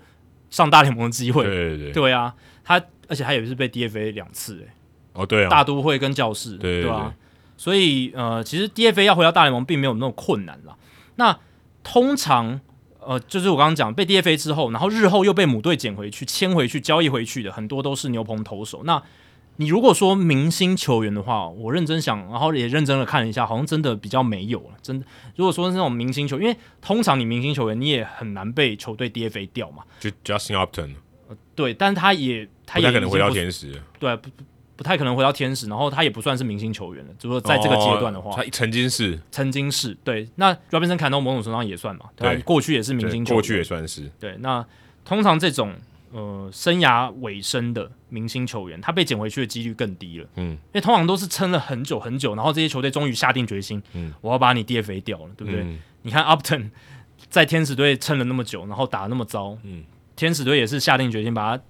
上大联盟的机会，对对对，对啊，他而且他也是被 DFA 两次，诶，哦对啊，大都会跟教室，对对啊，所以呃，其实 DFA 要回到大联盟并没有那么困难啦。那通常呃，就是我刚刚讲被 DFA 之后，然后日后又被母队捡回去、签回去、交易回去的很多都是牛棚投手，那。你如果说明星球员的话，我认真想，然后也认真的看了一下，好像真的比较没有了。真的，如果说是那种明星球员，因为通常你明星球员你也很难被球队 DFA 掉嘛。就 Justin Upton，呃，对，但他也他也可能回到天使。对，不不太可能回到天使，然后他也不算是明星球员了。就说在这个阶段的话，哦、他曾经是，曾经是对。那 Robinson Cano 某种程度上也算嘛，对，过去也是明星球员，过去也算是。对，那通常这种呃生涯尾声的明星球员，他被捡回去的几率更低了。嗯，因为通常都是撑了很久很久，然后这些球队终于下定决心，嗯，我要把你 DFA 掉了，对不对？嗯、你看 Upton 在天使队撑了那么久，然后打得那么糟，嗯，天使队也是下定决心把他。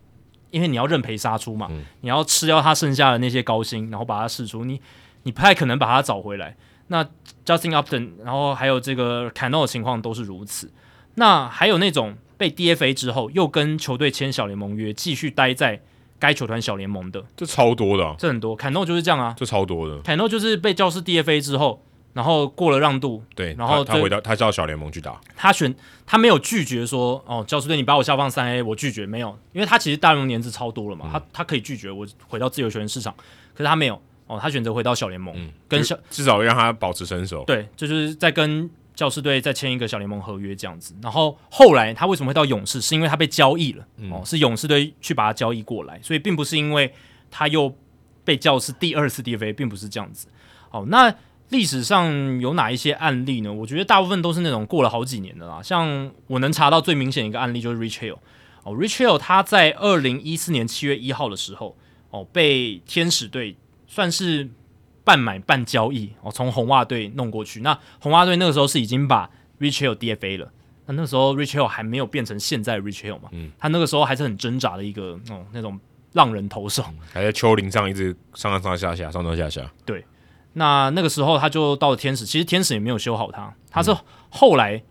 因为你要认赔杀出嘛，嗯、你要吃掉他剩下的那些高薪，然后把他释出，你你不太可能把他找回来。那 Justin Upton，然后还有这个 Cano 的情况都是如此。那还有那种被 DFA 之后又跟球队签小联盟约，继续待在该球团小联盟的，这超多的、啊，这很多。Cano 就是这样啊，这超多的。Cano 就是被教士 DFA 之后。然后过了让渡，对，然后他，他回到他到小联盟去打，他选他没有拒绝说哦，教师队你把我下放三 A，我拒绝没有，因为他其实大联盟年资超多了嘛，嗯、他他可以拒绝我回到自由球员市场，可是他没有哦，他选择回到小联盟，嗯、跟小至少让他保持身手，对，就是在跟教士队再签一个小联盟合约这样子。然后后来他为什么会到勇士，是因为他被交易了、嗯、哦，是勇士队去把他交易过来，所以并不是因为他又被教师第二次 DFA，并不是这样子。哦，那。历史上有哪一些案例呢？我觉得大部分都是那种过了好几年的啦。像我能查到最明显一个案例就是 Rich Hill 哦，Rich Hill 他在二零一四年七月一号的时候哦，被天使队算是半买半交易哦，从红袜队弄过去。那红袜队那个时候是已经把 Rich Hill DFA 了。那那时候 Rich Hill 还没有变成现在 Rich Hill 嘛？嗯，他那个时候还是很挣扎的一个哦，那种浪人投手，还在丘陵上一直上上下下，上上下下。对。那那个时候他就到了天使，其实天使也没有修好他，他是后来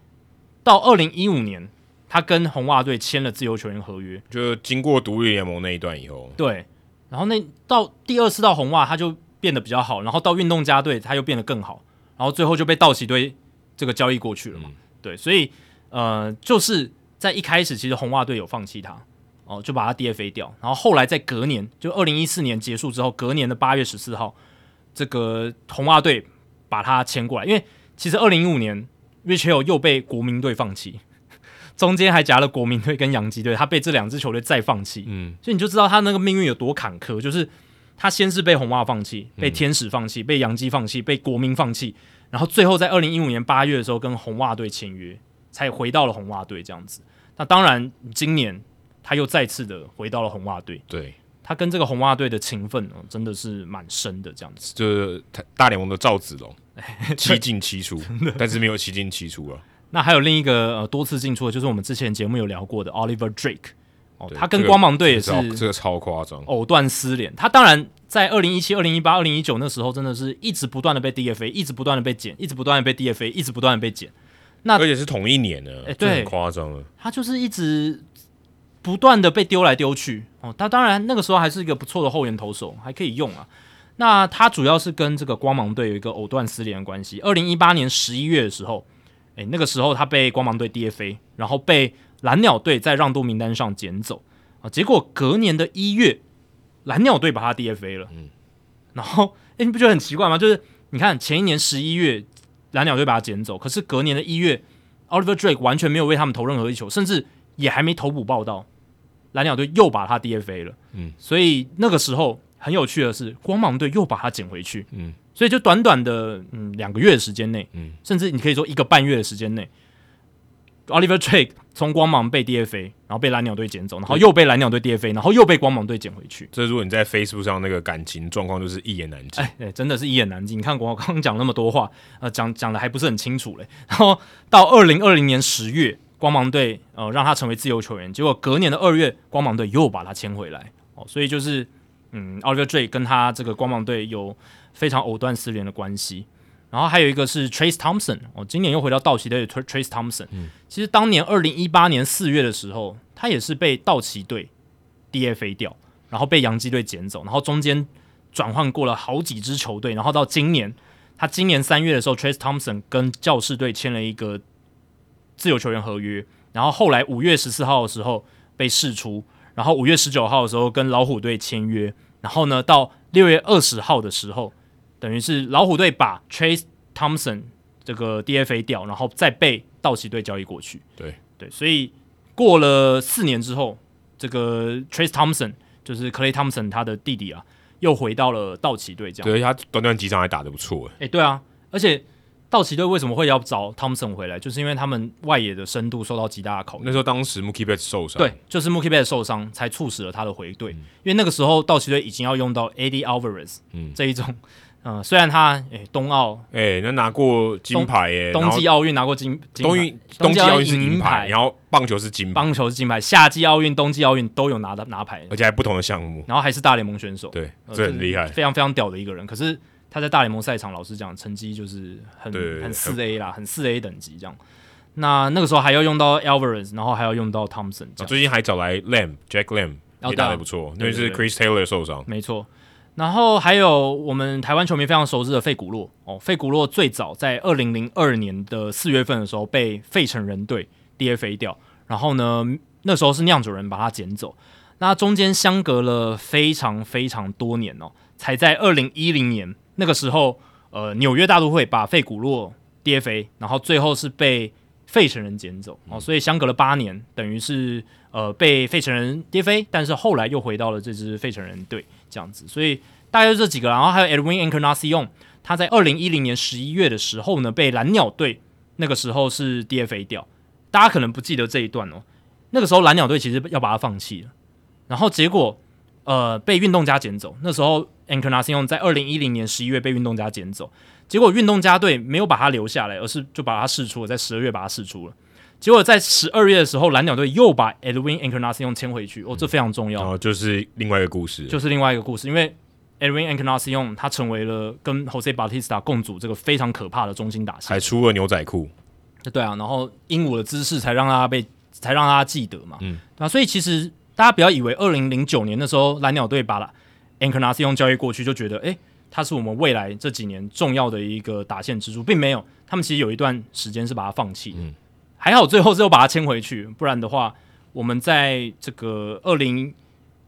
到二零一五年，他跟红袜队签了自由球员合约，就经过独立联盟那一段以后，对，然后那到第二次到红袜他就变得比较好，然后到运动家队他又变得更好，然后最后就被道奇队这个交易过去了嘛，嗯、对，所以呃就是在一开始其实红袜队有放弃他哦，就把他 DFA 掉，然后后来在隔年就二零一四年结束之后，隔年的八月十四号。这个红袜队把他签过来，因为其实二零一五年 Rich Hill 又被国民队放弃，中间还夹了国民队跟洋基队，他被这两支球队再放弃，嗯，所以你就知道他那个命运有多坎坷。就是他先是被红袜放弃，被天使放弃，被洋基放弃，被国民放弃，然后最后在二零一五年八月的时候跟红袜队签约，才回到了红袜队这样子。那当然，今年他又再次的回到了红袜队，对。他跟这个红袜队的情分哦，真的是蛮深的，这样子。就是大联盟的赵子龙，七进七出，但是没有七进七出了。那还有另一个呃多次进出的，就是我们之前节目有聊过的 Oliver Drake 哦，他跟光芒队也是这个，这个超夸张，藕断丝连。他当然在二零一七、二零一八、二零一九那时候，真的是一直不断的被 DFA，一直不断的被减，一直不断的被 DFA，一直不断的被减。那而且是同一年的，哎，对，很夸张了。他就是一直。不断的被丢来丢去哦，他当然那个时候还是一个不错的后援投手，还可以用啊。那他主要是跟这个光芒队有一个藕断丝连的关系。二零一八年十一月的时候，哎，那个时候他被光芒队 DFA，然后被蓝鸟队在让渡名单上捡走啊。结果隔年的一月，蓝鸟队把他 DFA 了。嗯，然后哎，你不觉得很奇怪吗？就是你看前一年十一月蓝鸟队把他捡走，可是隔年的一月，Oliver Drake 完全没有为他们投任何一球，甚至也还没投补报道。蓝鸟队又把他 DFA 了，嗯，所以那个时候很有趣的是，光芒队又把他捡回去，嗯，所以就短短的嗯两个月的时间内，嗯，甚至你可以说一个半月的时间内，Oliver Drake 从光芒被 DFA，然后被蓝鸟队捡走，然后又被蓝鸟队 DFA，然后又被光芒队捡回去。这如果你在 Facebook 上那个感情状况，就是一言难尽，哎，对，真的是一言难尽。你看我刚刚讲那么多话，呃，讲讲的还不是很清楚嘞。然后到二零二零年十月。光芒队呃让他成为自由球员，结果隔年的二月，光芒队又把他签回来哦，所以就是嗯，Oliver Drake 跟他这个光芒队有非常藕断丝连的关系。然后还有一个是 Trayce Thompson 哦，今年又回到道奇队的 Trayce Thompson，嗯，其实当年二零一八年四月的时候，他也是被道奇队 DFA 掉，然后被洋基队捡走，然后中间转换过了好几支球队，然后到今年，他今年三月的时候，Trayce Thompson 跟教士队签了一个。自由球员合约，然后后来五月十四号的时候被释出，然后五月十九号的时候跟老虎队签约，然后呢到六月二十号的时候，等于是老虎队把 Trayce Thompson 这个 DFA 掉，然后再被道奇队交易过去。对对，所以过了四年之后，这个 Trayce Thompson 就是 Clay Thompson 他的弟弟啊，又回到了道奇队这样。对，他短短几场还打得不错，哎，对啊，而且。道奇队为什么会要找 Thompson 回来？就是因为他们外野的深度受到极大的考验。那时候当时 Mookie Betts 受伤，对，就是 Mookie Betts 受伤才促使了他的回队。嗯、因为那个时候道奇队已经要用到 Eddie Alvarez，嗯，这一种，嗯、呃，虽然他诶冬奥诶那拿过金牌诶，冬季奥运拿过金，金冬运冬季奥运是银牌，然后棒球是金牌，棒球是金牌，夏季奥运、冬季奥运都有拿的拿牌，而且还不同的项目，然后还是大联盟选手，对，这很厉害，非常非常屌的一个人。可是。他在大联盟赛场，老实讲，成绩就是很很四 A 啦，很四 A 等级这样。那那个时候还要用到 Alvarez，然后还要用到 Thompson。最近还找来 Lamb，Jack Lamb 也打得不错，因为是 Chris Taylor 受伤。没错。然后还有我们台湾球迷非常熟知的费古洛哦，费古洛最早在二零零二年的四月份的时候被费城人队 DFA 掉，然后呢，那时候是酿酒人把他捡走。那中间相隔了非常非常多年哦，才在二零一零年。那个时候，呃，纽约大都会把费古洛 DFA，然后最后是被费城人捡走哦，所以相隔了八年，等于是呃被费城人 DFA，但是后来又回到了这支费城人队这样子，所以大概就这几个，然后还有 Edwin Encarnacion，他在二零一零年十一月的时候呢，被蓝鸟队那个时候是 DFA 掉，大家可能不记得这一段哦，那个时候蓝鸟队其实要把他放弃了，然后结果呃被运动家捡走，那时候。Encarnacion 在二零一零年十一月被运动家捡走，结果运动家队没有把他留下来，而是就把他释出了，在十二月把他释出了。结果在十二月的时候，蓝鸟队又把 Edwin Encarnacion 签回去，哦，这非常重要。然后就是另外一个故事，就是另外一个故事，因为 Edwin Encarnacion 他成为了跟 Jose Bautista 共组这个非常可怕的中心打线，还出了牛仔裤。对啊，然后鹦鹉的姿势才让他被才让他记得嘛。嗯，对啊，所以其实大家不要以为二零零九年的时候蓝鸟队把了。Encarnacion 交易过去就觉得，诶、欸，他是我们未来这几年重要的一个打线支柱，并没有。他们其实有一段时间是把他放弃的，嗯、还好最后最后把他签回去，不然的话，我们在这个二零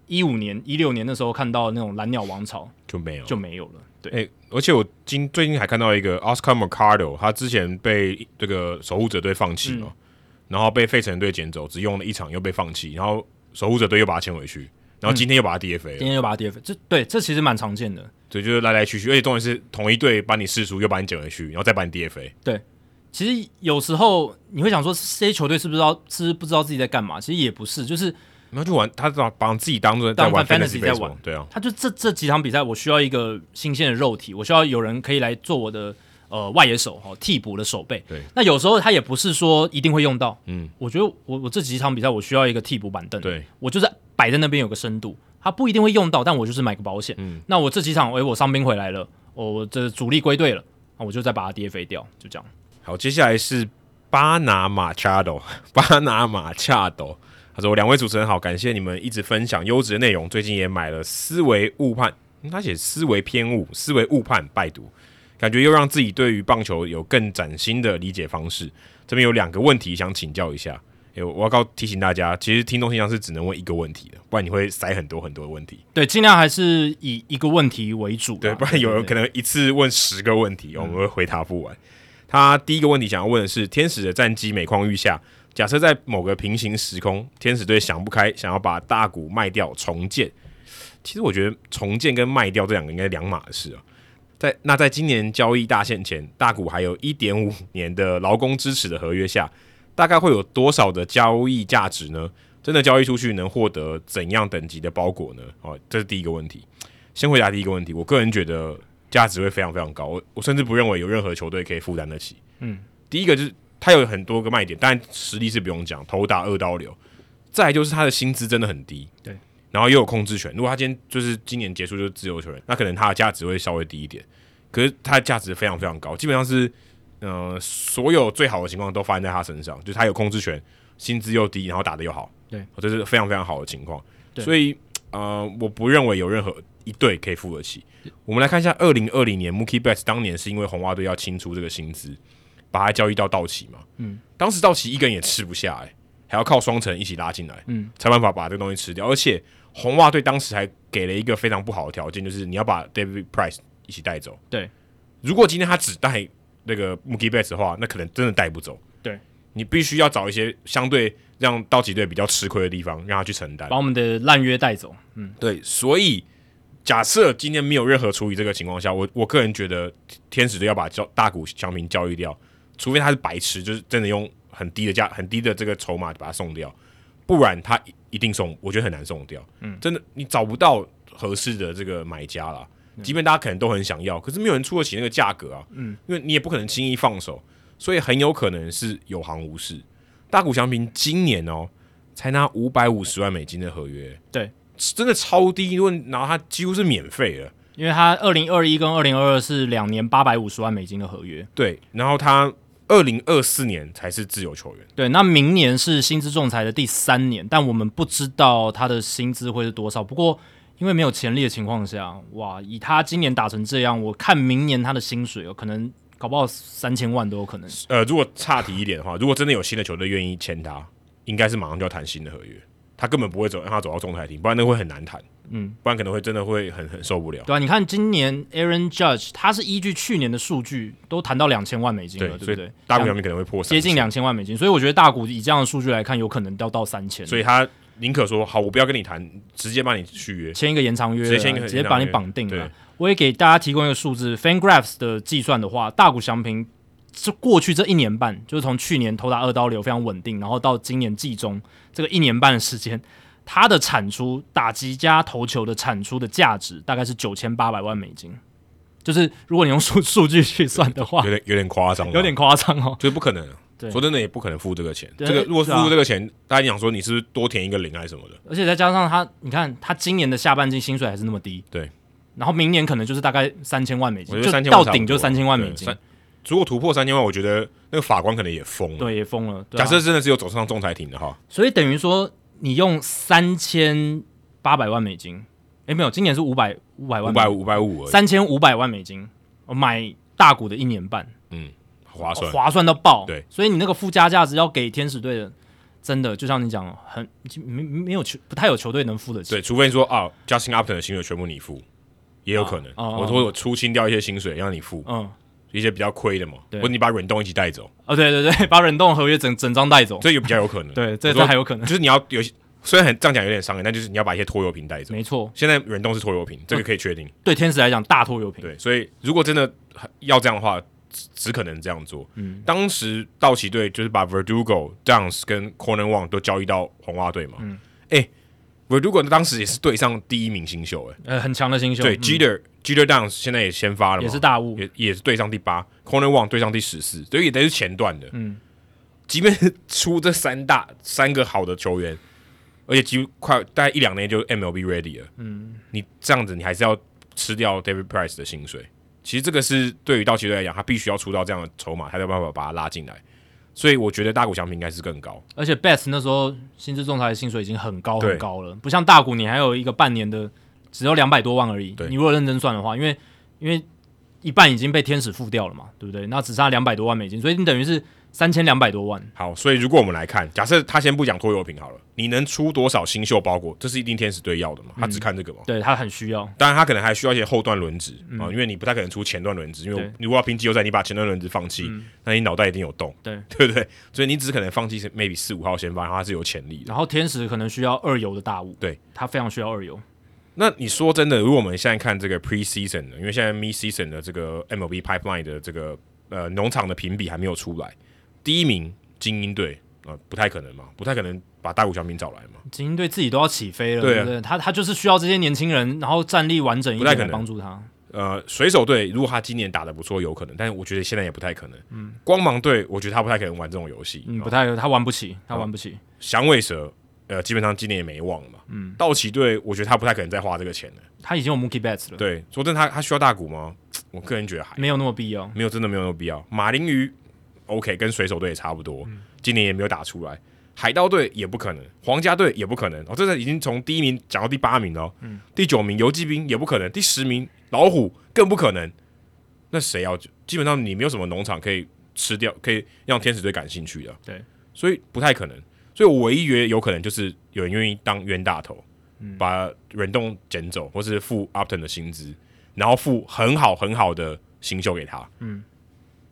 一五年、一六年的时候看到那种蓝鸟王朝就没有就没有了。对，哎、欸，而且我今最近还看到一个 Oscar Mercado，他之前被这个守护者队放弃了，嗯、然后被费城队捡走，只用了一场又被放弃，然后守护者队又把他签回去。然后今天又把他 DFA，今天又把他 DFA，这对这其实蛮常见的。对，就是来来去去，而且重点是同一队把你释出，又把你捡回去，然后再把你 DFA。对，其实有时候你会想说，这些球队是不是知道，是不知道自己在干嘛？其实也不是，就是没有去玩，他把把自己当做在玩 fantasy 在玩。对啊，他就这这几场比赛，我需要一个新鲜的肉体，我需要有人可以来做我的呃外野手哈替补的守备。对，那有时候他也不是说一定会用到。嗯，我觉得我我这几场比赛，我需要一个替补板凳。对，我就是。摆在那边有个深度，他不一定会用到，但我就是买个保险。嗯，那我这几场，诶、欸，我伤兵回来了，我这主力归队了，啊我就再把它 DFA 掉，就这样。好，接下来是巴拿马恰斗，巴拿马恰斗，他说：“两位主持人好，感谢你们一直分享优质的内容，最近也买了思维误判，他写思维偏误，思维误判拜读，感觉又让自己对于棒球有更崭新的理解方式。这边有两个问题想请教一下。”欸、我要告提醒大家，其实听众信箱是只能问一个问题的，不然你会塞很多很多的问题。对，尽量还是以一个问题为主。对，不然有人可能一次问十个问题，我们会回答不完。嗯、他第一个问题想要问的是：天使的战绩每况愈下，假设在某个平行时空，天使队想不开，想要把大谷卖掉重建。其实我觉得重建跟卖掉这两个应该两码事啊。在那在今年交易大限前，大谷还有一点五年的劳工支持的合约下。大概会有多少的交易价值呢？真的交易出去能获得怎样等级的包裹呢？哦，这是第一个问题。先回答第一个问题，我个人觉得价值会非常非常高。我我甚至不认为有任何球队可以负担得起。嗯，第一个就是他有很多个卖点，但实力是不用讲，头打二刀流。再来就是他的薪资真的很低，对，然后又有控制权。如果他今天就是今年结束就是自由球员，那可能他的价值会稍微低一点。可是他的价值非常非常高，基本上是。呃，所有最好的情况都发生在他身上，就是他有控制权，薪资又低，然后打得又好，对，这是非常非常好的情况。所以呃，我不认为有任何一队可以付得起。我们来看一下，二零二零年 Mookie Betts 当年是因为红袜队要清出这个薪资，把他交易到道奇嘛，嗯，当时道奇一个人也吃不下，哎，还要靠双城一起拉进来，嗯，才办法把这个东西吃掉。而且红袜队当时还给了一个非常不好的条件，就是你要把 David Price 一起带走。对，如果今天他只带。那个 Mookie Betts 的话，那可能真的带不走。对，你必须要找一些相对让道奇队比较吃亏的地方，让他去承担，把我们的烂约带走。嗯，对，所以假设今天没有任何处理这个情况下，我我个人觉得天使队要把交大谷翔平交易掉，除非他是白痴，就是真的用很低的价、很低的这个筹码把他送掉，不然他一定送，我觉得很难送掉。嗯，真的你找不到合适的这个买家了，即便大家可能都很想要，可是没有人出得起那个价格啊。嗯，因为你也不可能轻易放手，所以很有可能是有行无市。大谷翔平今年哦，才拿五百五十万美金的合约，对。真的超低，因为然后他几乎是免费的，因为他二零二一跟二零二二是两年八百五十万美金的合约，对，然后他二零二四年才是自由球员，对，那明年是薪资仲裁的第三年，但我们不知道他的薪资会是多少。不过因为没有潜力的情况下，哇，以他今年打成这样，我看明年他的薪水有可能搞不好三千万都有可能。呃，如果差题一点的话，如果真的有新的球队愿意签他，应该是马上就要谈新的合约。他根本不会走，让他走到仲裁庭，不然那会很难谈。嗯，不然可能会真的会很很受不了。对啊，你看今年 Aaron Judge，他是依据去年的数据都谈到两千万美金了，对，对不对？大谷翔平可能会破三，接近两千万美金，所以我觉得大股以这样的数据来看，有可能要到三千。所以他宁可说好，我不要跟你谈，直接帮你续约，签一个延长约，直接签一个直接把你绑定了。我也给大家提供一个数字，FanGraphs 的计算的话，大谷翔平是过去这一年半，就是从去年投打二刀流非常稳定，然后到今年季中这个一年半的时间。他的产出打击加投球的产出的价值大概是九千八百万美金，就是如果你用数数据去算的话，有点有点夸张，有点夸张哦，就是不可能。对，说真的也不可能付这个钱。这个如果付这个钱，大家讲说你是不是多填一个零还是什么的？而且再加上他，你看他今年的下半季薪水还是那么低，对。然后明年可能就是大概三千万美金，就到顶就三千万美金。如果突破三千万，我觉得那个法官可能也疯了，对，也疯了。假设真的是有走上仲裁庭的哈，所以等于说。你用三千八百万美金，哎、欸，没有，今年是五百五百万，五百五百五，三千五百万美金，我买大股的一年半，嗯，划算，划算到爆，对，所以你那个附加价值要给天使队的，真的就像你讲，很没没有球，不太有球队能付得起，对，除非你说啊，Justin Upton 的薪水全部你付，也有可能，啊、我说我出清掉一些薪水让你付，嗯，一些比较亏的嘛，或者你把忍动一起带走，哦，对对对，把忍动合约整整张带走，这也比较有可能，对，这这还有可能，就是你要有些。虽然很这样讲有点伤人，但就是你要把一些拖油瓶带走。没错，现在忍动是拖油瓶，这个可以确定。对天使来讲，大拖油瓶。对，所以如果真的要这样的话，只，只可能这样做。嗯，当时道奇队就是把 Verdugo、Downs 跟 Corner One 都交易到红袜队嘛。嗯，哎、欸、，Verdugo 当时也是队上第一名新秀、欸，哎，呃，很强的新秀。对，Jeter、嗯、Jeter Downs 现在也先发了嘛，也是大物，也也是对上第八，Kolten Wong 队上第十四，所以也得是前段的。嗯，即便是出这三大三个好的球员。而且几乎快大概一两年就 MLB ready 了。嗯，你这样子，你还是要吃掉 David Price 的薪水。其实这个是对于道奇队来讲，他必须要出到这样的筹码，他才有办法把他拉进来。所以我觉得大谷翔平应该是更高。而且 Betts 那时候薪资仲裁的薪水已经很高很高了，不像大谷，你还有一个半年的只有两百多万而已。你如果认真算的话，因为因为一半已经被天使付掉了嘛，对不对？那只差两百多万美金，所以你等于是。三千两百多万。好，所以如果我们来看，假设他先不讲拖油瓶好了，你能出多少新秀包裹？这是一定天使队要的嘛？他只看这个嘛？嗯、对他很需要。当然，他可能还需要一些后段轮值啊，因为你不太可能出前段轮值，因为你如果要拼季后赛，你把前段轮值放弃，嗯、那你脑袋一定有洞，对对不对？所以你只可能放弃 maybe 四五号先发，然后他是有潜力的。然后天使可能需要二游的大物，对他非常需要二游。那你说真的，如果我们现在看这个 preseason 的，因为现在 mid season 的这个 MLB pipeline 的这个呃农场的评比还没有出来，第一名。精英队啊、呃，不太可能嘛，不太可能把大谷翔平找来嘛。精英队自己都要起飞了，对，不对？他他就是需要这些年轻人，然后战力完整一点来帮助他。呃，水手队如果他今年打的不错，有可能，但是我觉得现在也不太可能。嗯，光芒队，我觉得他不太可能玩这种游戏，嗯，不太，他玩不起，他玩不起。响尾蛇，呃，基本上今年也没望了嘛。嗯，道奇队，我觉得他不太可能再花这个钱了。他已经有 Mookie Betts 了。对，说真的，他他需要大股吗？我个人觉得还没有那么必要，没有真的没有那么必要。马林鱼。OK，跟水手队也差不多，嗯、今年也没有打出来。海盗队也不可能，皇家队也不可能。哦，这个已经从第一名讲到第八名了。嗯，第九名游击兵也不可能，第十名老虎更不可能。那谁要？基本上你没有什么农场可以吃掉，可以让天使队感兴趣的。对，所以不太可能。所以我唯一觉得有可能就是有人愿意当冤大头，嗯、把忍动捡走，或是付 Upton 的薪资，然后付很好很好的新秀给他。嗯。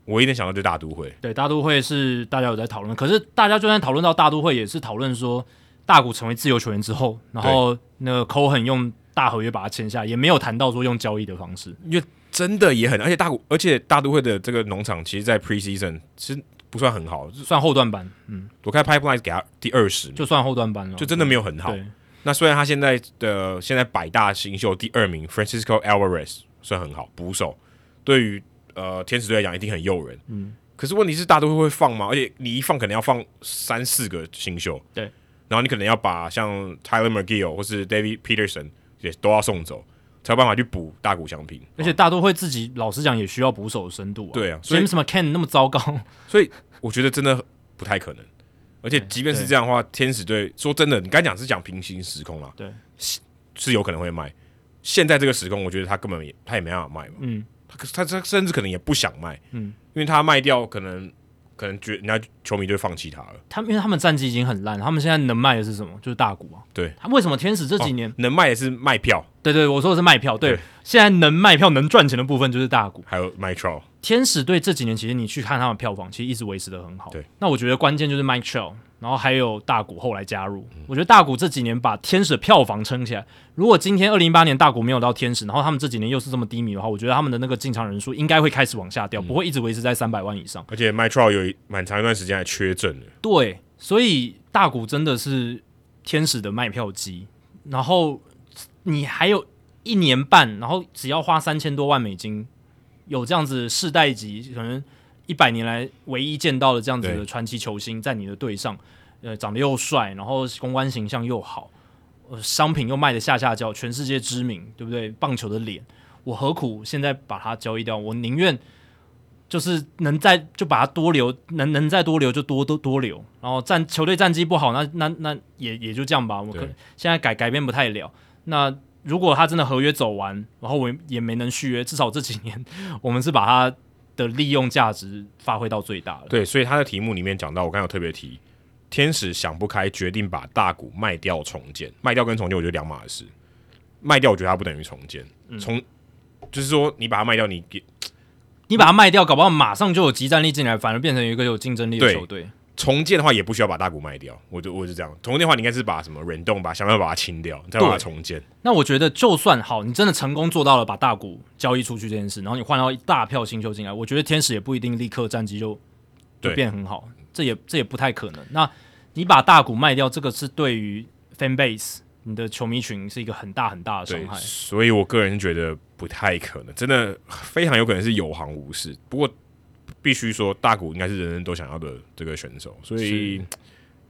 我一点想到就大都会，对大都会是大家有在讨论，可是大家就算讨论到大都会，也是讨论说大谷成为自由球员之后，然后那个 Cohen 用大合约把他签下，也没有谈到说用交易的方式，因为真的也很，而且大谷，而且大都会的这个农场，其实，在 Preseason 其实不算很好，算后段班。嗯，我看 Pipeline 给他第二十，就算后段班了，就真的没有很好。那虽然他现在的现在百大新秀第二名 Francisco Alvarez 算很好，捕手对于呃天使队来讲一定很诱人。嗯，可是问题是大都会会放吗？而且你一放可能要放三四个新秀，对，然后你可能要把像 Tyler McGill 或是 David Peterson 也都要送走，才有办法去补大谷翔平。而且大都会自己老实讲也需要捕手的深度啊。对啊，所以什么 Ken 那么糟糕，所以我觉得真的不太可能。而且即便是这样的话，天使队说真的，你刚才讲是讲平行时空啦，对，是有可能会卖。现在这个时空，我觉得他根本也他也没办法卖嘛，嗯，他他他甚至可能也不想卖，嗯，因为他卖掉可能可能觉得人家球迷就会放弃他了。他们因为他们战绩已经很烂，他们现在能卖的是什么？就是大股啊。对，他为什么天使这几年、哦、能卖的是卖票？对对，我说的是卖票。对，对现在能卖票能赚钱的部分就是大股，还有 Mike Trout。天使队这几年其实你去看他们票房，其实一直维持的很好。对，那我觉得关键就是 Mike Trout。然后还有大谷后来加入，我觉得大谷这几年把天使的票房撑起来。如果今天二零一八年大谷没有到天使，然后他们这几年又是这么低迷的话，我觉得他们的那个进场人数应该会开始往下掉，不会一直维持在三百万以上。而且 Mike Trout 有蛮长一段时间还缺阵的。对，所以大谷真的是天使的卖票机。然后你还有一年半，然后只要花三千多万美金，有这样子世代级可能。一百年来唯一见到的这样子的传奇球星在你的队上，呃，长得又帅，然后公关形象又好，呃，商品又卖的下下叫，全世界知名，对不对？棒球的脸，我何苦现在把它交易掉？我宁愿就是能再就把它多留，能能再多留就多多多留。然后战球队战绩不好，那那那也也就这样吧。我可现在改改变不太了。那如果他真的合约走完，然后我也没能续约，至少这几年 我们是把他。的利用价值发挥到最大了。对，所以他的题目里面讲到，我刚刚有特别提，天使想不开，决定把大股卖掉重建。卖掉跟重建，我觉得两码事。卖掉，我觉得它不等于重建。重、嗯、就是说，你把它卖掉，你给，你把它卖掉，搞不好马上就有集战力进来，反而变成一个有竞争力的球队。重建的话也不需要把大股卖掉，我就我就这样。重建的话，你应该是把什么忍动，吧想办法把它清掉，再把它重建。那我觉得就算好，你真的成功做到了把大股交易出去这件事，然后你换到一大票新秀进来，我觉得天使也不一定立刻战绩就就变很好，这也这也不太可能。那你把大股卖掉，这个是对于 fan base 你的球迷群是一个很大很大的伤害。所以我个人觉得不太可能，真的非常有可能是有行无市。不过。必须说，大谷应该是人人都想要的这个选手，所以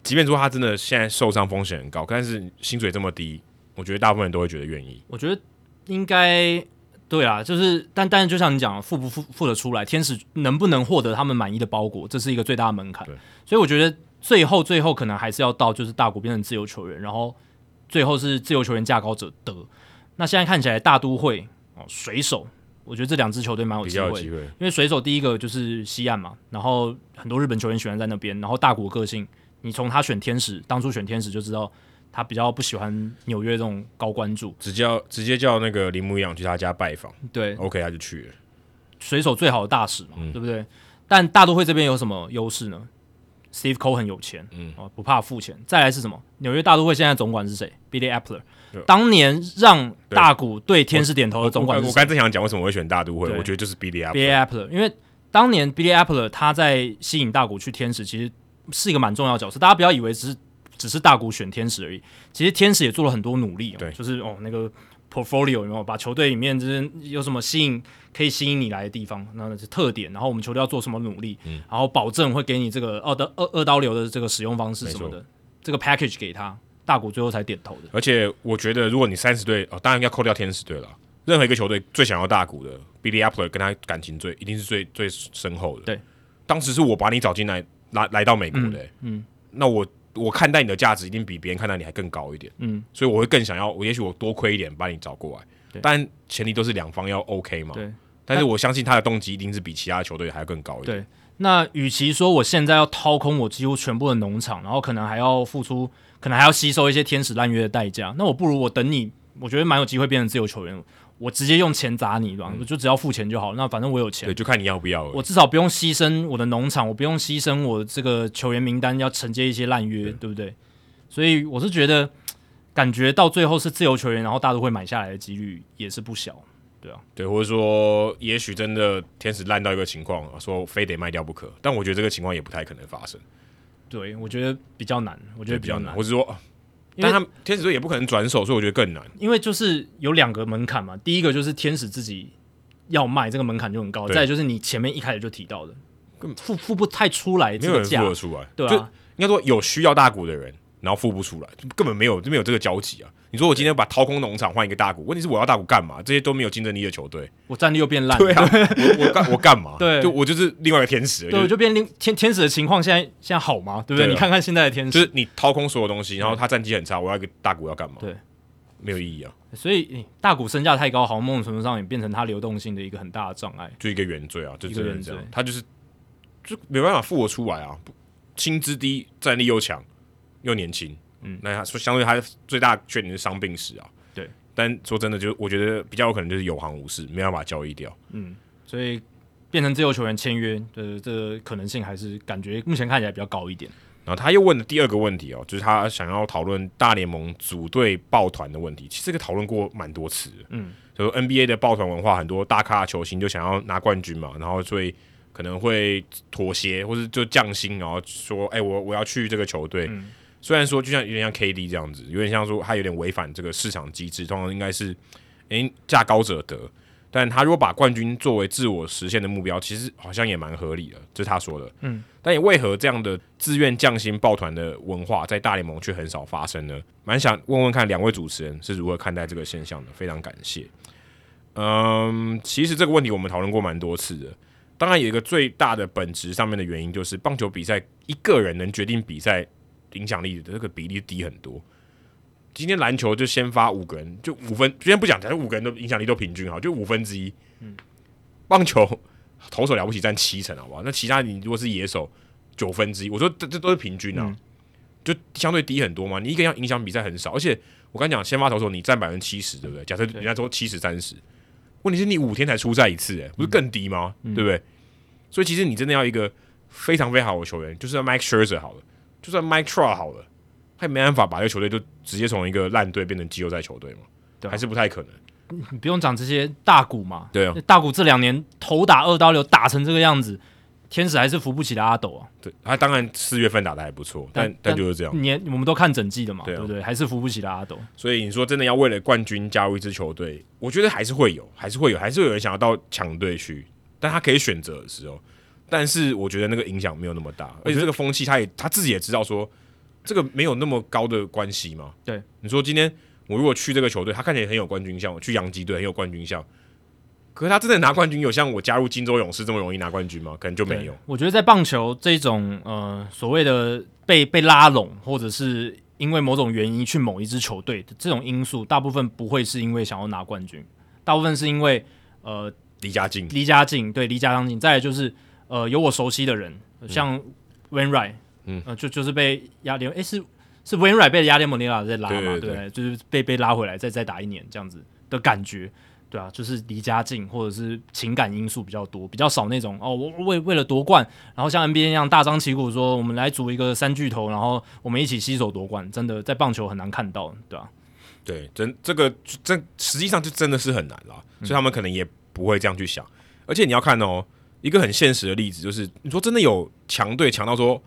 即便说他真的现在受伤风险很高，但是薪水这么低，我觉得大部分人都会觉得愿意。我觉得应该对啊，就是但但是就像你讲，付不付付得出来，天使能不能获得他们满意的包裹，这是一个最大的门槛。所以我觉得最后最后可能还是要到就是大谷变成自由球员，然后最后是自由球员价高者得。那现在看起来大都会哦水手。我觉得这两支球队蛮有机会，因为水手第一个就是西岸嘛，然后很多日本球员喜欢在那边，然后大谷个性，你从他选天使，当初选天使就知道他比较不喜欢纽约这种高关注，直接直接叫那个铃木一朗去他家拜访，对，OK 他就去了，水手最好的大使嘛，嗯、对不对？但大都会这边有什么优势呢？Steve Cohen 很有钱，嗯，哦，不怕付钱。再来是什么？纽约大都会现在总管是谁？Billy Apple。当年让大谷对天使点头的总管，我刚才正想讲为什么我会选大都会，我觉得就是 Billy Apple，因为当年 Billy Apple 他在吸引大谷去天使，其实是一个蛮重要的角色。大家不要以为只是只是大谷选天使而已，其实天使也做了很多努力，对，就是哦那个 portfolio 有没有把球队里面就是有什么吸引可以吸引你来的地方，那是特点，然后我们球队要做什么努力，嗯，然后保证会给你这个二的二二刀流的这个使用方式什么的，这个 package 给他。大谷最后才点头的，而且我觉得，如果你三十队哦，当然要扣掉天使队了。任何一个球队最想要大谷的，Billy Apple 跟他感情最一定是最最深厚的。对，当时是我把你找进来，来来到美国的、欸嗯，嗯，那我我看待你的价值一定比别人看待你还更高一点，嗯，所以我会更想要，我也许我多亏一点把你找过来，但前提都是两方要 OK 嘛，对。但是我相信他的动机一定是比其他球队还要更高一点。对，那与其说我现在要掏空我几乎全部的农场，然后可能还要付出。可能还要吸收一些天使烂约的代价，那我不如我等你，我觉得蛮有机会变成自由球员，我直接用钱砸你吧，我、嗯、就只要付钱就好。那反正我有钱，对，就看你要不要了。我至少不用牺牲我的农场，我不用牺牲我这个球员名单要承接一些烂约，对，对不对？所以我是觉得，感觉到最后是自由球员，然后大都会买下来的几率也是不小，对啊，对，或者说也许真的天使烂到一个情况，说非得卖掉不可，但我觉得这个情况也不太可能发生。对，我觉得比较难，我觉得比较难，我是说，但他天使队也不可能转手，所以我觉得更难，因为就是有两个门槛嘛，第一个就是天使自己要卖，这个门槛就很高，再就是你前面一开始就提到的。付付不太出来，这个价付得出来，对啊，应该说有需要大股的人，然后付不出来，根本没有就没有这个交集啊。你说我今天把掏空农场换一个大股，问题是我要大股干嘛？这些都没有竞争力的球队，我战力又变烂，对啊，我我干我干嘛？对，就我就是另外一个天使，对，我就变另天天使的情况，现在现在好吗？对不对？你看看现在的天使，就是你掏空所有东西，然后他战绩很差，我要一个大股要干嘛？对，没有意义啊。所以大股身价太高，好像某种程度上也变成他流动性的一个很大的障碍，就一个原罪啊，就这样，他就是。就没办法复活出来啊！薪资低，战力又强，又年轻，嗯，那他说相对他最大的缺点是伤病史啊。对，但说真的，就我觉得比较有可能就是有行无市，没办法交易掉。嗯，所以变成自由球员签约的这个可能性还是感觉目前看起来比较高一点。然后他又问了第二个问题哦，就是他想要讨论大联盟组队抱团的问题。其实这个讨论过蛮多次的，嗯，就 NBA 的抱团文化，很多大咖球星就想要拿冠军嘛，然后所以。可能会妥协，或者就降薪，然后说：“哎、欸，我我要去这个球队。嗯”虽然说就像有点像 KD 这样子，有点像说他有点违反这个市场机制，通常应该是“诶、欸，价高者得”。但他如果把冠军作为自我实现的目标，其实好像也蛮合理的，这是他说的。嗯，但也为何这样的自愿降薪抱团的文化在大联盟却很少发生呢？蛮想问问看两位主持人是如何看待这个现象的？非常感谢。嗯，其实这个问题我们讨论过蛮多次的。当然有一个最大的本质上面的原因，就是棒球比赛一个人能决定比赛影响力的这个比例低很多。今天篮球就先发五个人，就五分，今天不讲，假如五个人的影响力都平均好，就五分之一。嗯，棒球投手了不起占七成，好不好？那其他你如果是野手，九分之一，我说这这都是平均啊，就相对低很多嘛。你一个要影响比赛很少，而且我刚讲先发投手你占百分之七十，对不对？假设人家说七十三十。问题是你五天才出赛一次，诶，不是更低吗？嗯、对不对？所以其实你真的要一个非常非常好的球员，就算 Mike Scherzer 好了，就算 Mike Trout 好了，他也没办法把这个球队就直接从一个烂队变成季后赛球队嘛？对，还是不太可能。你不用讲这些大股嘛？对啊，大股这两年头打二刀流打成这个样子，天使还是扶不起的阿斗啊。对，他当然四月份打的还不错，但但，但就是这样。年我们都看整季的嘛，对，不对？还是扶不起的阿斗。所以你说真的要为了冠军加入一支球队，我觉得还是会有，还是会有，还是会有人想要到强队去，但他可以选择的时候。但是我觉得那个影响没有那么大，而且这个风气他也他自己也知道说，这个没有那么高的关系嘛。对，你说今天我如果去这个球队，他看起来很有冠军相，我去洋基队很有冠军相，可是他真的拿冠军有像我加入金州勇士这么容易拿冠军吗？可能就没有。我觉得在棒球这种呃所谓的被被拉拢，或者是因为某种原因去某一支球队的这种因素，大部分不会是因为想要拿冠军，大部分是因为呃离家近，离家近，对，离家乡近，再来就是。呃，有我熟悉的人，像 Wainwright，嗯，呃，就就是被亚联，诶，是是 Wainwright 被亚联蒙尼拉在拉嘛，对，对，对，对，就是被被拉回来，再再打一年这样子的感觉，对啊，就是离家近，或者是情感因素比较多，比较少那种哦，我为为了夺冠，然后像 NBA 一样大张旗鼓说我们来组一个三巨头，然后我们一起携手夺冠，真的在棒球很难看到，对吧、啊？对，真这个这实际上就真的是很难啦，所以他们可能也不会这样去想，嗯、而且你要看哦。一个很现实的例子就是，你说真的有强队强到说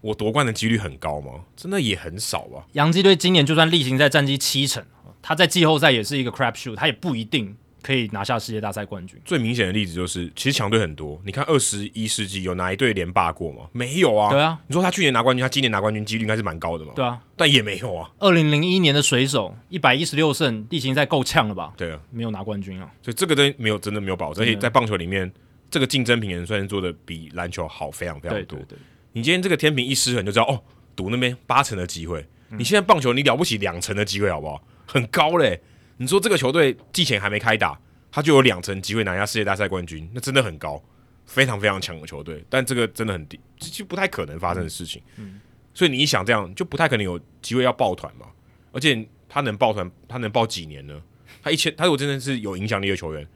我夺冠的几率很高吗？真的也很少吧。洋基队今年就算例行赛战绩七成，他在季后赛也是一个 crap shoot，他也不一定可以拿下世界大赛冠军。最明显的例子就是，其实强队很多。你看二十一世纪有哪一队连霸过吗？没有啊。对啊。你说他去年拿冠军，他今年拿冠军几率应该是蛮高的嘛？对啊。但也没有啊。二零零一年的水手一百一十六胜，例行赛够呛了吧？对啊。没有拿冠军啊。所以这个东西没有真的没有保证，而且在棒球里面。这个竞争平衡算是做的比篮球好非常非常多。对对对，你今天这个天平一失衡，就知道哦，赌那边八成的机会。嗯、你现在棒球你了不起两成的机会好不好？很高嘞。你说这个球队季前还没开打，他就有两成机会拿下世界大赛冠军，那真的很高，非常非常强的球队。但这个真的很低，就不太可能发生的事情。嗯，所以你一想这样，就不太可能有机会要抱团嘛。而且他能抱团，他能抱几年呢？他一签，他如果真的是有影响力的球员，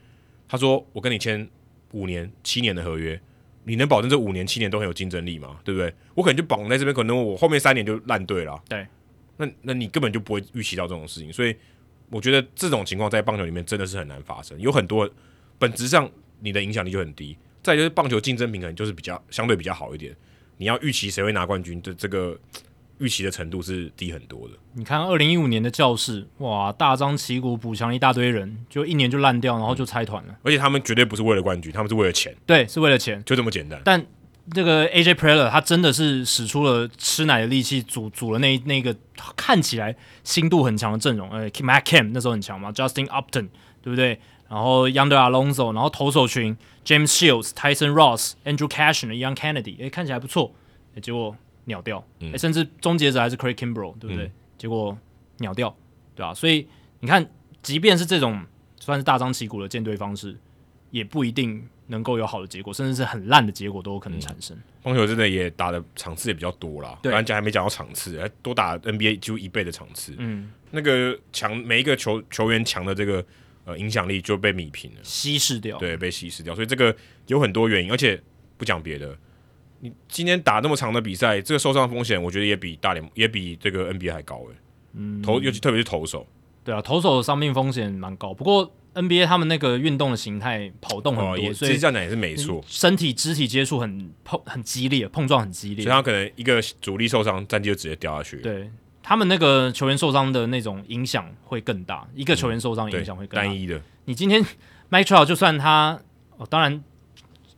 他说我跟你签。五年、七年的合约，你能保证这五年、七年都很有竞争力吗？对不对？我可能就绑在这边，可能我后面三年就烂队了。对，那那你根本就不会预期到这种事情。所以我觉得这种情况在棒球里面真的是很难发生。有很多本质上你的影响力就很低，再就是棒球竞争平衡就是比较相对比较好一点。你要预期谁会拿冠军的这个。预期的程度是低很多的。你看，二零一五年的教室，哇，大张旗鼓补强一大堆人，就一年就烂掉，然后就拆团了。而且他们绝对不是为了冠军，他们是为了钱。对，是为了钱，就这么简单。但这个 AJ Preller 他真的是使出了吃奶的力气，组组了那那个看起来心度很强的阵容。呃，Matt Kemp 那时候很强嘛，Justin Upton 对不对？然后 Yonder Alonso，然后投手群 James Shields、Tyson Ross、Andrew Cashner、Ian Kennedy，诶，看起来不错。诶，结果。鸟掉，哎、嗯，甚至终结者还是 Craig Kimbrel，对不对？嗯、结果鸟掉，对吧、啊？所以你看，即便是这种算是大张旗鼓的建队方式，也不一定能够有好的结果，甚至是很烂的结果都有可能产生。棒球真的也打的场次也比较多啦，刚才讲还没讲到场次，还多打 NBA 几乎一倍的场次。嗯，那个强每一个球球员强的这个呃影响力就被米平了，稀释掉，对，被稀释掉。所以这个有很多原因，而且不讲别的。你今天打那么长的比赛，这个受伤风险，我觉得也比大联也比这个 NBA 还高诶。嗯，投尤其特别是投手，对啊，投手的伤病风险蛮高。不过 NBA 他们那个运动的形态跑动很多，哦、所以这样讲也是没错。身体肢体接触很碰很激烈，碰撞很激烈，所以他可能一个主力受伤，战绩就直接掉下去。对他们那个球员受伤的那种影响会更大，一个球员受伤影响会更大。单一的，你今天 Trout 就算他哦，当然。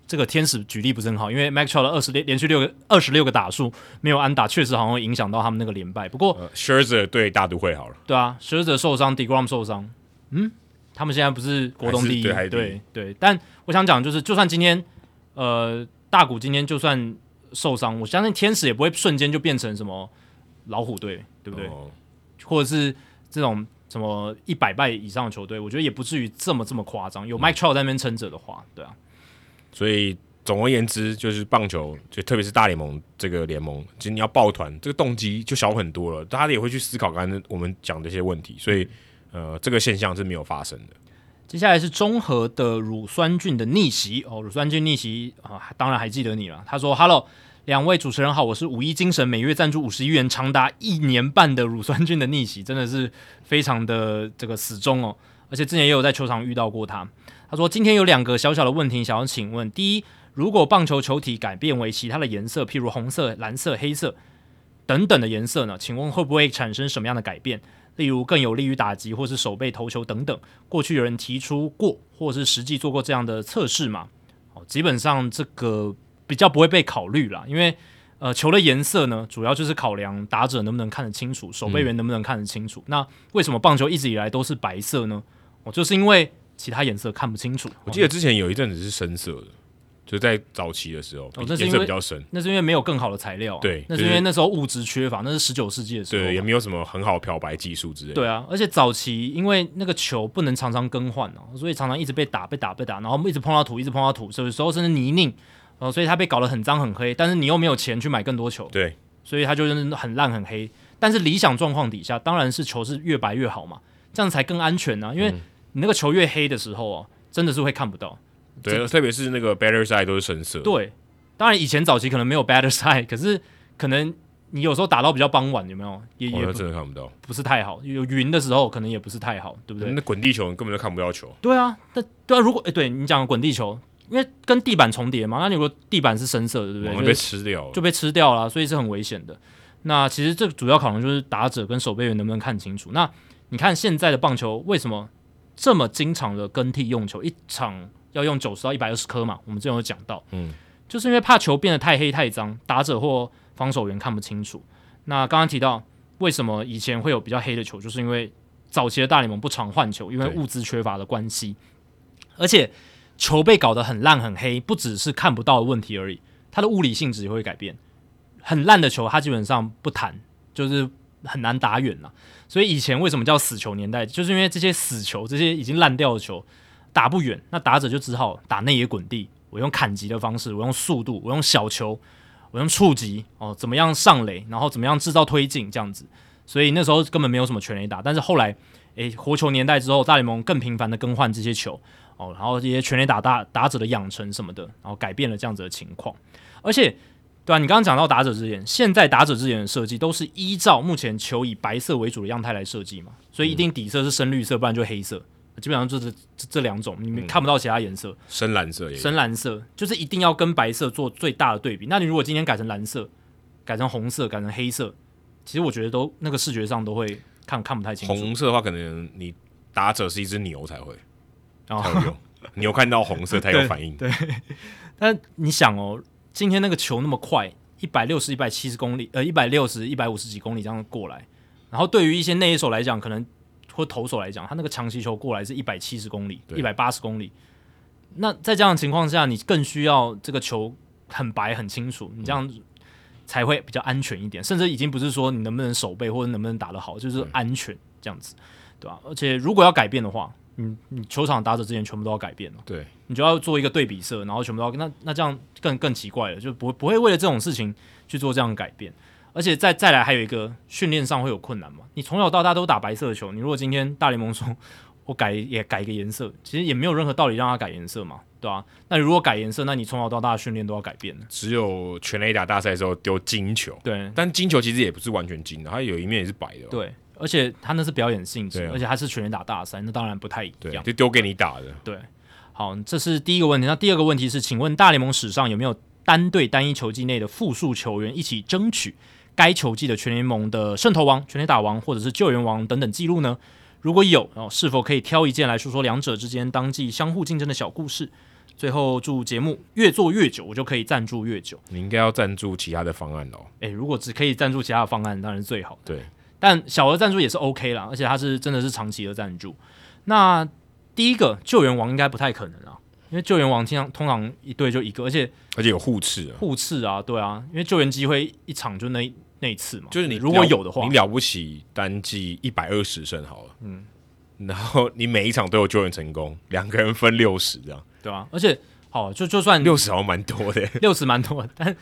这个天使举例不是很好，因为 Trout 的二十连连续六个二十六个打数没有安打，确实好像会影响到他们那个连败。不过、呃、Scherzer 对大都会好了，对啊，Scherzer 受伤，Degrom 受伤，嗯，他们现在不是国东第一，对对，对。但我想讲就是，就算今天呃大谷今天就算受伤，我相信天使也不会瞬间就变成什么老虎队，对不对？哦、或者是这种什么一百败以上的球队，我觉得也不至于这么这么夸张。有 Mike Trout 在那边撑着的话，对啊。所以总而言之，就是棒球，就特别是大联盟这个联盟，其实你要抱团，这个动机就小很多了。大家也会去思考刚才我们讲的一些问题，所以呃，这个现象是没有发生的。接下来是综合的乳酸菌的逆袭哦，乳酸菌逆袭啊，当然还记得你了。他说：“Hello，两位主持人好，我是五一精神每月赞助五十亿元，长达一年半的乳酸菌的逆袭，真的是非常的这个死忠哦，而且之前也有在球场遇到过他。”他说：“今天有两个小小的问题想要请问。第一，如果棒球球体改变为其他的颜色，譬如红色、蓝色、黑色等等的颜色呢？请问会不会产生什么样的改变？例如更有利于打击，或是手背投球等等？过去有人提出过，或是实际做过这样的测试吗？哦，基本上这个比较不会被考虑啦，因为呃，球的颜色呢，主要就是考量打者能不能看得清楚，守备员能不能看得清楚。嗯、那为什么棒球一直以来都是白色呢？哦，就是因为。”其他颜色看不清楚。我记得之前有一阵子是深色的，就在早期的时候，颜、哦、色比较深。那是因为没有更好的材料、啊。对，那是因为那时候物质缺乏，那是十九世纪的时候。对，也没有什么很好的漂白技术之类的。对啊，而且早期因为那个球不能常常更换哦，所以常常一直被打、被打、被打，然后一直碰到土、一直碰到土，有时候甚至泥泞，哦，所以它被搞得很脏很黑。但是你又没有钱去买更多球，对，所以它就是很烂很黑。但是理想状况底下，当然是球是越白越好嘛，这样才更安全呢、啊。因为你那个球越黑的时候哦。真的是会看不到，对，特别是那个 better side 都是深色。对，当然以前早期可能没有 better side，可是可能你有时候打到比较傍晚，有没有？也、哦、也真的看不到，不是太好。有云的时候，可能也不是太好，对不对？那滚地球你根本就看不到球。对啊，那对啊，如果哎，对你讲的滚地球，因为跟地板重叠嘛，那你如果地板是深色的，对不对？会被吃掉，就被吃掉了，所以是很危险的。那其实这个主要考量就是打者跟守备员能不能看清楚。那你看现在的棒球为什么这么经常的更替用球？一场。要用九十到一百二十颗嘛？我们之前有讲到，嗯，就是因为怕球变得太黑太脏，打者或防守员看不清楚。那刚刚提到为什么以前会有比较黑的球，就是因为早期的大联盟不常换球，因为物资缺乏的关系。而且球被搞得很烂很黑，不只是看不到的问题而已，它的物理性质也会改变。很烂的球，它基本上不弹，就是很难打远了。所以以前为什么叫死球年代，就是因为这些死球，这些已经烂掉的球。打不远，那打者就只好打内野滚地。我用砍击的方式，我用速度，我用小球，我用触击哦，怎么样上垒，然后怎么样制造推进这样子。所以那时候根本没有什么全垒打。但是后来，诶，活球年代之后，大联盟更频繁的更换这些球哦，然后这些全垒打打打者的养成什么的，然后改变了这样子的情况。而且对啊，你刚刚讲到打者之眼，现在打者之眼的设计都是依照目前球以白色为主的样态来设计嘛，所以一定底色是深绿色，不然就黑色，基本上就是这这两种，你们看不到其他颜色。深蓝色也，深蓝色就是一定要跟白色做最大的对比。那你如果今天改成蓝色，改成红色，改成黑色，其实我觉得都那个视觉上都会看看不太清楚。红色的话，可能你打者是一只牛才会，哦，才会有 牛看到红色才有反应。对，对，但你想哦，今天那个球那么快，一百六十、一百七十公里，呃，一百六十、一百五十几公里这样过来，然后对于一些内野手来讲，可能或投手来讲，他那个强袭球过来是一百七十公里、一百八十公里，那在这样的情况下，你更需要这个球很白很清楚，你这样才会比较安全一点。甚至已经不是说你能不能守备或者能不能打得好，就是安全这样子，对吧？而且如果要改变的话，你你球场打者之前全部都要改变了，对，你就要做一个对比色，然后全部都要那那这样更更奇怪了，就不不会为了这种事情去做这样的改变，而且再再来还有一个训练上会有困难嘛？你从小到大都打白色的球，你如果今天大联盟说我改也改一个颜色，其实也没有任何道理让他改颜色嘛，对吧、啊？那你如果改颜色，那你从小到大的训练都要改变了。只有全垒打大赛的时候丢金球，对，但金球其实也不是完全金的，它有一面也是白的，对。而且他那是表演性质，啊、而且他是全垒打大赛，那当然不太一样。就丢给你打的。对，好，这是第一个问题。那第二个问题是，请问大联盟史上有没有单队单一球季内的复数球员一起争取该球季的全联盟的胜投王、全垒打王或者是救援王等等记录呢？如果有，哦，是否可以挑一件来说说两者之间当季相互竞争的小故事？最后祝节目越做越久，我就可以赞助越久。你应该要赞助其他的方案哦。诶，如果只可以赞助其他的方案，当然是最好的。对。但小额赞助也是 OK 啦，而且它是真的是长期的赞助。那第一个救援王应该不太可能啊，因为救援王经常通常一队就一个，而且而且有互斥啊，互斥啊，对啊，因为救援机会一场就那那一次嘛，就是你如果有的话，你了不起单季一百二十胜好了，嗯，然后你每一场都有救援成功，两个人分六十这样，对啊，而且好就就算六十好像蛮多的，六十蛮多的，但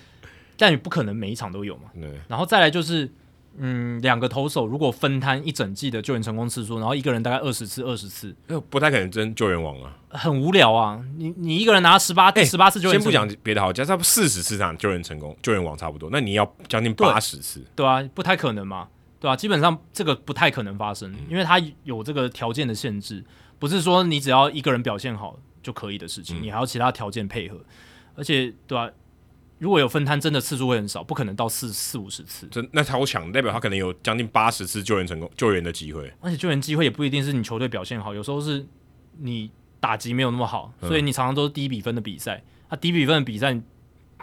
但你不可能每一场都有嘛，对，然后再来就是。嗯，两个投手如果分摊一整季的救援成功次数，然后一个人大概二十次，二十次，不太可能争救援王啊，很无聊啊。你你一个人拿十八十八次救援，先不讲别的好，加上四十次场救援成功，救援王差不多，那你要将近八十次。对，对啊，不太可能嘛，对啊，基本上这个不太可能发生，嗯、因为他有这个条件的限制，不是说你只要一个人表现好就可以的事情，嗯、你还要其他条件配合，而且对吧、啊？如果有分摊，真的次数会很少，不可能到四四五十次。真那超强，代表他可能有将近八十次救援成功、救援的机会。而且救援机会也不一定是你球队表现好，有时候是你打击没有那么好，所以你常常都是低比分的比赛。那、嗯啊、低比分的比赛，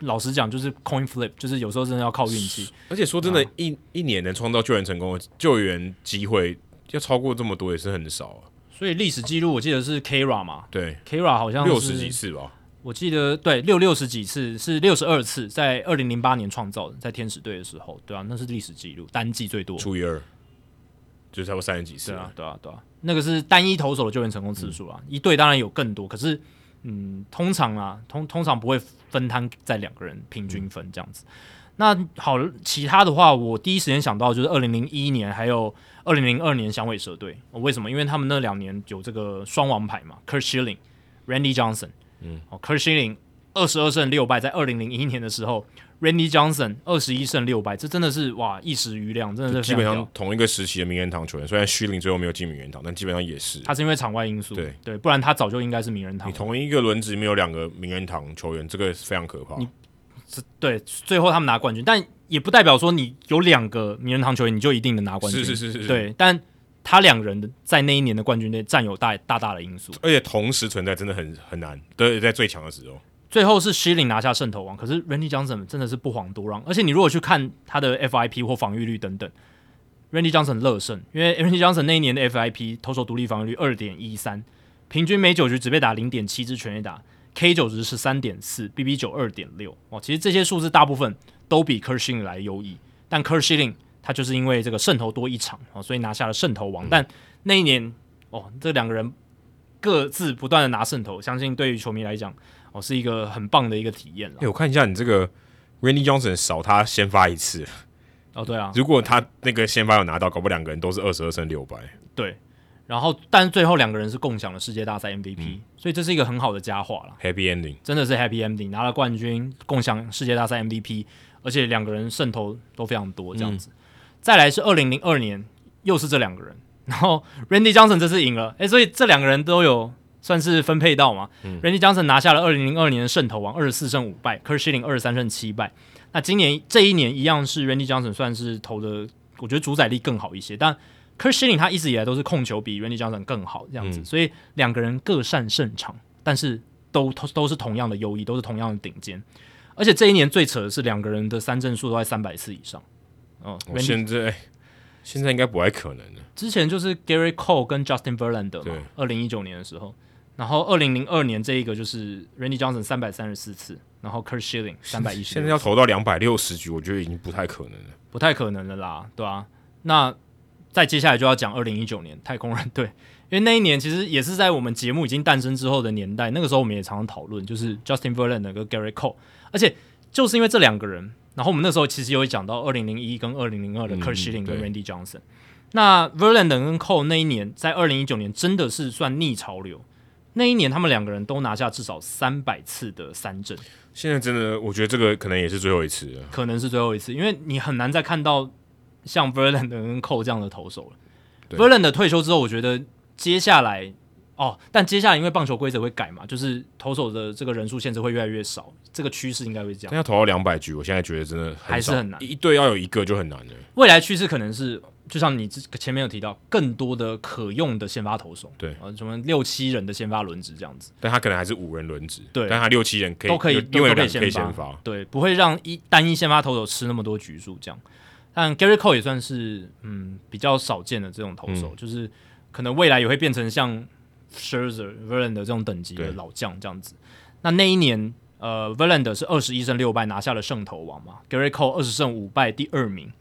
老实讲就是 coin flip，就是有时候真的要靠运气。而且说真的，一一年能创造救援成功的救援机会要超过这么多也是很少啊。所以历史记录我记得是 Kira 嘛，对，Kira 好像六十几次吧。我记得对六六十几次是六十二次，在二零零八年创造的，在天使队的时候，对啊，那是历史记录，单季最多除以二，就差不多三十几次。对啊，对啊，对啊，那个是单一投手的救援成功次数啊，嗯、一队当然有更多，可是嗯，通常啊，通通常不会分摊在两个人平均分这样子。嗯、那好，其他的话，我第一时间想到就是二零零一年还有二零零二年响尾蛇队，为什么？因为他们那两年有这个双王牌嘛，Kurt Schilling、Randy Johnson。嗯，哦，Curt Schilling 二十二胜六败，在二零零一年的时候，Randy Johnson 二十一胜六败，这真的是哇一时余亮，真的是基本上同一个时期的名人堂球员。虽然 Schilling 最后没有进名人堂，但基本上也是。他是因为场外因素，对对，不然他早就应该是名人堂。你同一个轮子里面有两个名人堂球员，这个非常可怕。你对，最后他们拿冠军，但也不代表说你有两个名人堂球员，你就一定能拿冠军。是是是是，是，对，但。他两人的在那一年的冠军队占有大大大的因素，而且同时存在真的很很难，对，在最强的时候，最后是 Schilling 拿下胜投王，可是 Randy Johnson 真的是不遑多让，而且你如果去看他的 FIP 或防御率等等，Randy Johnson 乐胜，因为 Randy Johnson 那一年的 FIP 投手独立防御率二点一三，平均每九局只被打零点七支全垒打，K 九值是三点四，BB 九二点六，哦，其实这些数字大部分都比 Curt Schilling 来优异，但 Curt Schilling 他就是因为这个胜投多一场哦，所以拿下了胜投王。嗯、但那一年哦，这两个人各自不断的拿胜投，相信对于球迷来讲哦，是一个很棒的一个体验了。哎，我看一下你这个 Randy Johnson 少他先发一次哦，对啊，如果他那个先发有拿到，搞不好两个人都是二十二胜六败。对然后，但最后两个人是共享了世界大赛 MVP，、嗯、所以这是一个很好的佳话了。Happy ending，真的是 Happy ending，拿了冠军，共享世界大赛 MVP，而且两个人胜投都非常多，这样子。嗯、再来是二零零二年，又是这两个人，然后 Randy Johnson 这次赢了，诶，所以这两个人都有算是分配到嘛。嗯、Randy Johnson 拿下了二零零二年的胜投王，二十四胜五败，Curt Schilling 二十三胜七败。那今年这一年一样是 Randy Johnson 算是投的，我觉得主宰力更好一些，但。Curt Schilling 他一直以来都是控球比 Randy Johnson 更好这样子，嗯、所以两个人各擅胜场，但是都都是同样的优异，都是同样的顶尖。而且这一年最扯的是两个人的三振数都在三百次以上。哦，我现在现在应该不太可能了。之前就是 Gerrit Cole 跟 Justin Verlander 嘛，二零一九年的时候，然后二零零二年这一个就是 Randy Johnson 三百三十四次，然后 Kurt Schilling 三百一十。现在要投到两百六十局，我觉得已经不太可能了，不太可能了啦，对啊，那。再接下来就要讲二零一九年太空人队，因为那一年其实也是在我们节目已经诞生之后的年代。那个时候我们也常常讨论，就是 Justin Verlander 跟 Gerrit Cole，而且就是因为这两个人，然后我们那时候其实有讲到二零零一跟二零零二的 Kurt Schilling 跟 Randy Johnson。那 Verlander 跟 Cole 那一年在二零一九年真的是算逆潮流，那一年他们两个人都拿下至少三百次的三振。现在真的，我觉得这个可能也是最后一次了，可能是最后一次，因为你很难再看到。像 Verlander 跟 Cole 这样的投手了。Verlander 退休之后，我觉得接下来哦，但接下来因为棒球规则会改嘛，就是投手的这个人数限制会越来越少，这个趋势应该会这样。但要投到两百局，我现在觉得真的还是很难，一队要有一个就很难了。未来趋势可能是，就像你前面有提到，更多的可用的先发投手，对，呃，什么六七人的先发轮值这样子。但他可能还是五人轮值，对，但他六七人可以都可以，因为可以先发，发对，不会让一单一先发投手吃那么多局数这样。但 Gerrit Cole 也算是嗯比较少见的这种投手，嗯、就是可能未来也会变成像 Scherzer、Verlander 这种等级的老将这样子。那那一年，呃，Verlander 是二十一胜六败拿下了胜投王嘛，Gerrit Cole 二十胜五败第二名。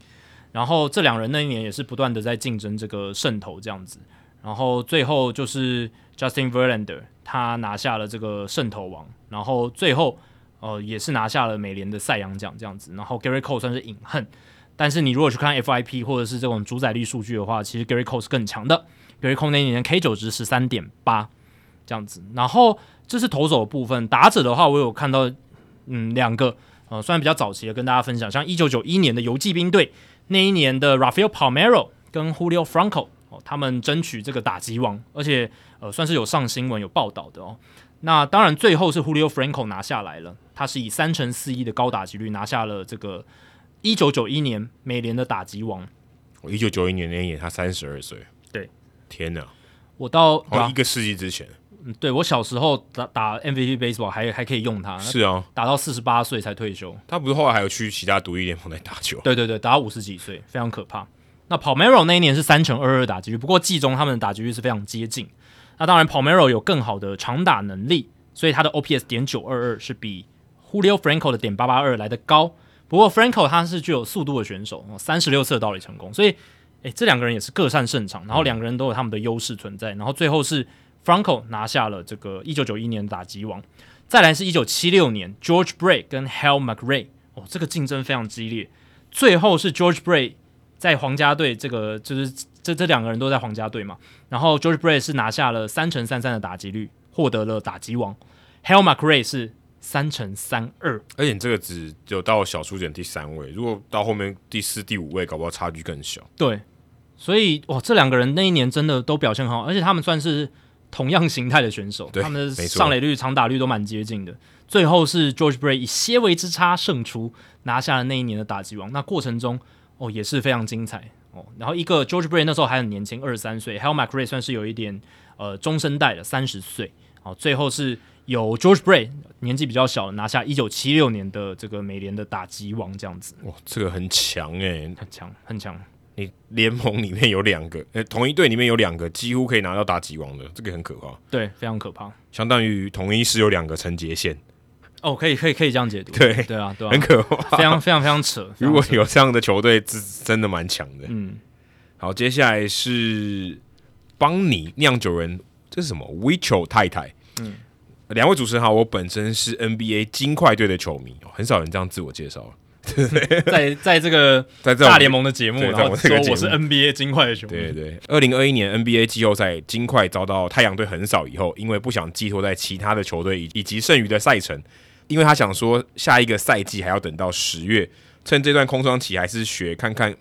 然后这两人那一年也是不断的在竞争这个胜投这样子。然后最后就是 Justin Verlander 他拿下了这个胜投王，然后最后呃也是拿下了美联的赛扬奖这样子。然后 Gerrit Cole 算是隐恨。但是你如果去看 FIP 或者是这种主宰力数据的话，其实 Gerrit Cole 是更强的。Gerrit Cole 那一年 K 九值十三点八这样子。然后这是投手的部分，打者的话，我有看到嗯两个呃，虽然比较早期的跟大家分享，像一九九一年的游骑兵队那一年的 Rafael Palmero 跟 Julio Franco 哦，他们争取这个打击王，而且呃算是有上新闻有报道的哦。那当然最后是 Julio Franco 拿下来了，他是以三成四一的高打击率拿下了这个。一九九一年美联的打击王，我一九九一年那一年他三十二岁，天哪！我到哦一个世纪之前，嗯，对我小时候打打 MVP baseball 还还可以用它，是啊，打到四十八岁才退休。他不是后来还有去其他独立联盟来打球？对对对，打到五十几岁，非常可怕。那 Palmeiro 那一年是三乘二二打击率，不过季中他们的打击率是非常接近。那当然 Palmeiro 有更好的长打能力，所以他的 OPS 点九二二是比 Julio Franco 的点八八二来的高。不过，Franco 他是具有速度的选手，三十六次的盗垒成功，所以，诶，这两个人也是各擅胜场，然后两个人都有他们的优势存在，然后最后是 Franco 拿下了这个一九九一年的打击王，再来是一九七六年 George Brett 跟 Hal McRae，哦，这个竞争非常激烈，最后是 George Brett 在皇家队，这个就是这这两个人都在皇家队嘛，然后 George Brett 是拿下了三乘三三的打击率，获得了打击王，Hal McRae 是。三乘三二，而且这个只有到小数点第三位，如果到后面第四、第五位，搞不好差距更小。对，所以哇，这两个人那一年真的都表现很好，而且他们算是同样形态的选手，他们的上垒率、长打率都蛮接近的。最后是 George Brett 以些微之差胜出，拿下了那一年的打击王。那过程中哦也是非常精彩哦。然后一个 George Brett 那时候还很年轻，二十三岁，Hal McRae 算是有一点呃中生代的，三十岁。哦，最后是。有 George Brett 年纪比较小，拿下一九七六年的这个美联的打击王这样子。哇，这个很强诶、欸，很强很强。你联盟里面有两个，呃，同一队里面有两个几乎可以拿到打击王的，这个很可怕。对，非常可怕。相当于同一是有两个陈杰宪。哦，可以可以可以这样解读。对对啊，对啊，很可怕，非常非常 非常扯。如果有这样的球队，真真的蛮强的。嗯，好，接下来是邦尼酿酒人，这是什么？Wicho 太太。嗯。两位主持人好，我本身是 NBA 金块队的球迷，很少人这样自我介绍。在在这个在大联盟的节目，然后说我是 NBA 金块的球迷。对对，二零二一年 NBA 季后赛，金块遭到太阳队横扫以后，因为不想寄托在其他的球队以以及剩余的赛程，因为他想说下一个赛季还要等到十月，趁这段空窗期还是学看看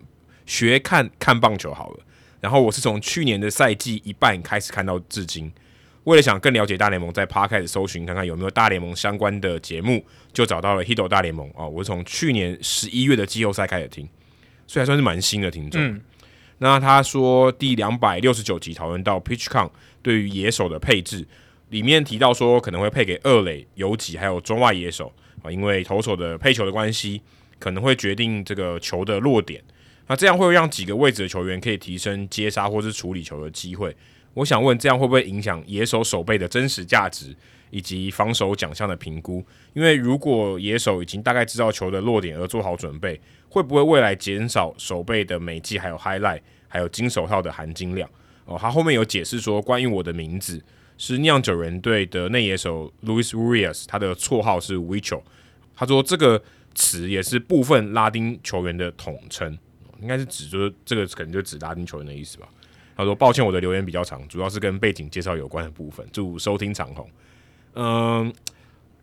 学看看棒球好了。然后我是从去年的赛季一半开始看到至今。为了想更了解大联盟，在 Podcast 搜寻看看有没有大联盟相关的节目，就找到了 Hito 大联盟啊、哦！我从去年十一月的季后赛开始听，所以还算是蛮新的听众。嗯、那他说第两百六十九集讨论到 PitchCom 对于野手的配置，里面提到说可能会配给二垒、游击还有中外野手啊，因为投手的配球的关系，可能会决定这个球的落点。那这样会让几个位置的球员可以提升接杀或是处理球的机会。我想问，这样会不会影响野手守备的真实价值以及防守奖项的评估？因为如果野手已经大概知道球的落点而做好准备，会不会未来减少守备的美技还有 highlight 还有金手套的含金量？哦，他后面有解释说，关于我的名字是酿酒人队的内野手 Louis Urias，他的绰号是 Wicho。他说这个词也是部分拉丁球员的统称，应该是指就是这个可能就指拉丁球员的意思吧。他说：“抱歉，我的留言比较长，主要是跟背景介绍有关的部分。祝收听长虹。嗯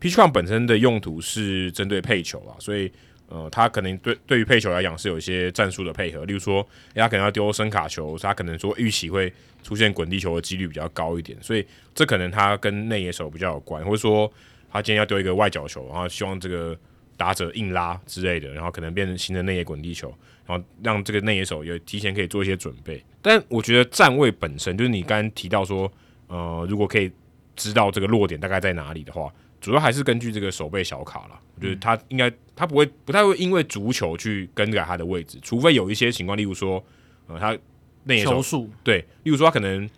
，PitchCom 本身的用途是针对配球啊，所以呃，他可能对对于配球来讲是有一些战术的配合，例如说，他可能要丢声卡球，他可能说预期会出现滚地球的几率比较高一点，所以这可能他跟内野手比较有关，或者说他今天要丢一个外角球，然后希望这个打者硬拉之类的，然后可能变成新的内野滚地球。”然后让这个内野手也提前可以做一些准备，但我觉得站位本身就是你刚刚提到说，呃，如果可以知道这个落点大概在哪里的话，主要还是根据这个手背小卡了。我觉得他应该他不会不太会因为足球去更改他的位置，除非有一些情况，例如说，呃，他内野手数对，例如说他可能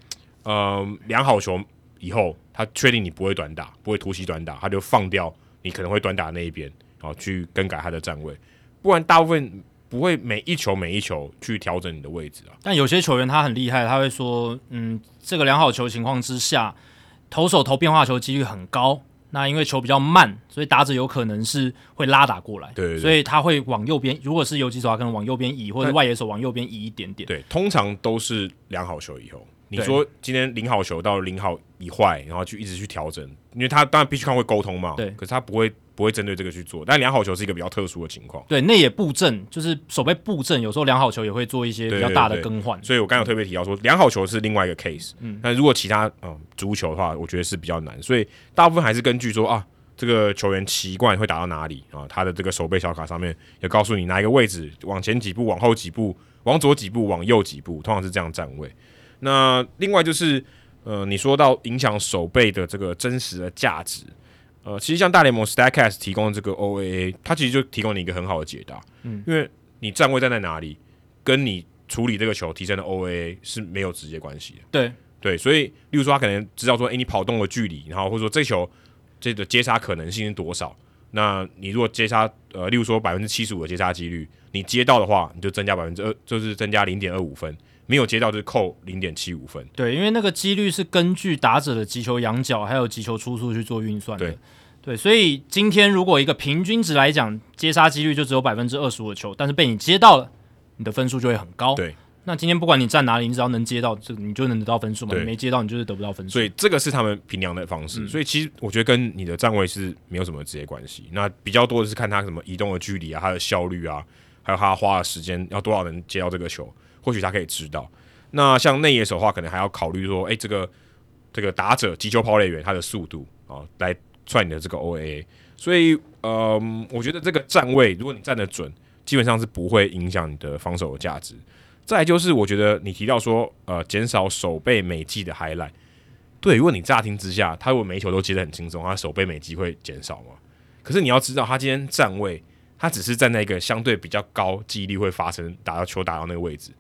呃量好球以后，他确定你不会短打，不会突袭短打，他就放掉你可能会短打那一边，然后去更改他的站位，不然大部分。不会每一球每一球去调整你的位置啊，但有些球员他很厉害，他会说，嗯，这个良好球情况之下，投手投变化球几率很高。那因为球比较慢，所以打者有可能是会拉打过来，对，对，对，所以他会往右边。如果是游击手，他可能往右边移，或者外野手往右边移一点点。对，通常都是良好球以后。你说今天零好球到零好一坏，然后就一直去调整，因为他当然必须看会沟通嘛，对，可是他不会不会针对这个去做。但良好球是一个比较特殊的情况，对，内野布阵就是守备布阵，有时候良好球也会做一些比较大的更换。所以我刚刚有特别提到说，良好球是另外一个 case，嗯，但如果其他嗯足球的话，我觉得是比较难，所以大部分还是根据说啊，这个球员习惯会打到哪里啊，他的这个手背小卡上面也告诉你哪一个位置往前几步，往后几步，往左几步，往右几步，通常是这样站位。那另外就是，呃，你说到影响手背的这个真实的价值，呃，其实像大联盟 Statcast 提供的这个 OAA，它其实就提供你一个很好的解答，嗯，因为你站位站在哪里，跟你处理这个球提升的 OAA 是没有直接关系的，对对，所以例如说他可能知道说，诶，你跑动的距离，然后或者说这球这个接杀可能性是多少，那你如果接杀，呃，例如说百分之七十五的接杀几率，你接到的话，你就增加百分之二，就是增加零点二五分。没有接到就是扣零点七五分。对，因为那个几率是根据打者的击球仰角还有击球出速去做运算的。对，对，所以今天如果一个平均值来讲，接杀几率就只有百分之二十五的球，但是被你接到了，你的分数就会很高。对，那今天不管你站哪里，你只要能接到，这你就能得到分数嘛。你没接到，你就是得不到分数。所以这个是他们评量的方式。嗯。所以其实我觉得跟你的站位是没有什么直接关系。那比较多的是看他什么移动的距离啊，他的效率啊，还有他花的时间要多少人接到这个球，或许他可以知道。那像内野手的话，可能还要考虑说，哎、这个这个打者击球抛垒员他的速度啊、来算你的这个 OAA。所以，嗯，我觉得这个站位，如果你站得准，基本上是不会影响你的防守的价值。再就是，我觉得你提到说，呃，减少手背美技的 highlight。对，如果你乍听之下，他如果每一球都接得很轻松，他手背美技会减少吗？可是你要知道，他今天站位，他只是站在一个相对比较高记忆力会发生打到球打到那个位置。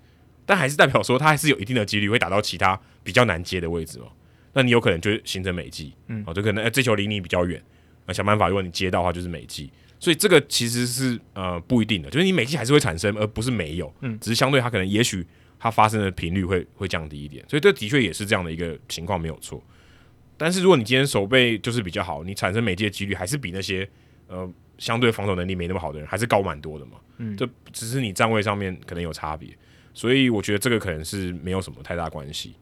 但还是代表说，他还是有一定的几率会打到其他比较难接的位置哦。那你有可能就形成美技，嗯，哦，就可能、欸、这球离你比较远，那想办法，如果你接到的话，就是美技。所以这个其实是呃不一定的，就是你美技还是会产生，而不是没有，嗯，只是相对它可能也许它发生的频率会会降低一点。所以这的确也是这样的一个情况，没有错。但是如果你今天手背就是比较好，你产生美技的几率还是比那些呃相对防守能力没那么好的人还是高蛮多的嘛。嗯，这只是你站位上面可能有差别，所以我觉得这个可能是没有什么太大关系。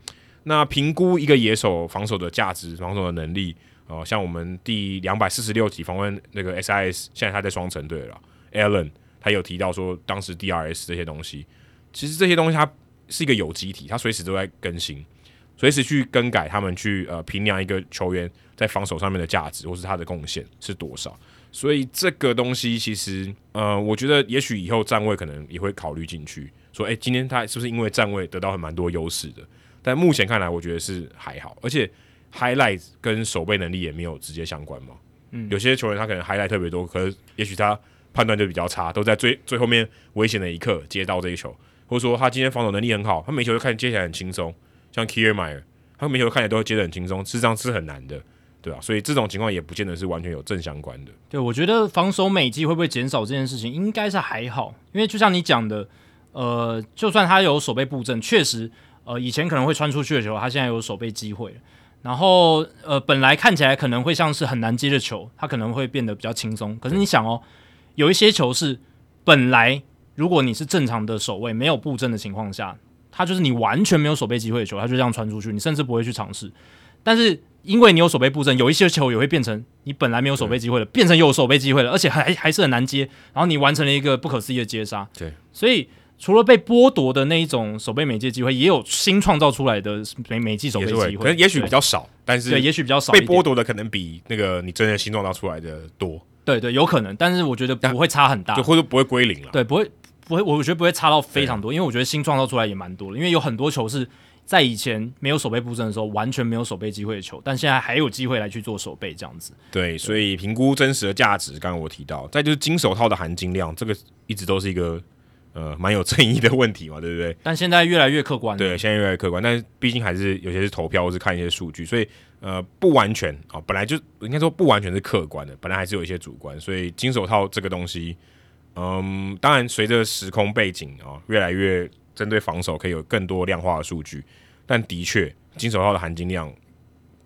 那评估一个野手防守的价值、防守的能力，呃，像我们第两百四十六集访问那个 SIS，现在他在双城队了，Allen 他有提到说，当时 DRS 这些东西，其实这些东西它是一个有机体，它随时都在更新，随时去更改，他们去呃评量一个球员在防守上面的价值，或是他的贡献是多少。所以这个东西其实，呃，我觉得也许以后站位可能也会考虑进去，说，诶，今天他是不是因为站位得到很蛮多优势的？但目前看来，我觉得是还好，而且 highlight 跟守备能力也没有直接相关嘛。嗯，有些球员他可能 highlight 特别多，可是也许他判断就比较差，都在最最后面危险的一刻接到这一球，或者说他今天防守能力很好，他每球都看接起来很轻松，像 Kiermaier，他每球都看起来都接得很轻松，事实际上是很难的，对、啊？所以这种情况也不见得是完全有正相关的。对，我觉得防守美技会不会减少这件事情，应该是还好，因为就像你讲的，呃，就算他有守备布阵，确实。呃，以前可能会穿出去的球，他现在有守备机会。然后，呃，本来看起来可能会像是很难接的球，他可能会变得比较轻松。可是你想哦，有一些球是本来如果你是正常的守卫，没有布阵的情况下，他就是你完全没有守备机会的球，他就这样穿出去，你甚至不会去尝试。但是因为你有守备布阵，有一些球也会变成你本来没有守备机会了，变成有守备机会了，而且还还是很难接，然后你完成了一个不可思议的接杀。对，所以。除了被剥夺的那一种守备美技机会，也有新创造出来的美美技守备机会，可能也许比较少，但是对，也许比较少。被剥夺的可能比那个你真的新创造出来的多。对对，有可能，但是我觉得不会差很大，就或者不会归零了。对，不会不会，我觉得不会差到非常多，因为我觉得新创造出来也蛮多的，因为有很多球是在以前没有守备布阵的时候完全没有守备机会的球，但现在还有机会来去做守备这样子。对，所以评估真实的价值，刚刚我提到，再就是金手套的含金量，这个一直都是一个。呃，蛮有争议的问题嘛，对不对？但现在越来越客观。对，现在越来越客观，但是毕竟还是有些是投票或是看一些数据，所以呃，不完全啊、哦，本来就应该说不完全是客观的，本来还是有一些主观。所以金手套这个东西，嗯，当然随着时空背景啊、哦，越来越针对防守可以有更多量化的数据，但的确金手套的含金量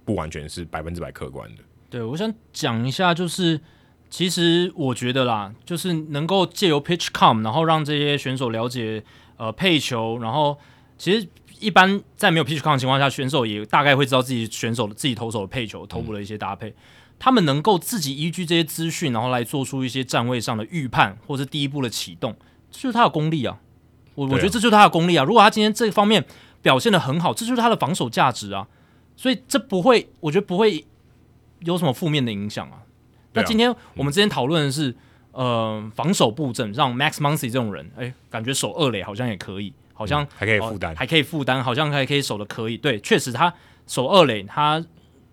不完全是百分之百客观的。对，我想讲一下就是。其实我觉得啦，就是能够借由 PitchCom，然后让这些选手了解呃配球，然后其实一般在没有 PitchCom 的情况下，选手也大概会知道自己选手自己投手的配球、投捕的一些搭配。他们能够自己依据这些资讯，然后来做出一些站位上的预判，或是第一步的启动，就是他的功力啊。我我觉得这就是他的功力啊。如果他今天这方面表现的很好，这就是他的防守价值啊。所以这不会，我觉得不会有什么负面的影响啊。那今天我们之前讨论的是，呃，防守布阵让 Max Muncy 这种人，哎，感觉守二垒好像也可以，好像、嗯、还可以负担、呃，还可以负担，好像还可以守的可以。对，确实他守二垒，他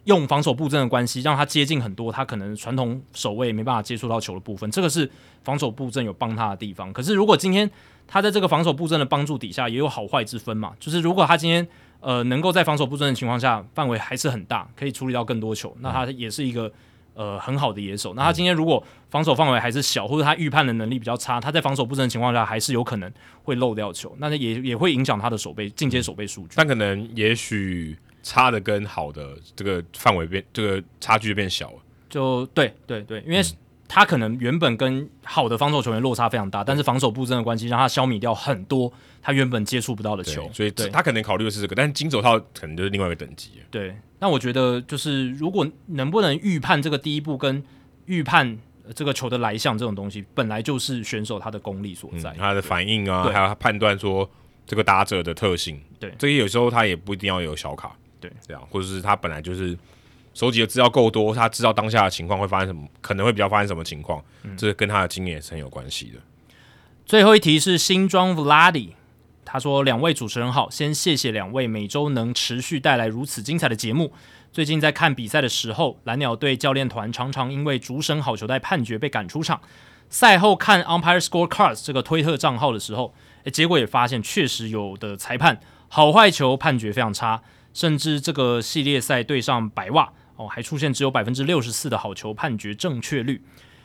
用防守布阵的关系，让他接近很多他可能传统守卫没办法接触到球的部分，这个是防守布阵有帮他的地方。可是如果今天他在这个防守布阵的帮助底下，也有好坏之分嘛，就是如果他今天呃能够在防守布阵的情况下，范围还是很大，可以处理到更多球，那他也是一个。呃，很好的野手。那他今天如果防守范围还是小，或者他预判的能力比较差，他在防守布阵的情况下，还是有可能会漏掉球。那也也会影响他的守备进阶守备数据。但可能也许差的跟好的这个范围变，这个差距就变小了。就对对对，因为他可能原本跟好的防守球员落差非常大，但是防守布阵的关系让他消弭掉很多他原本接触不到的球。所以他可能考虑的是这个，但是金手套可能就是另外一个等级。对。那我觉得就是，如果能不能预判这个第一步跟预判这个球的来向这种东西，本来就是选手他的功力所在，嗯、他的反应啊，还有他判断说这个打者的特性，对，这些有时候他也不一定要有小卡，对，这样，或者是他本来就是收集的资料够多，他知道当下的情况会发生什么，可能会比较发生什么情况，嗯、这跟他的经验也是很有关系的。最后一题是新装 Vladi。他说：“两位主持人好，先谢谢两位每周能持续带来如此精彩的节目。最近在看比赛的时候，蓝鸟队教练团常常因为主审好球带判决被赶出场。赛后看 Umpire Scorecards 这个推特账号的时候，诶，结果也发现确实有的裁判好坏球判决非常差，甚至这个系列赛对上白袜哦，还出现只有百分之六十四的好球判决正确率。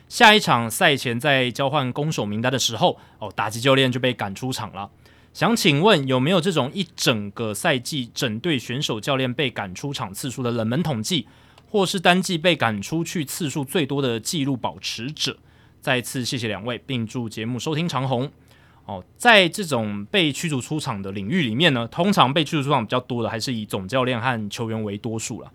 下一场赛前在交换攻守名单的时候，哦，打击教练就被赶出场了。”想请问有没有这种一整个赛季整队选手教练被赶出场次数的冷门统计，或是单季被赶出去次数最多的纪录保持者？再次谢谢两位，并祝节目收听长虹。哦，在这种被驱逐出场的领域里面呢，通常被驱逐出场比较多的还是以总教练和球员为多数了。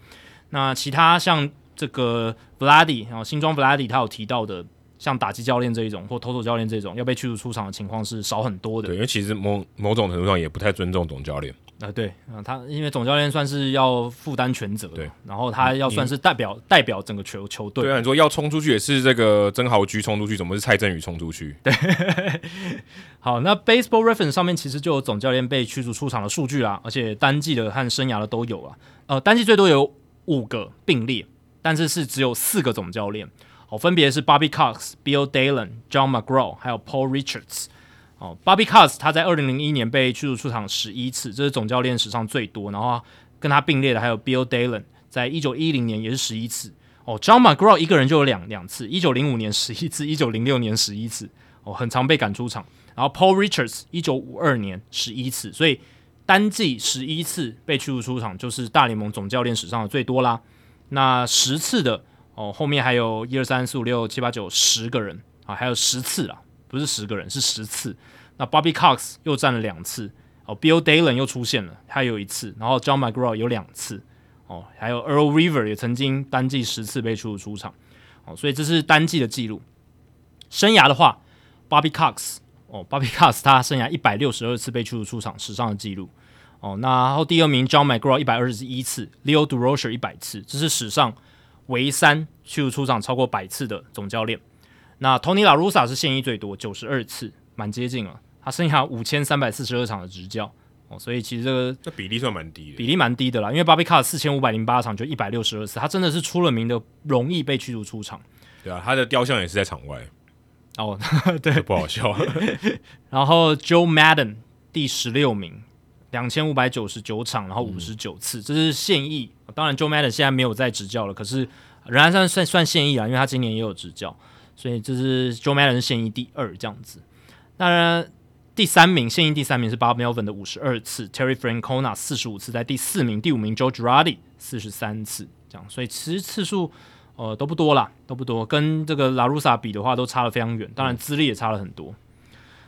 那其他像这个 Vladi 然后新装 Vladi 他有提到的，像打击教练这一种或投手教练这种要被驱逐出场的情况是少很多的。对，因为其实某某种程度上也不太尊重总教练。啊、呃，对啊，他因为总教练算是要负担全责，对，然后他要算是代表代表整个球球队。对啊，你说要冲出去也是这个曾豪居冲出去，怎么是蔡振宇冲出去？对，好，那 Baseball Reference 上面其实就有总教练被驱逐出场的数据啦，而且单季的和生涯的都有啊。呃，单季最多有五个并列，但是是只有四个总教练，哦，分别是 Bobby Cox、Bill Dalen、John McGraw 还有 Paul Richards。哦，Bobby Cox 他在二零零一年被驱逐出场十一次，这是总教练史上最多。然后跟他并列的还有 Bill Dalen，在一九一零年也是十一次。哦，John McGraw 一个人就有两两次，一九零五年十一次，一九零六年十一次。哦，很常被赶出场。然后 Paul Richards 一九五二年十一次，所以单季十一次被驱逐出场，就是大联盟总教练史上的最多啦。那十次的哦，后面还有一二三四五六七八九十个人啊，还有十次啦。不是十个人，是十次。那 Bobby Cox 又占了两次，哦，Bill Dalen 又出现了，他有一次，然后 John McGraw 有两次，哦，还有 Earl Weaver 也曾经单季十次被驱逐出场，哦，所以这是单季的记录。生涯的话，Bobby Cox，哦，Bobby Cox 他生涯一百六十二次被驱逐出场，史上的记录，哦，那然后第二名 John McGraw 一百二十一次，Leo Durocher 一百次，这是史上唯三驱逐出场超过百次的总教练。那 Tony La Russa 是现役最多九十二次，蛮接近了。他生涯五千三百四十二场的执教哦，所以其实这个这比例算蛮低的，比例蛮低的啦。因为 Bobby Cox 四千五百零八场就一百六十二次，他真的是出了名的容易被驱逐出场。对啊，他的雕像也是在场外哦，对，不好笑。然后 Joe Madden 第十六名，两千五百九十九场，然后五十九次，嗯、这是现役。当然 Joe Madden 现在没有在执教了，可是仍然算算算现役啊，因为他今年也有执教。所以这是 Joe Madden 现役第二这样子，当然第三名现役第三名是 Bob Melvin 的五十二次，Terry Francona 四十五次，在第四名，第五名 Joe Girardi 四十三次这样，所以其实次数呃都不多啦，都不多，跟这个 La Russa 比的话都差得非常远，当然资历也差了很多。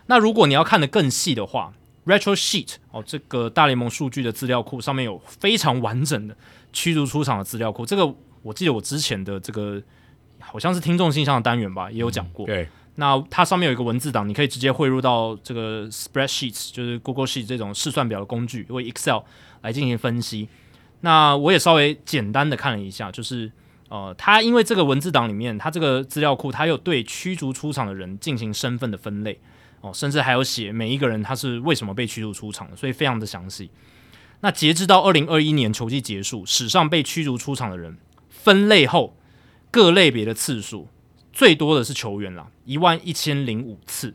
那如果你要看得更细的话，Retro Sheet 哦，这个大联盟数据的资料库上面有非常完整的驱逐出场的资料库，这个我记得我之前的这个。好像是听众信箱的单元吧，也有讲过。对、嗯，那它上面有一个文字档，你可以直接汇入到这个 Spreadsheets，就是 Google Sheet 这种试算表的工具，或 Excel 来进行分析。那我也稍微简单的看了一下，就是呃，他因为这个文字档里面，他这个资料库，他有对驱逐出场的人进行身份的分类哦，甚至还有写每一个人他是为什么被驱逐出场的，所以非常的详细。那截至到二零二一年球季结束，史上被驱逐出场的人分类后。各类别的次数最多的是球员啦，一万一千零五次，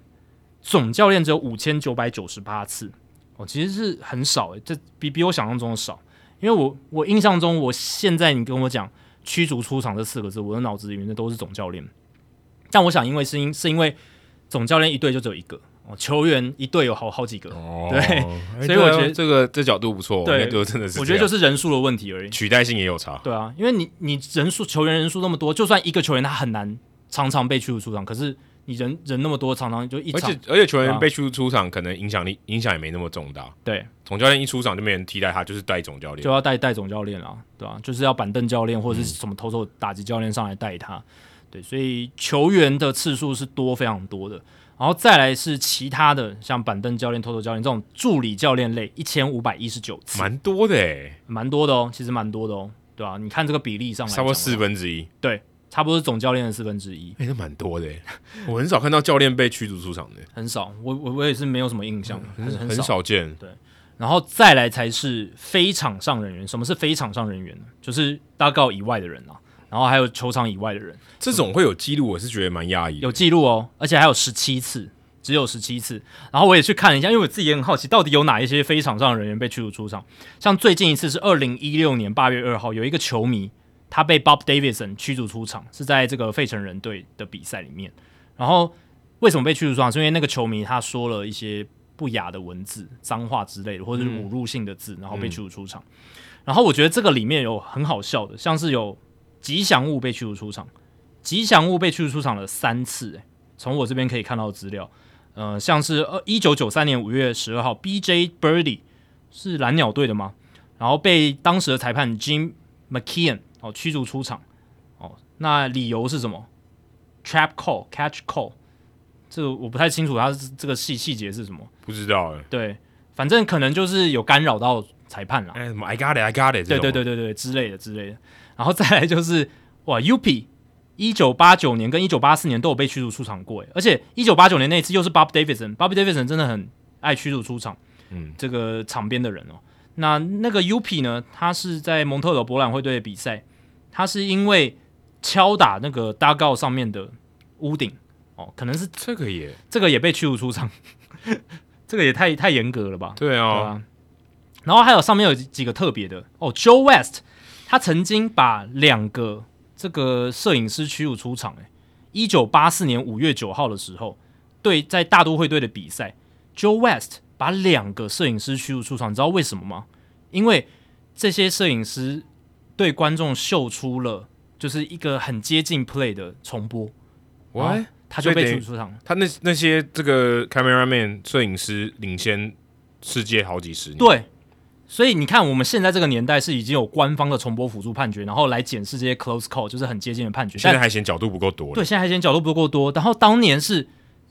总教练只有五千九百九十八次，哦，其实是很少诶，这比比我想象中的少。因为我我印象中，我现在你跟我讲驱逐出场这四个字，我的脑子里面的都是总教练。但我想，因为是因是因为总教练一队就只有一个。球员一队有好好几个，哦、对，欸、所以我觉得这个这角度不错，对，就真的是，我觉得就是人数的问题而已，取代性也有差，对啊，因为你你人数球员人数那么多，就算一个球员他很难常常被驱逐出场，可是你人人那么多，常常就一场，而且而且球员被驱逐出场，可能影响力影响也没那么重大，对，总教练一出场就没人替代他，就是带总教练，就要带带总教练啊，对吧、啊？就是要板凳教练或者是什么投手打击教练上来带他，嗯、对，所以球员的次数是多非常多的。然后再来是其他的，像板凳教练、投手教练这种助理教练类，一千五百一十九次，蛮多的诶，蛮多的哦，其实蛮多的哦，对吧、啊？你看这个比例上来，差不多四分之一，对，差不多是总教练的四分之一，诶，那蛮多的诶，我很少看到教练被驱逐出场的，很少，我我我也是没有什么印象，嗯、很很，很少见，对。然后再来才是非场上人员，什么是非场上人员呢？就是大告以外的人啊。然后还有球场以外的人，这种会有记录，我是觉得蛮压抑。有记录哦，而且还有十七次。只有十七次，然后我也去看了一下，因为我自己也很好奇，到底有哪一些非场上的人员被驱逐出场？像最近一次是二零一六年八月二号，有一个球迷他被 Bob Davidson 驱逐出场，是在这个费城人队的比赛里面。然后为什么被驱逐出场？是因为那个球迷他说了一些不雅的文字、脏话之类的，或者是侮辱性的字，然后被驱逐出场。嗯、然后我觉得这个里面有很好笑的，像是有吉祥物被驱逐出场，吉祥物被驱逐出场了三次，诶。从我这边可以看到资料，呃，像是呃一九九三年五月十二号，B.J. Birdy 是蓝鸟队的吗？然后被当时的裁判 Jim McKeon 哦驱逐出场哦，那理由是什么？Trap call, catch call，这个我不太清楚，它是这个细细节是什么？不知道哎。对，反正可能就是有干扰到裁判了。哎，什么 I got it, I got it，对对对对对之类的之类的。然后再来就是哇，UP。一九八九年跟一九八四年都有被驱逐出场过，而且一九八九年那次又是 Bob Davidson，Bob Davidson 真的很爱驱逐出场，嗯，这个场边的人哦。那那个 UP 呢，他是在蒙特娄博览会队的比赛，他是因为敲打那个 dugout 上面的屋顶哦，可能是这个也这个也被驱逐出场，这个也太太严格了吧？对啊。然后还有上面有几个特别的哦，Joe West，他曾经把两个。这个摄影师驱逐出场，诶，一九八四年五月九号的时候，对，在大都会队的比赛，Joe West 把两个摄影师驱逐出场，你知道为什么吗？因为这些摄影师对观众秀出了就是一个很接近 play 的重播，喂，他就被驱逐出场。他那那些这个 cameraman 摄影师领先世界好几十年，对。所以你看，我们现在这个年代是已经有官方的重播辅助判决，然后来检视这些 close call，就是很接近的判决。现在还嫌角度不够多。对，现在还嫌角度不够多。然后当年是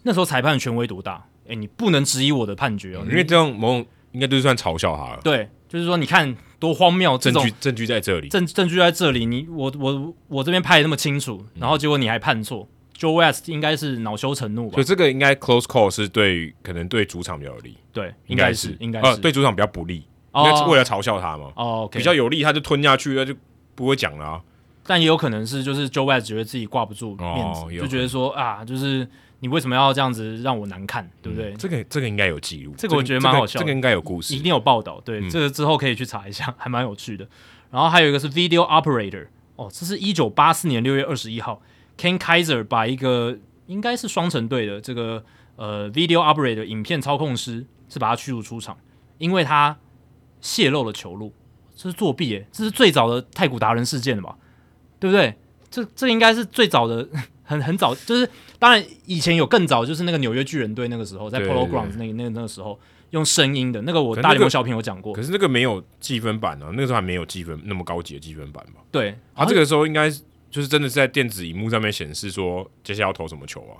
那时候裁判权威多大？诶，你不能质疑我的判决哦，嗯、因为这样某种应该都是算嘲笑他了。对，就是说你看多荒谬，证据证据在这里，证证据在这里，你我我我这边拍的那么清楚，然后结果你还判错。嗯、Joe West 应该是恼羞成怒吧？所以这个应该 close call 是对可能对主场比较有利，对，应该是应该是、呃、对主场比较不利。应该是为了嘲笑他嘛？哦，oh, okay. 比较有利，他就吞下去，他就不会讲了啊。但也有可能是，就是 Joe West 觉得自己挂不住面子，oh, 就觉得说啊，就是你为什么要这样子让我难看，对不对？嗯、这个这个应该有记录，这个我觉得蛮好笑的，这个、这个应该有故事，一定有报道。对，嗯、这个之后可以去查一下，还蛮有趣的。然后还有一个是 Video Operator，哦，这是一九八四年六月二十一号，Ken Kaiser 把一个应该是双城队的这个呃 Video Operator 影片操控师是把他驱逐出场，因为他。泄露了球路，这是作弊诶，这是最早的太古达人事件了吧？对不对？这这应该是最早的，很很早，就是当然以前有更早，就是那个纽约巨人队那个时候在 Polo Grounds 那那那个时候用声音的那个，我大联盟小品有讲过可、是那个没有积分板啊，那个时候还没有积分那么高级的积分板嘛。对，他这个时候应该就是真的是在电子荧幕上面显示说接下来要投什么球啊？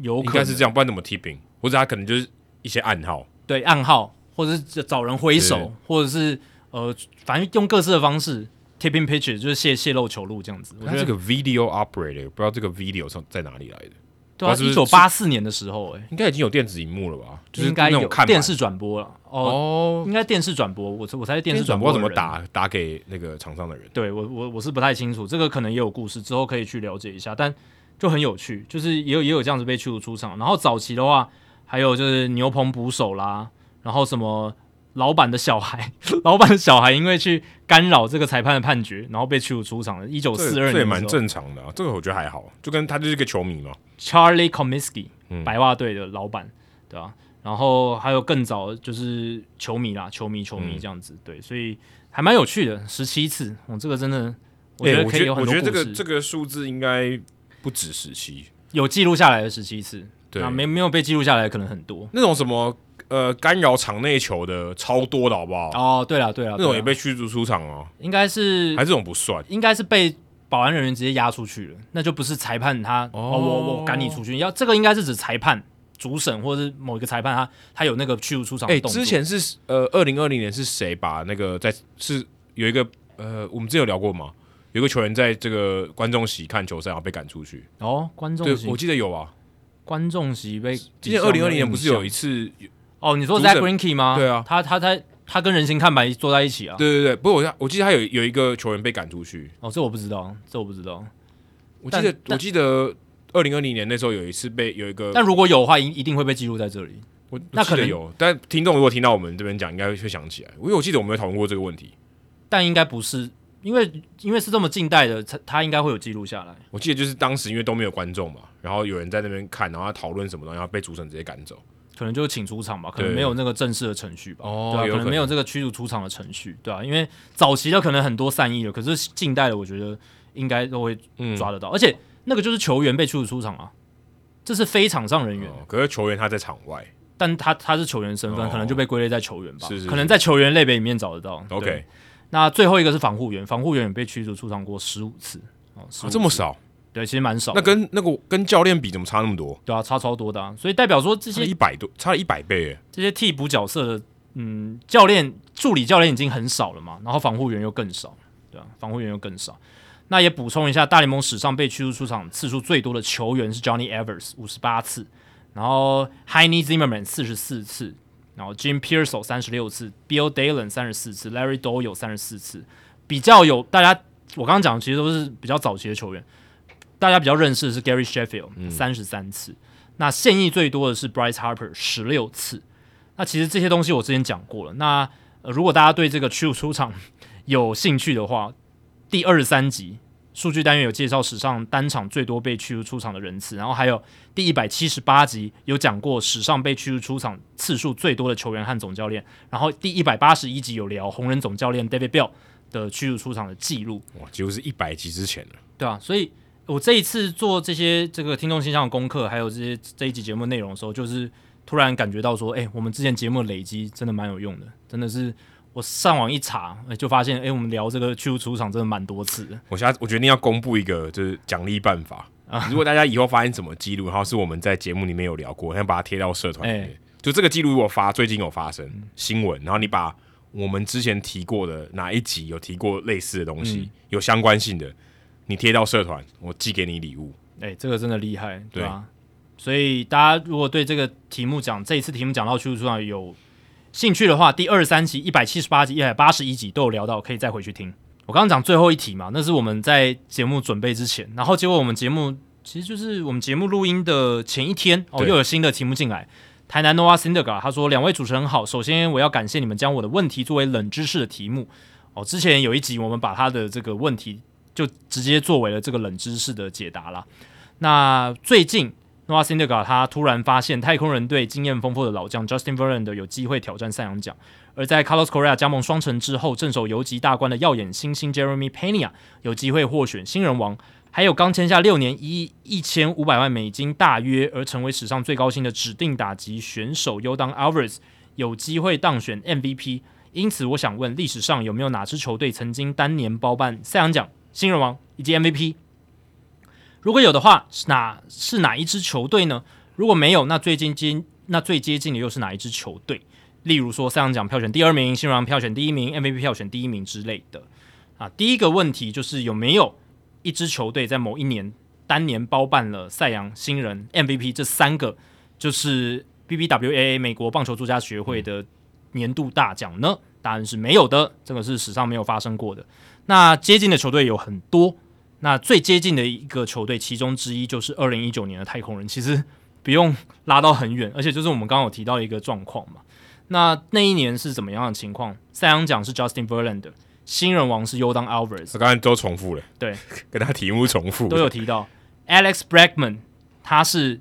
有可能应该是这样，不然怎么 tipping？或者他可能就是一些暗号，对暗号。或者是找人挥手，或者是呃，反正用各式的方式 tipping pitches 就是泄泄露球路这样子。我觉得这个 video operator 不知道这个 video 从在哪里来的？对啊，一九八四年的时候、欸，哎，应该已经有电子荧幕了吧？就是应该有电视转播了。哦，哦应该电视转播。我我猜电视转播怎么打打给那个场上的人？对我我我是不太清楚，这个可能也有故事，之后可以去了解一下。但就很有趣，就是也有也有这样子被驱逐出场。然后早期的话，还有就是牛棚捕手啦。然后什么老板的小孩，老板的小孩因为去干扰这个裁判的判决，然后被驱逐出场了。一九四二年，这也蛮正常的啊，这个我觉得还好，就跟他就是一个球迷嘛，Charlie Comiskey，白袜队的老板，对吧、啊？然后还有更早就是球迷啦，球迷球迷这样子，嗯、对，所以还蛮有趣的，十七次，我这个真的，我觉得可以有很多故事。我觉得这个这个数字应该不止十七，有记录下来的十七次，对啊，没没有被记录下来的可能很多，那种什么。呃，干扰场内球的超多的好不好？哦，对了对了，那种也被驱逐出场哦。应该是还是这种不算，应该是被保安人员直接押出去了，那就不是裁判他哦，哦，我我赶你出去。要这个应该是指裁判主审或者是某一个裁判他他有那个驱逐出场。哎、欸，之前是呃，二零二零年是谁把那个在是有一个呃，我们之前有聊过吗？有一个球员在这个观众席看球赛，然后被赶出去。哦，观众席，我记得有啊，观众席被。今年二零二零年不是有一次？哦，你说 Zack Greinke 吗？对啊，他他他他跟人形看板坐在一起啊。对对对，不过我我记得他有有一个球员被赶出去。哦，这我不知道，这我不知道。我记得我记得二零二零年那时候有一次被有一个，但如果有的话，一一定会被记录在这里。我那可能有，但听众如果听到我们这边讲，应该会想起来。因为我记得我们有讨论过这个问题，但应该不是，因为因为是这么近代的，他他应该会有记录下来。我记得就是当时因为都没有观众嘛，然后有人在那边看，然后他讨论什么东西，然后被主审直接赶走。可能就是请出场吧，可能没有那个正式的程序吧，对吧、啊？可能没有这个驱逐出场的程序，对吧、啊？因为早期的可能很多善意的，可是近代的我觉得应该都会抓得到，嗯、而且那个就是球员被驱逐出场啊，这是非场上人员。哦、可是球员他在场外，但他他是球员身份，哦、可能就被归类在球员吧。是是是可能在球员类别里面找得到。OK，那最后一个是防护员，防护员也被驱逐出场过十五次哦，啊，这么少？对，其实蛮少。那跟那个跟教练比，怎么差那么多？对啊，差超多的啊。所以代表说这些一百多，差了一百倍诶。这些替补角色的，嗯，教练、助理教练已经很少了嘛，然后防护员又更少，对啊，防护员又更少。那也补充一下，大联盟史上被驱逐出场次数最多的球员是 Johnny Evers 五十八次，然后 Heiny Zimmerman 四十四次，然后 Jim Piersall 三十六次，Bill Dalen 三十四次，Larry Doyle 三十四次。比较有大家，我刚刚讲的其实都是比较早期的球员，大家比较认识的是 Gary Sheffield 三十三次，嗯、那现役最多的是 Bryce Harper 十六次。那其实这些东西我之前讲过了。那、呃、如果大家对这个驱逐出场有兴趣的话，第二十三集数据单元有介绍史上单场最多被驱逐出场的人次，然后还有第一百七十八集有讲过史上被驱逐出场次数最多的球员和总教练，然后第一百八十一集有聊红人总教练 David Bell 的驱逐出场的记录。哇，几乎是一百集之前了。对啊，所以我这一次做这些这个听众信箱的功课，还有这些这一集节目内容的时候，就是突然感觉到说，哎，我们之前节目的累积真的蛮有用的，真的是。我上网一查，就发现，哎，我们聊这个去除出场真的蛮多次的。我下我决定要公布一个就是奖励办法啊！如果大家以后发现什么记录，然后是我们在节目里面有聊过，先把它贴到社团里面。欸、就这个记录如果发最近有发生新闻，然后你把我们之前提过的哪一集有提过类似的东西，嗯、有相关性的，你贴到社团，我寄给你礼物。哎，这个真的厉害，对吧？对，所以大家如果对这个题目讲，这一次题目讲到驱逐出场有。兴趣的话，第二十三集、一百七十八集、一百八十一集都有聊到，可以再回去听。我刚刚讲最后一题嘛，那是我们在节目准备之前，然后结果我们节目其实就是我们节目录音的前一天哦，又有新的题目进来。台南 Noah Syndergaard 他说：“两位主持人好，首先我要感谢你们将我的问题作为冷知识的题目哦。之前有一集我们把他的这个问题就直接作为了这个冷知识的解答了。那最近。” Nolasco 他突然发现太空人队经验丰富的老将 Justin Verlander 有机会挑战赛扬奖，而在 Carlos Correa 加盟双城之后，镇守游击大关的耀眼新星 Jeremy Pena 有机会获选新人王，还有刚签下六年一一千五百万美金大约而成为史上最高薪的指定打击选手 Yordan Alvarez 有机会当选 MVP。因此，我想问，历史上有没有哪支球队曾经单年包办赛扬奖、新人王以及 MVP？如果有的话，是哪是哪一支球队呢？如果没有，那最近接那最接近的又是哪一支球队？例如说，赛扬奖票选第二名，新人王票选第一名，MVP 票选第一名之类的。啊，第一个问题就是有没有一支球队在某一年单年包办了赛扬、新人、MVP 这三个，就是 BBWAA 美国棒球作家学会的年度大奖呢？答案是没有的，这个是史上没有发生过的。那接近的球队有很多。那最接近的一个球队，其中之一就是二零一九年的太空人。其实不用拉到很远，而且就是我们刚刚有提到一个状况嘛。那那一年是怎么样的情况？赛扬奖是 Justin Verlander，新人王是 Yordan Alvarez。我刚才都重复了，对，跟他题目重复，都有提到 Alex Bregman，他是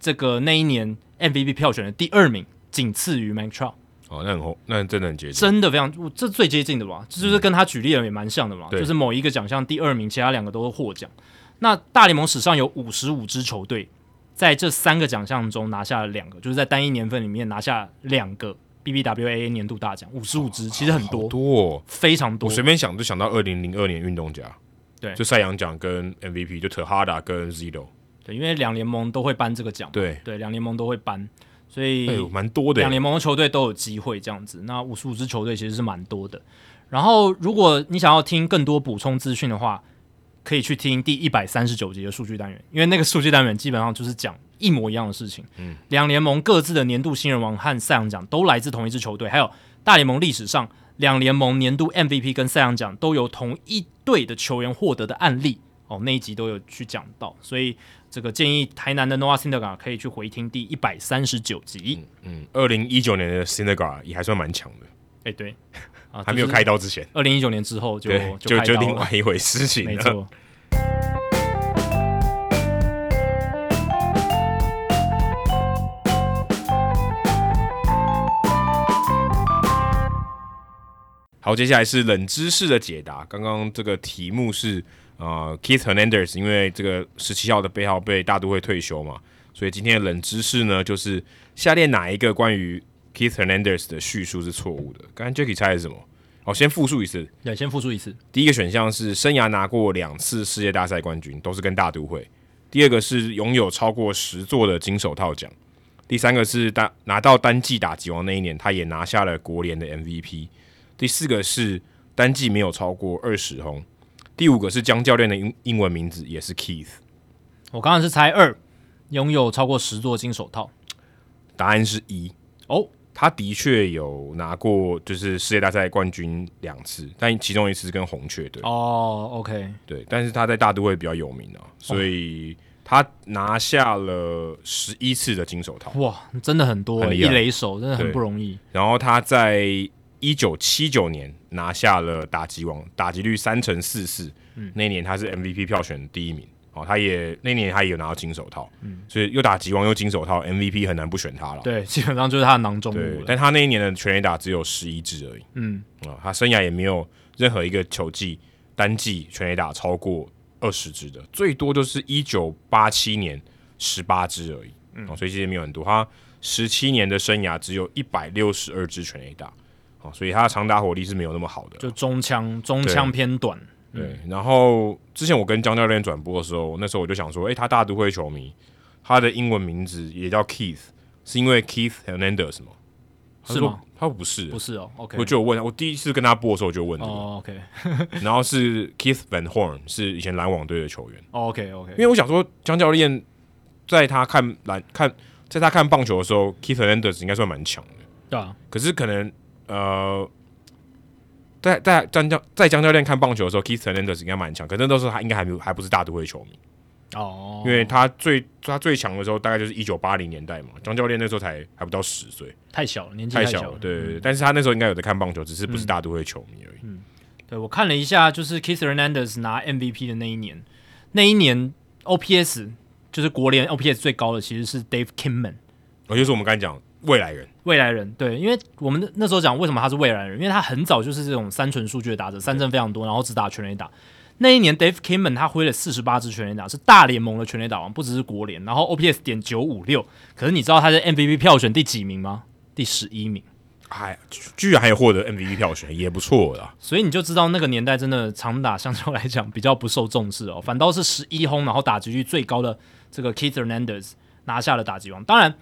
这个那一年 MVP 票选的第二名，仅次于 Mike Trout。哦，那很厚，那真的很接近，真的非常，这最接近的吧？这就是跟他举例的也蛮像的嘛。嗯、就是某一个奖项第二名，其他两个都是获奖。那大联盟史上有五十五支球队在这三个奖项中拿下了两个，就是在单一年份里面拿下两个 BBWAA 年度大奖。五十五支其实很多，多、哦、非常多。我随便想就想到二零零二年运动家，对，就赛扬奖跟 MVP 就 Tejada 跟 Zero，对，因为两联盟都会颁这个奖，对对，两联盟都会颁。所以蛮多的，两联盟的球队都有机会这样子。那五十五支球队其实是蛮多的。然后，如果你想要听更多补充资讯的话，可以去听第一百三十九集的数据单元，因为那个数据单元基本上就是讲一模一样的事情。嗯，两联盟各自的年度新人王和赛扬奖都来自同一支球队，还有大联盟历史上两联盟年度 MVP 跟赛扬奖都由同一队的球员获得的案例。哦，那一集都有去讲到，所以。这个建议台南的 Noah Syndergaard 可以去回听第一百三十九集。嗯，二零一九年的 Syndergaard 也还算蛮强的。哎，对，啊，还没有开刀之前，二零一九年之后就就就另外一回事情了。没错。好，接下来是冷知识的解答。刚刚这个题目是。啊、uh,，Keith Hernandez 因为这个十七号的背号被大都会退休嘛，所以今天的冷知识呢，就是下列哪一个关于 Keith Hernandez 的叙述是错误的？刚刚 Jacky 猜的是什么？好，先复述一次。对，先复述一次。第一个选项是生涯拿过两次世界大赛冠军，都是跟大都会。第二个是拥有超过十座的金手套奖。第三个是单拿到单季打击王那一年，他也拿下了国联的 MVP。第四个是单季没有超过二十轰。第五个是江教练的英英文名字也是 Keith。我刚刚是猜二。拥有超过十座金手套，答案是一哦。他的确有拿过，就是世界大赛冠军两次，但其中一次是跟红雀队。哦，OK，对，但是他在大都会比较有名啊，所以他拿下了十一次的金手套。哇，真的很多，很一垒手真的很不容易。然后他在一九七九年拿下了打击王，打击率三成四四，嗯，那年他是 MVP 票选第一名。哦，他也那年他也有拿到金手套，嗯，所以又打击王又金手套，MVP 很难不选他了。对，基本上就是他的囊中物。对，但他那一年的全垒打只有十一支而已。嗯，啊、哦，他生涯也没有任何一个球季单季全垒打超过二十支的，最多就是一九八七年十八支而已。嗯、哦，所以其实没有很多。他十七年的生涯只有一百六十二支全垒打，哦，所以他的长打火力是没有那么好的。就中枪，中枪偏短。对，然后之前我跟江教练转播的时候，那时候我就想说，诶，他大都会球迷，他的英文名字也叫 Keith，是因为 Keith Hernandez 吗？是吗？他不是，不是哦。OK，我就问，我第一次跟他播的时候我就问这个。Oh, OK，然后是 Keith Van Horn，是以前篮网队的球员。Oh, OK OK，因为我想说，江教练在他看篮看，在他看棒球的时候，Keith Hernandez 应该算蛮强的。对啊，可是可能呃。在在江教在江教练看棒球的时候，Keith Hernandez 应该蛮强，可是那时候他应该还没有还不是大都会球迷。哦，因为他最他最强的时候大概就是一九八零年代嘛，江教练那时候才还不到十岁，太小了，年纪太小了，对对对，嗯、但是他那时候应该有在看棒球，只是不是大都会球迷而已。嗯，对我看了一下，就是 Keith Hernandez 拿 MVP 的那一年，那一年 OPS 就是国联 OPS 最高的其实是 Dave Kingman，哦，就是我们刚才讲。未来人，未来人，对，因为我们那时候讲为什么他是未来人，因为他很早就是这种三纯数据的打者，三振非常多，然后只打全垒打。那一年，Dave Kingman 他挥了四十八支全垒打，是大联盟的全垒打王，不只是国联。然后 OPS 点九五六，可是你知道他在 MVP 票选第几名吗？第十一名。哎，居然还有获得 MVP 票选，也不错啦。所以你就知道那个年代真的长打相对来讲比较不受重视哦，反倒是十一轰，然后打击率最高的这个 Keith Hernandez 拿下了打击王。当然。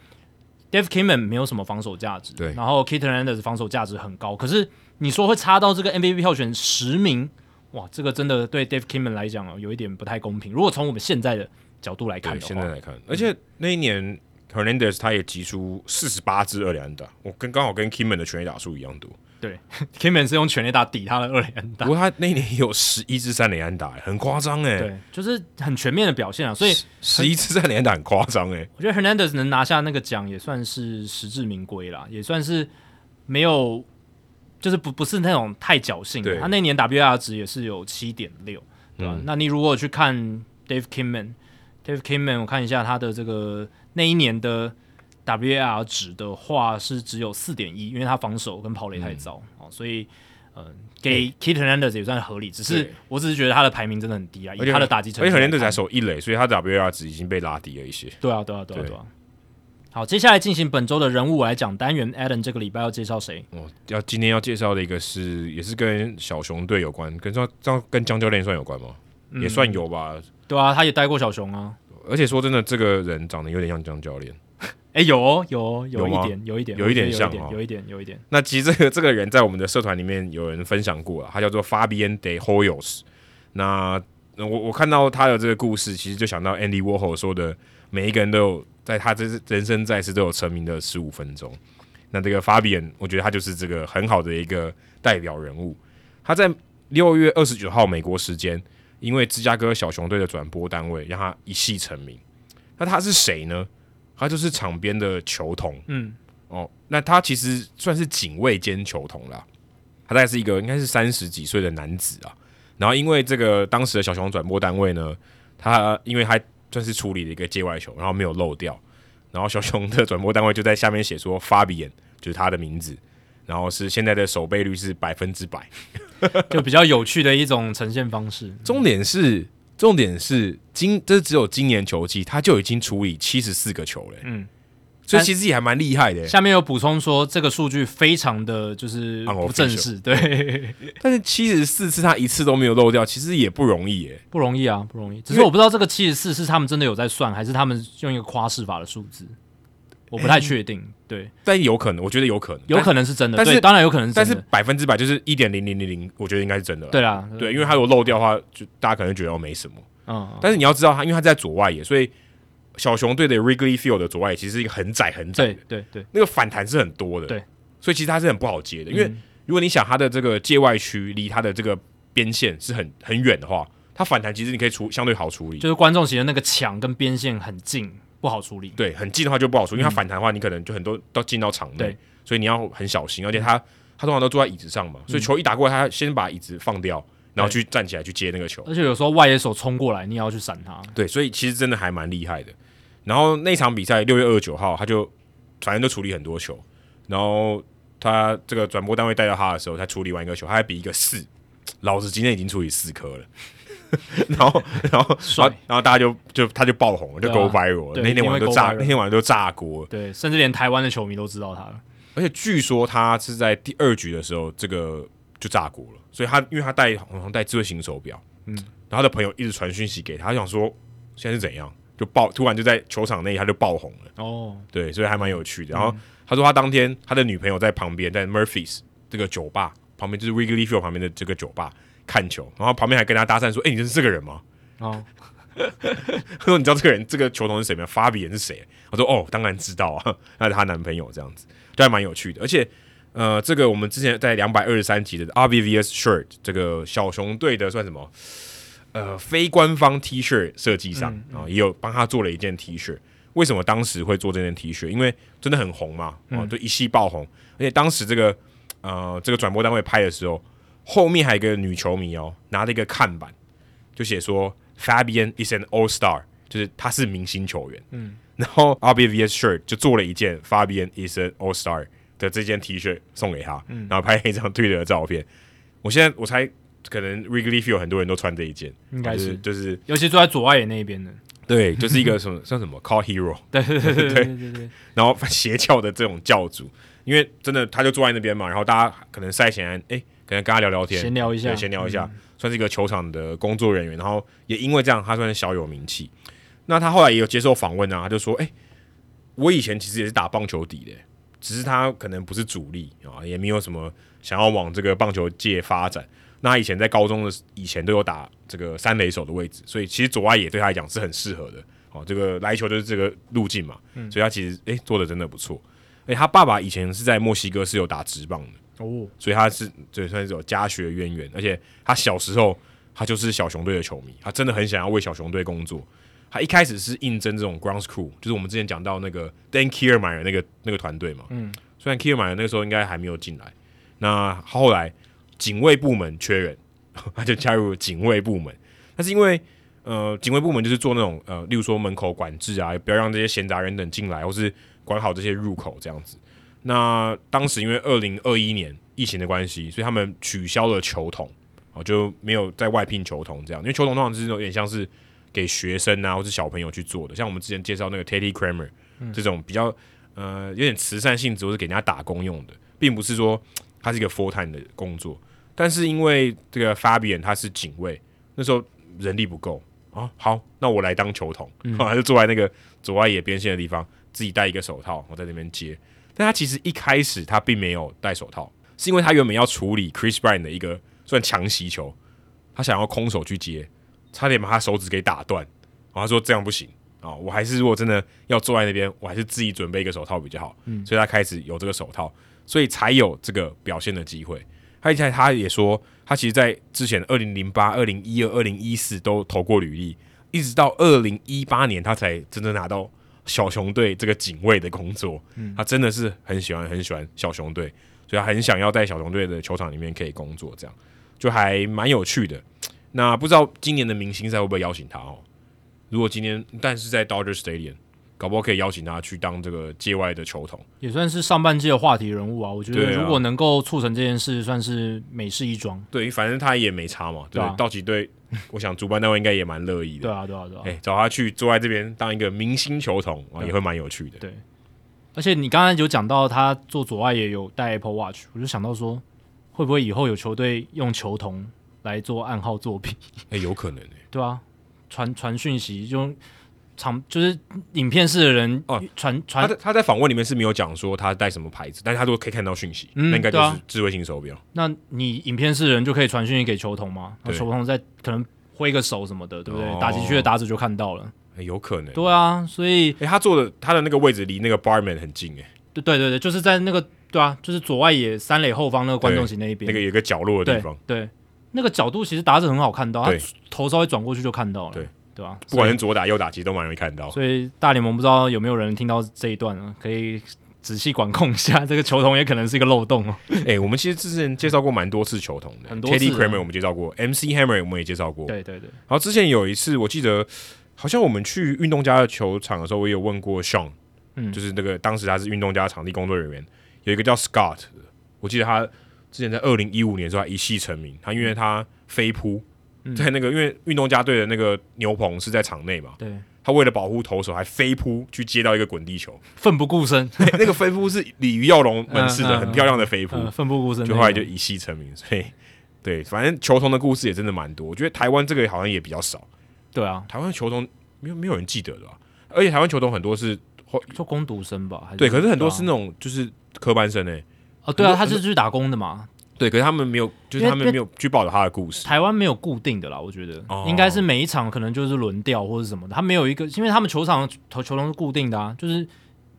Dave Kingman 没有什么防守价值，对，然后 Keith Hernandez 防守价值很高，可是你说会差到这个 MVP 票选十名，哇，这个真的对 Dave Kingman 来讲有一点不太公平。如果从我们现在的角度来看的话，现在来看，而且那一年 Hernandez 他也提出四十八支二垒安打，我跟刚好跟 Kingman 的全垒打数一样多。对，Kingman 是用全垒打抵他的二垒安打，不过他那一年也有十一支三垒安打，很夸张哎。对，就是很全面的表现啊。所以十一支三垒安打很夸张哎。我觉得 Hernandez 能拿下那个奖也算是实至名归啦，也算是没有，就是不不是那种太侥幸。对，他那年 WAR 值也是有七点六，对吧？嗯、那你如果去看 Dave Kingman，Dave Kingman，我看一下他的这个那一年的。WAR 值的话是只有四点一，因为他防守跟跑垒太糟、哦、所以嗯，给 Keith Hernandez 也算合理。只是我只是觉得他的排名真的很低啊，以他的打击成绩，而且 Hernandez 才守一垒，所以他的 WAR 值已经被拉低了一些。对啊，对啊，对啊，对啊。好，接下来进行本周的人物来讲单元，Adam 这个礼拜要介绍谁？哦，要今天要介绍的一个是，也是跟小熊队有关，跟张张跟江教练算有关吗？嗯、也算有吧。对啊，他也带过小熊啊。而且说真的，这个人长得有点像江教练。哎、欸，有哦，有哦，有一点，有一点，有一点像哦，有一点，有一点。那其实这个这个人在我们的社团里面有人分享过了，他叫做 Fabian de Hoyos。那我我看到他的这个故事，其实就想到 Andy Warhol 说的，每一个人都有在他这人生在世都有成名的十五分钟。那这个 Fabian，我觉得他就是这个很好的一个代表人物。他在六月二十九号美国时间，因为芝加哥小熊队的转播单位让他一系成名。那他是谁呢？他就是场边的球童，嗯，哦，那他其实算是警卫兼球童啦。他大概是一个应该是三十几岁的男子啊。然后因为这个当时的小熊转播单位呢，他因为他算是处理了一个界外球，然后没有漏掉，然后小熊的转播单位就在下面写说 Fabian 就是他的名字，然后是现在的守备率是百分之百，就比较有趣的一种呈现方式。重点是重点是今这只有今年球季，他就已经处理七十四个球了。嗯，所以其实也还蛮厉害的。下面有补充说，这个数据非常的就是不正式，对。但是七十四次他一次都没有漏掉，其实也不容易耶，不容易啊，不容易。只是我不知道这个七十四是他们真的有在算，还是他们用一个夸饰法的数字。我不太确定，对，但有可能，我觉得有可能，有可能是真的，但是当然有可能是真的，但是百分之百就是一点零零零零，我觉得应该是真的。对啦，对，因为他如果漏掉的话，就大家可能觉得哦没什么，嗯，但是你要知道他，因为他在左外野，所以小熊队的 Wrigley Field 的左外野其实是一个很窄很窄的，对对，那个反弹是很多的，对，所以其实他是很不好接的，因为如果你想他的这个界外区离他的这个边线是很很远的话，它反弹其实你可以处相对好处理，就是观众席的那个墙跟边线很近。不好处理，对，很近的话就不好处理，因为它反弹的话，你可能就很多都进到场内，嗯、所以你要很小心。而且他他通常都坐在椅子上嘛，所以球一打过来，他先把椅子放掉，然后去站起来去接那个球。而且有时候外野手冲过来，你也要去闪他。对，所以其实真的还蛮厉害的。然后那场比赛六月二十九号，他就反正都处理很多球，然后他这个转播单位带到他的时候，他处理完一个球，他还比一个四，老子今天已经处理四颗了。然后，然后，帅然后大家就就他就爆红了，就 go viral 了。那天晚上都炸，那天晚上都炸锅。对，甚至连台湾的球迷都知道他了。而且据说他是在第二局的时候，这个就炸锅了。所以他因为他戴好像戴智慧型手表，嗯，然后他的朋友一直传讯息给他，他想说现在是怎样，就爆，突然就在球场内他就爆红了。哦，对，所以还蛮有趣的。然后他说他当天他的女朋友在旁边，在 Murphy's 这个酒吧旁边，就是 Wrigley Field 旁边的这个酒吧。看球，然后旁边还跟他搭讪说：“哎、欸，你认识这个人吗？”哦，他说：“你知道这个人，这个球童是谁吗？Fabian 是谁？”我说：“哦，当然知道啊，那是她男朋友这样子，就还蛮有趣的。而且，呃，这个我们之前在两百二十三集的 RBVS Shirt 这个小熊队的算什么？呃，非官方 T 恤设计上啊、也有帮他做了一件 T 恤。为什么当时会做这件 T 恤？因为真的很红嘛，啊、嗯，就一夕爆红。而且当时这个呃，这个转播单位拍的时候。后面还有一个女球迷哦，拿了一个看板，就写说 Fabian is an All Star，就是他是明星球员。嗯，然后 RBVS Shirt 就做了一件 Fabian is an All Star 的这件 T 恤送给他，嗯，然后拍了一张对的照片。我现在我猜可能 Wrigley Field 很多人都穿这一件，应该是就是，就是、尤其坐在左外野那边的，对，就是一个什么像什么 Call Hero，对对对 对对然后邪教的这种教主，因为真的他就坐在那边嘛，然后大家可能赛前哎。可能跟他聊聊天，闲聊一下，闲聊一下，嗯，算是一个球场的工作人员。然后也因为这样，他算是小有名气。那他后来也有接受访问啊，他就说：“哎，欸，我以前其实也是打棒球底的，只是他可能不是主力啊，也没有什么想要往这个棒球界发展。那他以前在高中的以前都有打这个三垒手的位置，所以其实左外野对他来讲是很适合的。哦，这个来球就是这个路径嘛，嗯，所以他其实哎，欸，做的真的不错。哎，他爸爸以前是在墨西哥是有打直棒的。”哦，所以他是对算是有家学渊源，而且他小时候他就是小熊队的球迷，他真的很想要为小熊队工作。他一开始是应征这种 grounds crew，就是我们之前讲到那个 Dan Kiermaier 那个那个团队嘛。嗯，虽然 Kiermaier 那个时候应该还没有进来，那后来警卫部门缺人，他就加入警卫部门。但是因为呃警卫部门就是做那种呃，例如说门口管制啊，不要让这些闲杂人等进来，或是管好这些入口这样子。那当时因为二零二一年疫情的关系，所以他们取消了球童，哦，就没有在外聘球童这样。因为球童通常是有点像是给学生啊，或是小朋友去做的，像我们之前介绍那个 Teddy Kramer、嗯、这种比较呃有点慈善性质或是给人家打工用的，并不是说他是一个 full time 的工作。但是因为这个 Fabian 他是警卫，那时候人力不够啊，好，那我来当球童，嗯、还是坐在那个左外野边线的地方，自己戴一个手套，我在那边接。但他其实一开始他并没有戴手套，是因为他原本要处理 Chris Bryant 的一个算强袭球，他想要空手去接，差点把他手指给打断。然后他说这样不行啊，我还是如果真的要坐在那边，我还是自己准备一个手套比较好。嗯，所以他开始有这个手套，所以才有这个表现的机会。而且他也说，他其实在之前二零零八、二零一二、二零一四都投过履历，一直到二零一八年他才真正拿到。小熊队这个警卫的工作，嗯，他真的是很喜欢很喜欢小熊队，所以他很想要在小熊队的球场里面可以工作，这样就还蛮有趣的。那不知道今年的明星赛会不会邀请他哦？如果今年但是在 Dodger Stadium，搞不好可以邀请他去当这个界外的球童，也算是上半季的话题人物啊。我觉得如果能够促成这件事，算是美事一桩。对，反正他也没差嘛。对，道奇队，我想主办单位应该也蛮乐意的。对啊，对啊，对啊。哎，找他去坐在这边当一个明星球童啊，也会蛮有趣的。对。而且你刚才有讲到他做左外也有带 Apple Watch，我就想到说，会不会以后有球队用球童来做暗号作品？哎，有可能哎。对啊，传传讯息就。长就是影片式的人哦，传传他在他在访问里面是没有讲说他带什么牌子，但是他都可以看到讯息，嗯、那应该就是智慧型手表、啊。那你影片式的人就可以传讯息给球童吗？那球童在可能挥个手什么的，对不对？哦、打进去的打者就看到了，欸、有可能。对啊，所以哎、欸，他坐的他的那个位置离那个 barman 很近哎。对对对对，就是在那个对啊，就是左外野三垒后方那个观众席那一边，那个有个角落的地方。对，对那个角度其实打者很好看到，他头稍微转过去就看到了。对。对吧？不管是左打右打，其实都蛮容易看到。所以大联盟不知道有没有人听到这一段啊？可以仔细管控一下，这个球童也可能是一个漏洞哦。哎、欸，我们其实之前介绍过蛮多次球童的，很多次。Teddy Kramer 我们介绍过，MC Hammer 我们也介绍过。对对对。然后之前有一次，我记得好像我们去运动家的球场的时候，我也有问过 Sean，嗯，就是那个当时他是运动家场地工作人员，有一个叫 Scott，我记得他之前在二零一五年的时候他一夕成名，他因为他飞扑。在那个，因为运动家队的那个牛棚是在场内嘛，对，他为了保护投手，还飞扑去接到一个滚地球，奋不顾身。那个飞扑是鲤鱼跃龙门式的，很漂亮的飞扑，奋不顾身，就后来就一夕成名。所以，对，反正球童的故事也真的蛮多。我觉得台湾这个好像也比较少。对啊，台湾球童没有没有人记得的吧？而且台湾球童很多是做工读生吧？对，可是很多是那种就是科班生诶。哦，对啊，他是去打工的嘛。对，可是他们没有，就是他们没有去报道他的故事。台湾没有固定的啦，我觉得、哦、应该是每一场可能就是轮调或者什么的，他没有一个，因为他们球场球球笼是固定的啊，就是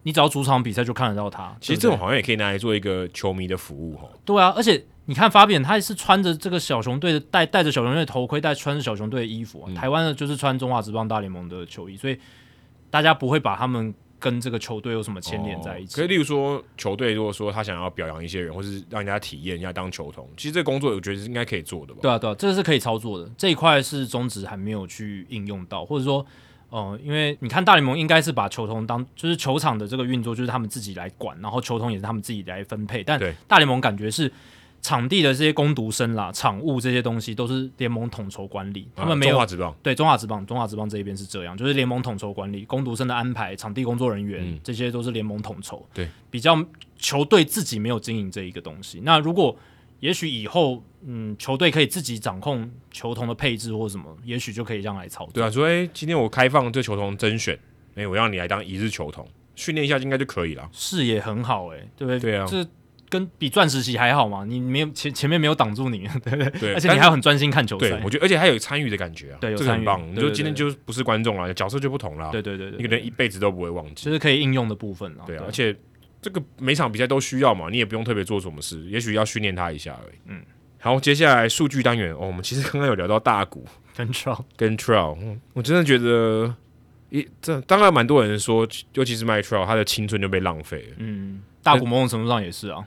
你只要主场比赛就看得到他。其实这种好像也可以拿来做一个球迷的服务哈。对啊，而且你看法比安，他也是穿着这个小熊队的戴戴着小熊队的头盔，戴穿着小熊队的衣服、啊。嗯、台湾的就是穿中华职棒大联盟的球衣，所以大家不会把他们。跟这个球队有什么牵连在一起？可以，例如说球队如果说他想要表扬一些人，或是让人家体验一下当球童，其实这工作我觉得是应该可以做的吧？对啊，对啊，这个是可以操作的。这一块是中职还没有去应用到，或者说，呃，因为你看大联盟应该是把球童当就是球场的这个运作就是他们自己来管，然后球童也是他们自己来分配，但大联盟感觉是。场地的这些工读生啦、场务这些东西都是联盟统筹管理，他们没有。中华职棒对中华职棒，中华职棒这一边是这样，就是联盟统筹管理，工读生的安排、场地工作人员、嗯、这些都是联盟统筹。对，比较球队自己没有经营这一个东西。那如果也许以后，嗯，球队可以自己掌控球童的配置或什么，也许就可以这样来操作。对啊，所以今天我开放这球童甄选，哎、欸，我让你来当一日球童，训练一下应该就可以了。视野很好、欸，哎，对不对？对啊，这。跟比钻石席还好嘛？你没有前前面没有挡住你，对 不对？对，而且你还要很专心看球赛。对，我觉得而且还有参与的感觉啊，对，有这个很棒。你就今天就不是观众了，角色就不同了。对对对，你可能一辈子都不会忘记。这是可以应用的部分啊。对啊，而且这个每场比赛都需要嘛，你也不用特别做什么事，也许要训练他一下而已。嗯，好，接下来数据单元哦，我们其实刚刚有聊到大谷跟 Trout 跟 Trout，嗯，我真的觉得一这当然蛮多人说，尤其是 Mike Trout，他的青春就被浪费了。嗯，大谷某种程度上也是啊。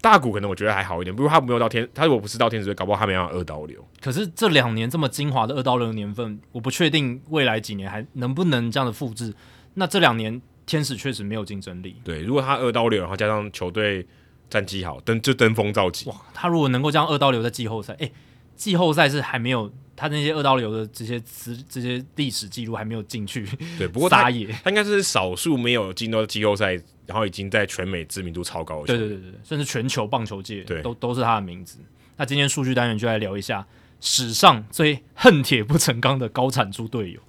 大谷可能我觉得还好一点，不过他没有到天，他如果不是到天使队，搞不好他没有二刀流。可是这两年这么精华的二刀流的年份，我不确定未来几年还能不能这样的复制。那这两年天使确实没有竞争力。对，如果他二刀流，然后加上球队战绩好，登就登峰造极。哇，他如果能够这样二刀流在季后赛，诶，季后赛是还没有他那些二刀流的这些词这些历史记录还没有进去。对，不过他野他应该是少数没有进到季后赛。然后已经在全美知名度超高的，对对对对，甚至全球棒球界都都是他的名字。那今天数据单元就来聊一下史上最恨铁不成钢的高产出队友。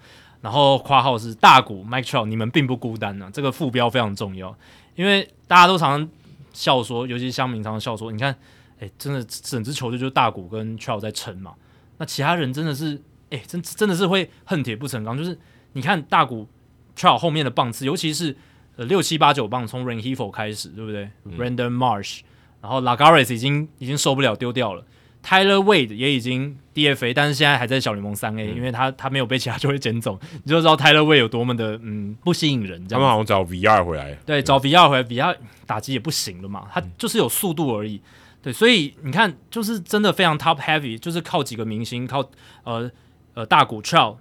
然后括号是大谷 Mike Trout，你们并不孤单呢、啊。这个副标非常重要，因为大家都常常笑说，尤其是乡民常常笑说，你看，哎，真的整支球队就是大谷跟 Trout 在撑嘛。那其他人真的是，哎，真真的是会恨铁不成钢。就是你看大谷 Trout 后面的棒次，尤其是。呃，六七八九棒从 Rengifo 开始，对不对、嗯、？Brandon Marsh，然后 Lagares 已经已经受不了丢掉了，Tyler Wade 也已经 DFA，但是现在还在小联盟三 A，、嗯、因为他他没有被其他球队捡走，你就知道 Tyler Wade 有多么的嗯不吸引人。他们好像找 VR 回来，对，找 VR 回来，VR 打击也不行了嘛，他就是有速度而已。对，所以你看，就是真的非常 top heavy，就是靠几个明星，靠呃呃大谷 Trout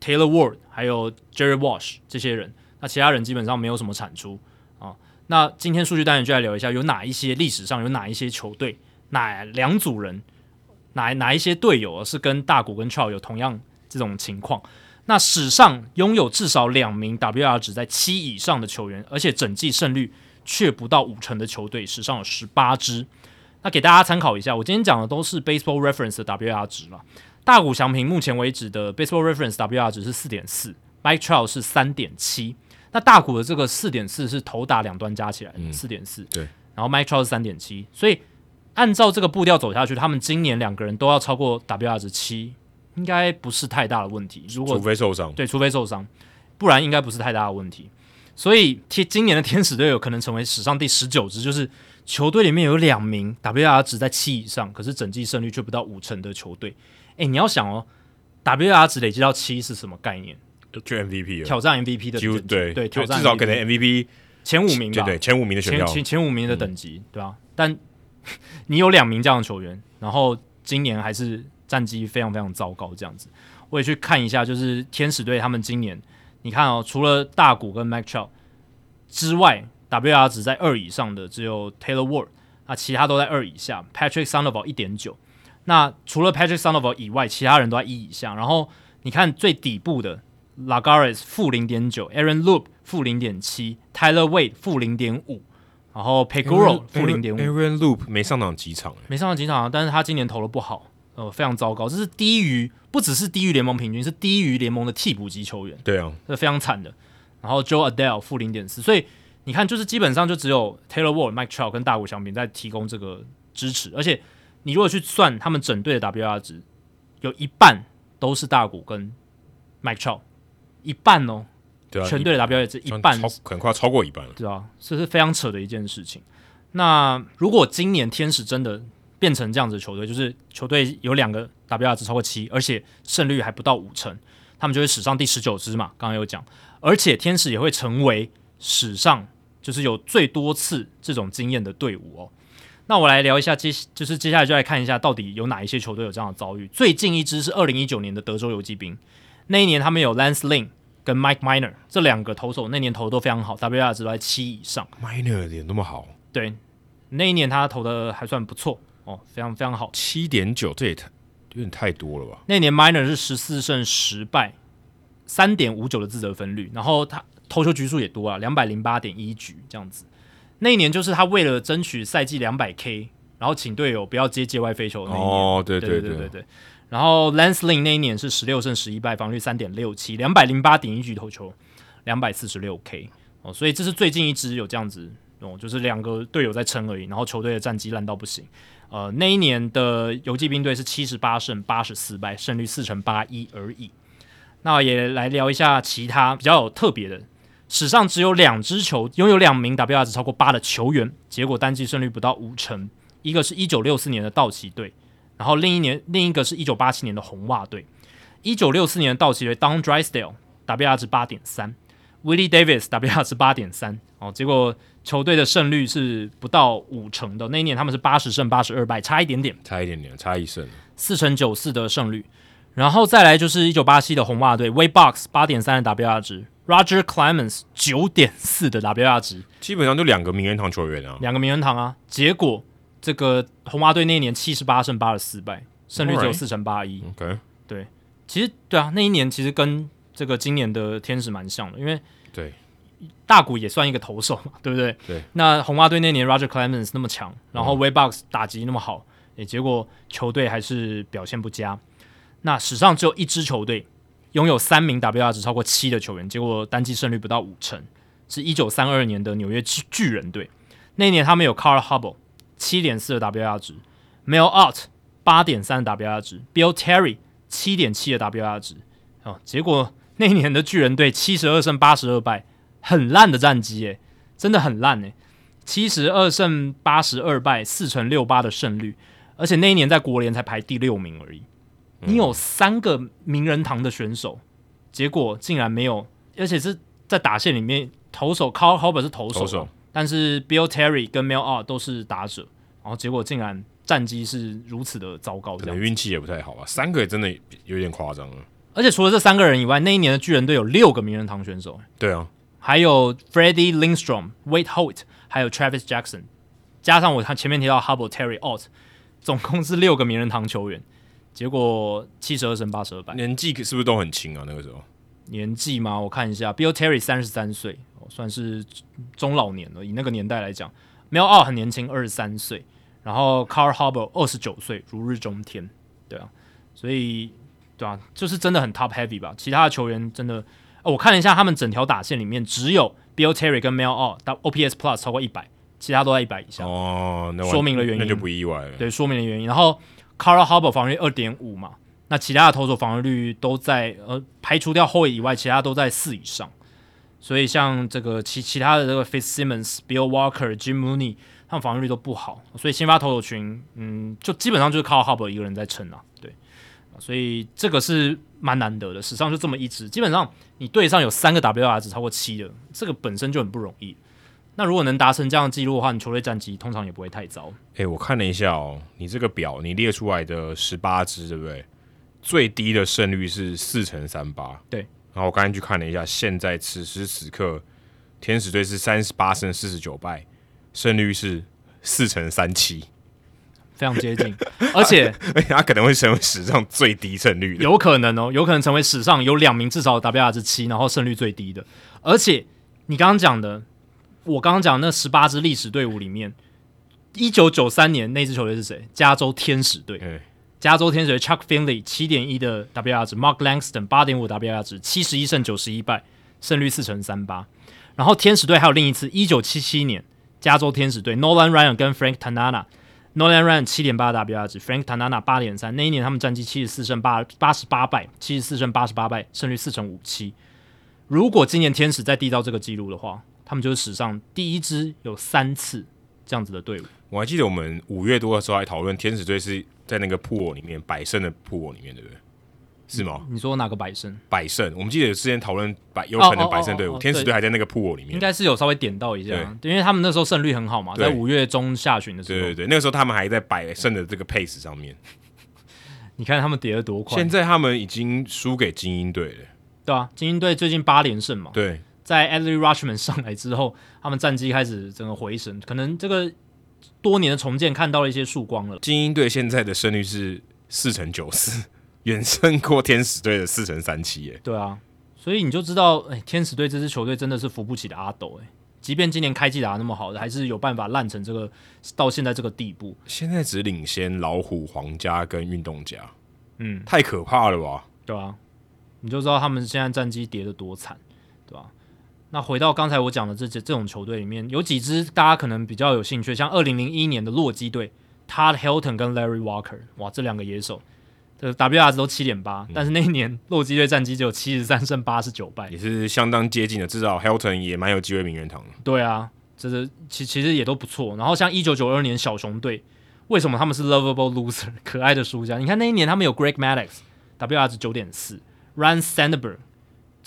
Taylor Ward 还有 Jerry Wash 这些人，那其他人基本上没有什么产出啊。那今天数据单元就来聊一下，有哪一些历史上有哪一些球队，哪两组人，哪哪一些队友是跟大谷跟 t r o u 有同样这种情况？那史上拥有至少两名 WR 值在七以上的球员，而且整季胜率却不到五成的球队，史上有十八支。那给大家参考一下，我今天讲的都是 Baseball Reference 的 WR 值嘛。大谷翔平目前为止的 Baseball Reference WR 值是四点四，Mike Trout 是三点七。那大谷的这个四点四是头打两端加起来的四点四，对。然后 Mike Trout 是三点七，所以按照这个步调走下去，他们今年两个人都要超过 WR 值七，应该不是太大的问题。如果除非受伤，对，除非受伤，不然应该不是太大的问题。所以天今年的天使队有可能成为史上第十九支，就是球队里面有两名 WR 值在七以上，可是整季胜率却不到五成的球队。哎，你要想哦，WR 值累积到七是什么概念？就 MVP 挑战 MVP 的等级，对对，挑战至少可能 MVP 前五名吧，对前五名的前前前五名的等级，嗯、对吧、啊？但 你有两名这样的球员，然后今年还是战绩非常非常糟糕，这样子，我也去看一下，就是天使队他们今年，你看哦，除了大谷跟 Trout 之外，WR 值在二以上的只有 Taylor Ward，那其他都在二以下，Patrick Sandoval 一点九。那除了 Patrick Sandoval 以外，其他人都在一以下。然后你看最底部的 Lagares 负零点九，Aaron Loop 负零点七，Tyler Wade 负零点五，然后 Peguro 负零点五。Aaron Loop 没上场几场，没上场几场啊，但是他今年投的不好，呃，非常糟糕，这是低于不只是低于联盟平均，是低于联盟的替补级球员。对啊，这非常惨的。然后 Joe Adele 负零点四，所以你看，就是基本上就只有 Taylor Ward、Mike Trout 跟大谷翔平在提供这个支持，而且。你如果去算他们整队的 WR 值，有一半都是大谷跟 Mike Trout，一半哦，对啊，全队的 WR 值一半，可能快要超过一半了，对啊，这是非常扯的一件事情。那如果今年天使真的变成这样子的球队，就是球队有两个 WR 值超过七，而且胜率还不到五成，他们就会史上第十九支嘛，刚刚有讲，而且天使也会成为史上就是有最多次这种经验的队伍哦。那我来聊一下接，就是接下来就来看一下，到底有哪一些球队有这样的遭遇。最近一支是二零一九年的德州游击兵，那一年他们有 Lance Lynn 跟 Mike Miner 这两个投手，那年投的都非常好，WR 值都在七以上。Minor 也那么好？对，那一年他投的还算不错哦，非常非常好。七点九，这也太有点太多了吧？那年 Minor 是十四胜十败，三点五九的自责分率，然后他投球局数也多啊，两百零八点一局这样子。那一年就是他为了争取赛季两百 K，然后请队友不要接界外飞球那一年。哦，对对对对对对。然后 Lance Lynn 那一年是十六胜十一败，防御三点六七，两百零八点一局投球，两百四十六 K。哦，所以这是最近一支有这样子哦，就是两个队友在撑而已，然后球队的战绩烂到不行。呃，那一年的游击兵队是七十八胜八十四败，胜率四成八一而已。那也来聊一下其他比较有特别的。史上只有两支球拥有两名 WR 值超过八的球员，结果单季胜率不到五成。一个是一九六四年的道奇队，然后另一年另一个是一九八七年的红袜队。一九六四年的道奇队，Don Drysdale WR 值八点三，Willie Davis WR 值八点三。哦，结果球队的胜率是不到五成的。那一年他们是八十胜八十二败，差一点点，差一点点，差一胜，四成九四的胜率。然后再来就是一九八七的红袜队，Wade Boggs 八点三的 WR 值。Roger Clemens 九点四的 WR 值，基本上就两个名人堂球员啊，两个名人堂啊。结果这个红袜队那一年七十八胜八十四败，胜率只有四成八一。OK，对，其实对啊，那一年其实跟这个今年的天使蛮像的，因为对大谷也算一个投手嘛，对不对？对。那红袜队那年 Roger Clemens 那么强，然后 Boggs 打击那么好，诶，结果球队还是表现不佳。那史上只有一支球队。拥有三名 WR 值超过七的球员，结果单季胜率不到五成，是一九三二年的纽约巨巨人队。那年他们有 Carl Hubbell 七点四的 WR 值，Mel Ott 八点三的 WR 值，Bill Terry 七点七的 WR 值。哦，结果那一年的巨人队七十二胜八十二败，很烂的战绩诶，真的很烂诶。七十二胜八十二败，四成六八的胜率，而且那一年在国联才排第六名而已。你有三个名人堂的选手，结果竟然没有，而且是在打线里面投手，Carl Hubbell 是投手，投手，但是 Bill Terry 跟 Mel Ott 都是打者，然后结果竟然战绩是如此的糟糕，可能运气也不太好吧？三个也真的有点夸张了。而且除了这三个人以外，那一年的巨人队有六个名人堂选手。对啊，还有 Freddie Lindstrom、Wade Holt，还有 Travis Jackson，加上我他前面提到 Hubble、Terry Alt，总共是六个名人堂球员。结果七十二胜八十二败，年纪是不是都很轻啊？那个时候年纪吗？我看一下，Bill Terry 三十三岁，算是中老年了。以那个年代来讲，Mel Alt 很年轻，二十三岁。然后 Carl Hubbell 二十九岁，如日中天。对啊，所以对啊，就是真的很 top heavy 吧。其他的球员真的，哦我看了一下，他们整条打线里面只有 Bill Terry 跟 Mel Alt 到 OPS Plus 超过一百，其他都在一百以下。哦，那说明了原因，那就不意外了。对，说明了原因。然后 Carl hobble 防御率二点五嘛，那其他的投手防御率都在呃，排除掉后卫以外，其他都在四以上。所以像这个其其他的这个 Fitzsimmons、Bill Walker、Jim Mooney。他们防御率都不好，所以先发投手群，嗯，就基本上就是靠 Hubbell 一个人在撑啊，对，所以这个是蛮难得的，史上就这么一支，基本上你队上有三个 WR 值超过七的，这个本身就很不容易。那如果能达成这样的记录的话，你球队战绩通常也不会太糟。诶、欸，我看了一下哦，你这个表你列出来的十八支，对不对？最低的胜率是四乘三八，对。然后我刚才去看了一下，现在此时此刻，天使队是三十八胜四十九败。胜率是四乘三七，非常接近，而且 他可能会成为史上最低胜率的，有可能哦，有可能成为史上有两名至少 WR 值七，然后胜率最低的。而且你刚刚讲的，我刚刚讲那十八支历史队伍里面，一九九三年那支球队是谁？加州天使队。嗯、加州天使队 Chuck Finley 七点一的 WR 值，Mark Langston 八点五 WR 值，七十一胜九十一败，胜率四成三八。然后天使队还有另一次，一九七七年。加州天使队，Nolan Ryan 跟 Frank Tanana，Nolan Ryan 七点八 WR 值，Frank Tanana 八点三。那一年他们战绩七十四胜八八十八败，七十四胜八十八败，胜率四成五七。如果今年天使再缔造这个纪录的话，他们就是史上第一支有三次这样子的队伍。我还记得我们五月多的时候还讨论天使队是在那个 pool 里面百胜的 pool 里面，对不对？是吗？你说哪个百胜？百胜，我们记得之前讨论百有可能百胜队伍，天使队还在那个 pool 里面，应该是有稍微点到一下，因为他们那时候胜率很好嘛，在五月中下旬的时候，对对对，那个时候他们还在百胜的这个 pace 上面。你看他们跌得多快，现在他们已经输给精英队了，对啊，精英队最近八连胜嘛，对，在 Adley Rutschman 上来之后，他们战绩开始整个回升，可能这个多年的重建看到了一些曙光了。精英队现在的胜率是四成九四。远胜过天使队的四成三七耶，对啊，所以你就知道，哎、欸，天使队这支球队真的是扶不起的阿斗哎，即便今年开季打得那么好的，还是有办法烂成这个到现在这个地步。现在只领先老虎、皇家跟运动家，嗯，太可怕了吧？对啊，你就知道他们现在战绩跌得多惨，对吧、啊？那回到刚才我讲的这这这种球队里面，有几支大家可能比较有兴趣，像二零零一年的洛基队，Todd Helton 跟 Larry Walker，哇，这两个野手。这 WR 值都七点八，但是那一年洛基队战绩只有七十三胜八十九败，也是相当接近的。至少 Helton 也蛮有机会名人堂的。对啊，这是其其实也都不错。然后像一九九二年小熊队，为什么他们是 Lovable Loser 可爱的输家？你看那一年他们有 Greg Maddux，WR 值九点四，Ryne Sandberg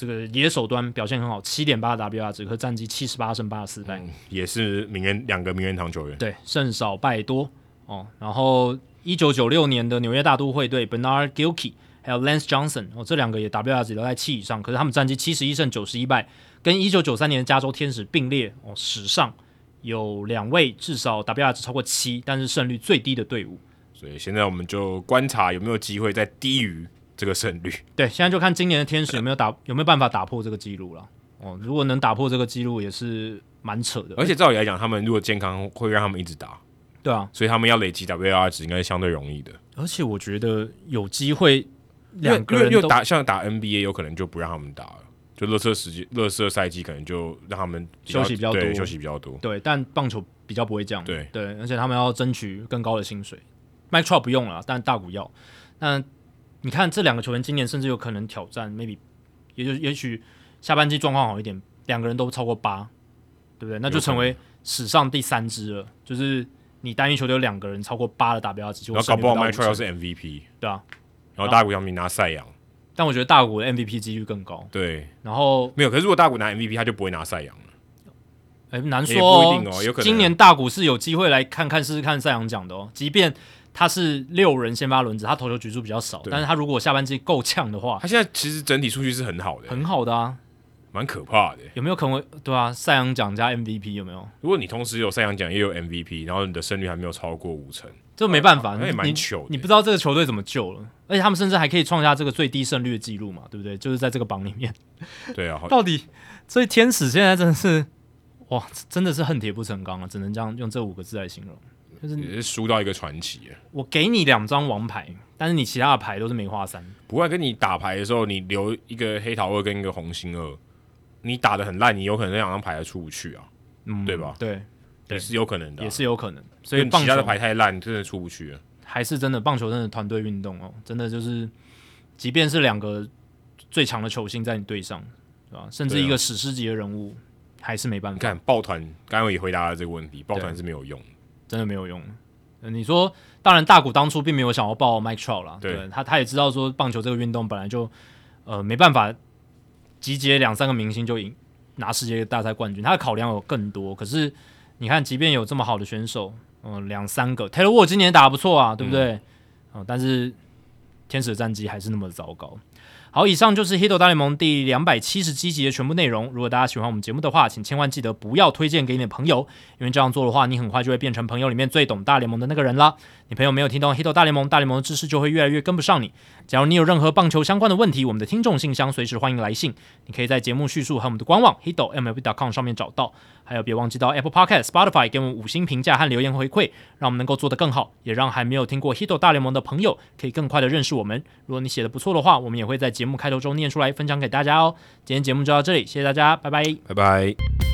这个野手端表现很好，七点八 WR 值和战绩七十八胜八十四败，嗯，也是名人两个名人堂球员。对，胜少败多哦，然后。一九九六年的纽约大都会队，Bernard Gilkey 还有 Lance Johnson，哦，这两个也 WR 值都在七以上，可是他们战绩七十一胜九十一败，跟一九九三年的加州天使并列哦，史上有两位至少 WR 值超过七，但是胜率最低的队伍。所以现在我们就观察有没有机会再低于这个胜率。对，现在就看今年的天使有没有打 有没有办法打破这个记录了。哦，如果能打破这个记录，也是蛮扯的。而且照理来讲，他们如果健康，会让他们一直打。对啊，所以他们要累积 WR 值应该是相对容易的，而且我觉得有机会两个人又打像打 NBA 有可能就不让他们打了，就热射时间、热射赛季可能就让他们休息比较多，休息比较多。对，但棒球比较不会这样。对对，而且他们要争取更高的薪水。Mike Trout 不用了，但大谷要。那你看这两个球员今年甚至有可能挑战，maybe 也就也许下半季状况好一点，两个人都超过八，对不对？那就成为史上第三支了，就是。你单一球队有两个人超过八的达标值，然后搞不好 Mike Trout 是 MVP，对啊，然后大谷翔平拿赛扬，但我觉得大谷的 MVP 几率更高。对，然后没有，可是如果大谷拿 MVP，他就不会拿赛扬了。哎，难说，不一定哦，有可能。今年大谷是有机会来看看试试看赛扬奖的哦。即便他是六人先发轮子，他投球局数比较少，但是他如果下半季够呛的话，他现在其实整体数据是很好的，很好的啊，蛮可怕的。有没有可能？对啊，赛扬奖加 MVP 有没有？如果你同时有赛扬奖也有 MVP，然后你的胜率还没有超过五成，这没办法，那也蛮糗的。你不知道这个球队怎么救了，而且他们甚至还可以创下这个最低胜率的记录嘛，对不对？就是在这个榜里面。对啊，到底所以天使现在真的是哇，真的是恨铁不成钢啊，只能这样用这五个字来形容。就是也是输到一个传奇。我给你两张王牌，但是你其他的牌都是梅花三。不会跟你打牌的时候，你留一个黑桃二跟一个红心二，你打的很烂，你有可能那两张牌还出不去啊，嗯，对吧？对，也是有可能的，啊，也是有可能。所以其他的牌太烂，真的出不去了。还是真的棒球真的团队运动哦，真的就是，即便是两个最强的球星在你队上，对吧？甚至一个史诗级的人物，啊，还是没办法。你看抱团，刚刚也回答了这个问题，抱团是没有用。真的没有用。你说，当然大谷当初并没有想要报 Mike Trout 啦，对，对他他也知道说棒球这个运动本来就呃没办法集结两三个明星就赢拿世界大赛冠军，他的考量有更多。可是你看，即便有这么好的选手，嗯、呃，两三个 Taylor Ward 今年打得不错啊，对不对？嗯、呃，但是天使的战绩还是那么的糟糕。好，以上就是《Hito 大联盟》第两百七十七集的全部内容。如果大家喜欢我们节目的话，请千万记得不要推荐给你的朋友，因为这样做的话，你很快就会变成朋友里面最懂大联盟的那个人了。你朋友没有听懂《Hito 大联盟》，大联盟的知识就会越来越跟不上你。假如你有任何棒球相关的问题，我们的听众信箱随时欢迎来信，你可以在节目叙述和我们的官网 Hito MLB.com 上面找到。还有，别忘记到 Apple Podcast、Spotify 给我们五星评价和留言回馈，让我们能够做得更好，也让还没有听过《Hito 大联盟》的朋友可以更快的认识我们。如果你写的不错的话，我们也会在节目开头中念出来分享给大家哦。今天节目就到这里，谢谢大家，拜拜，拜拜。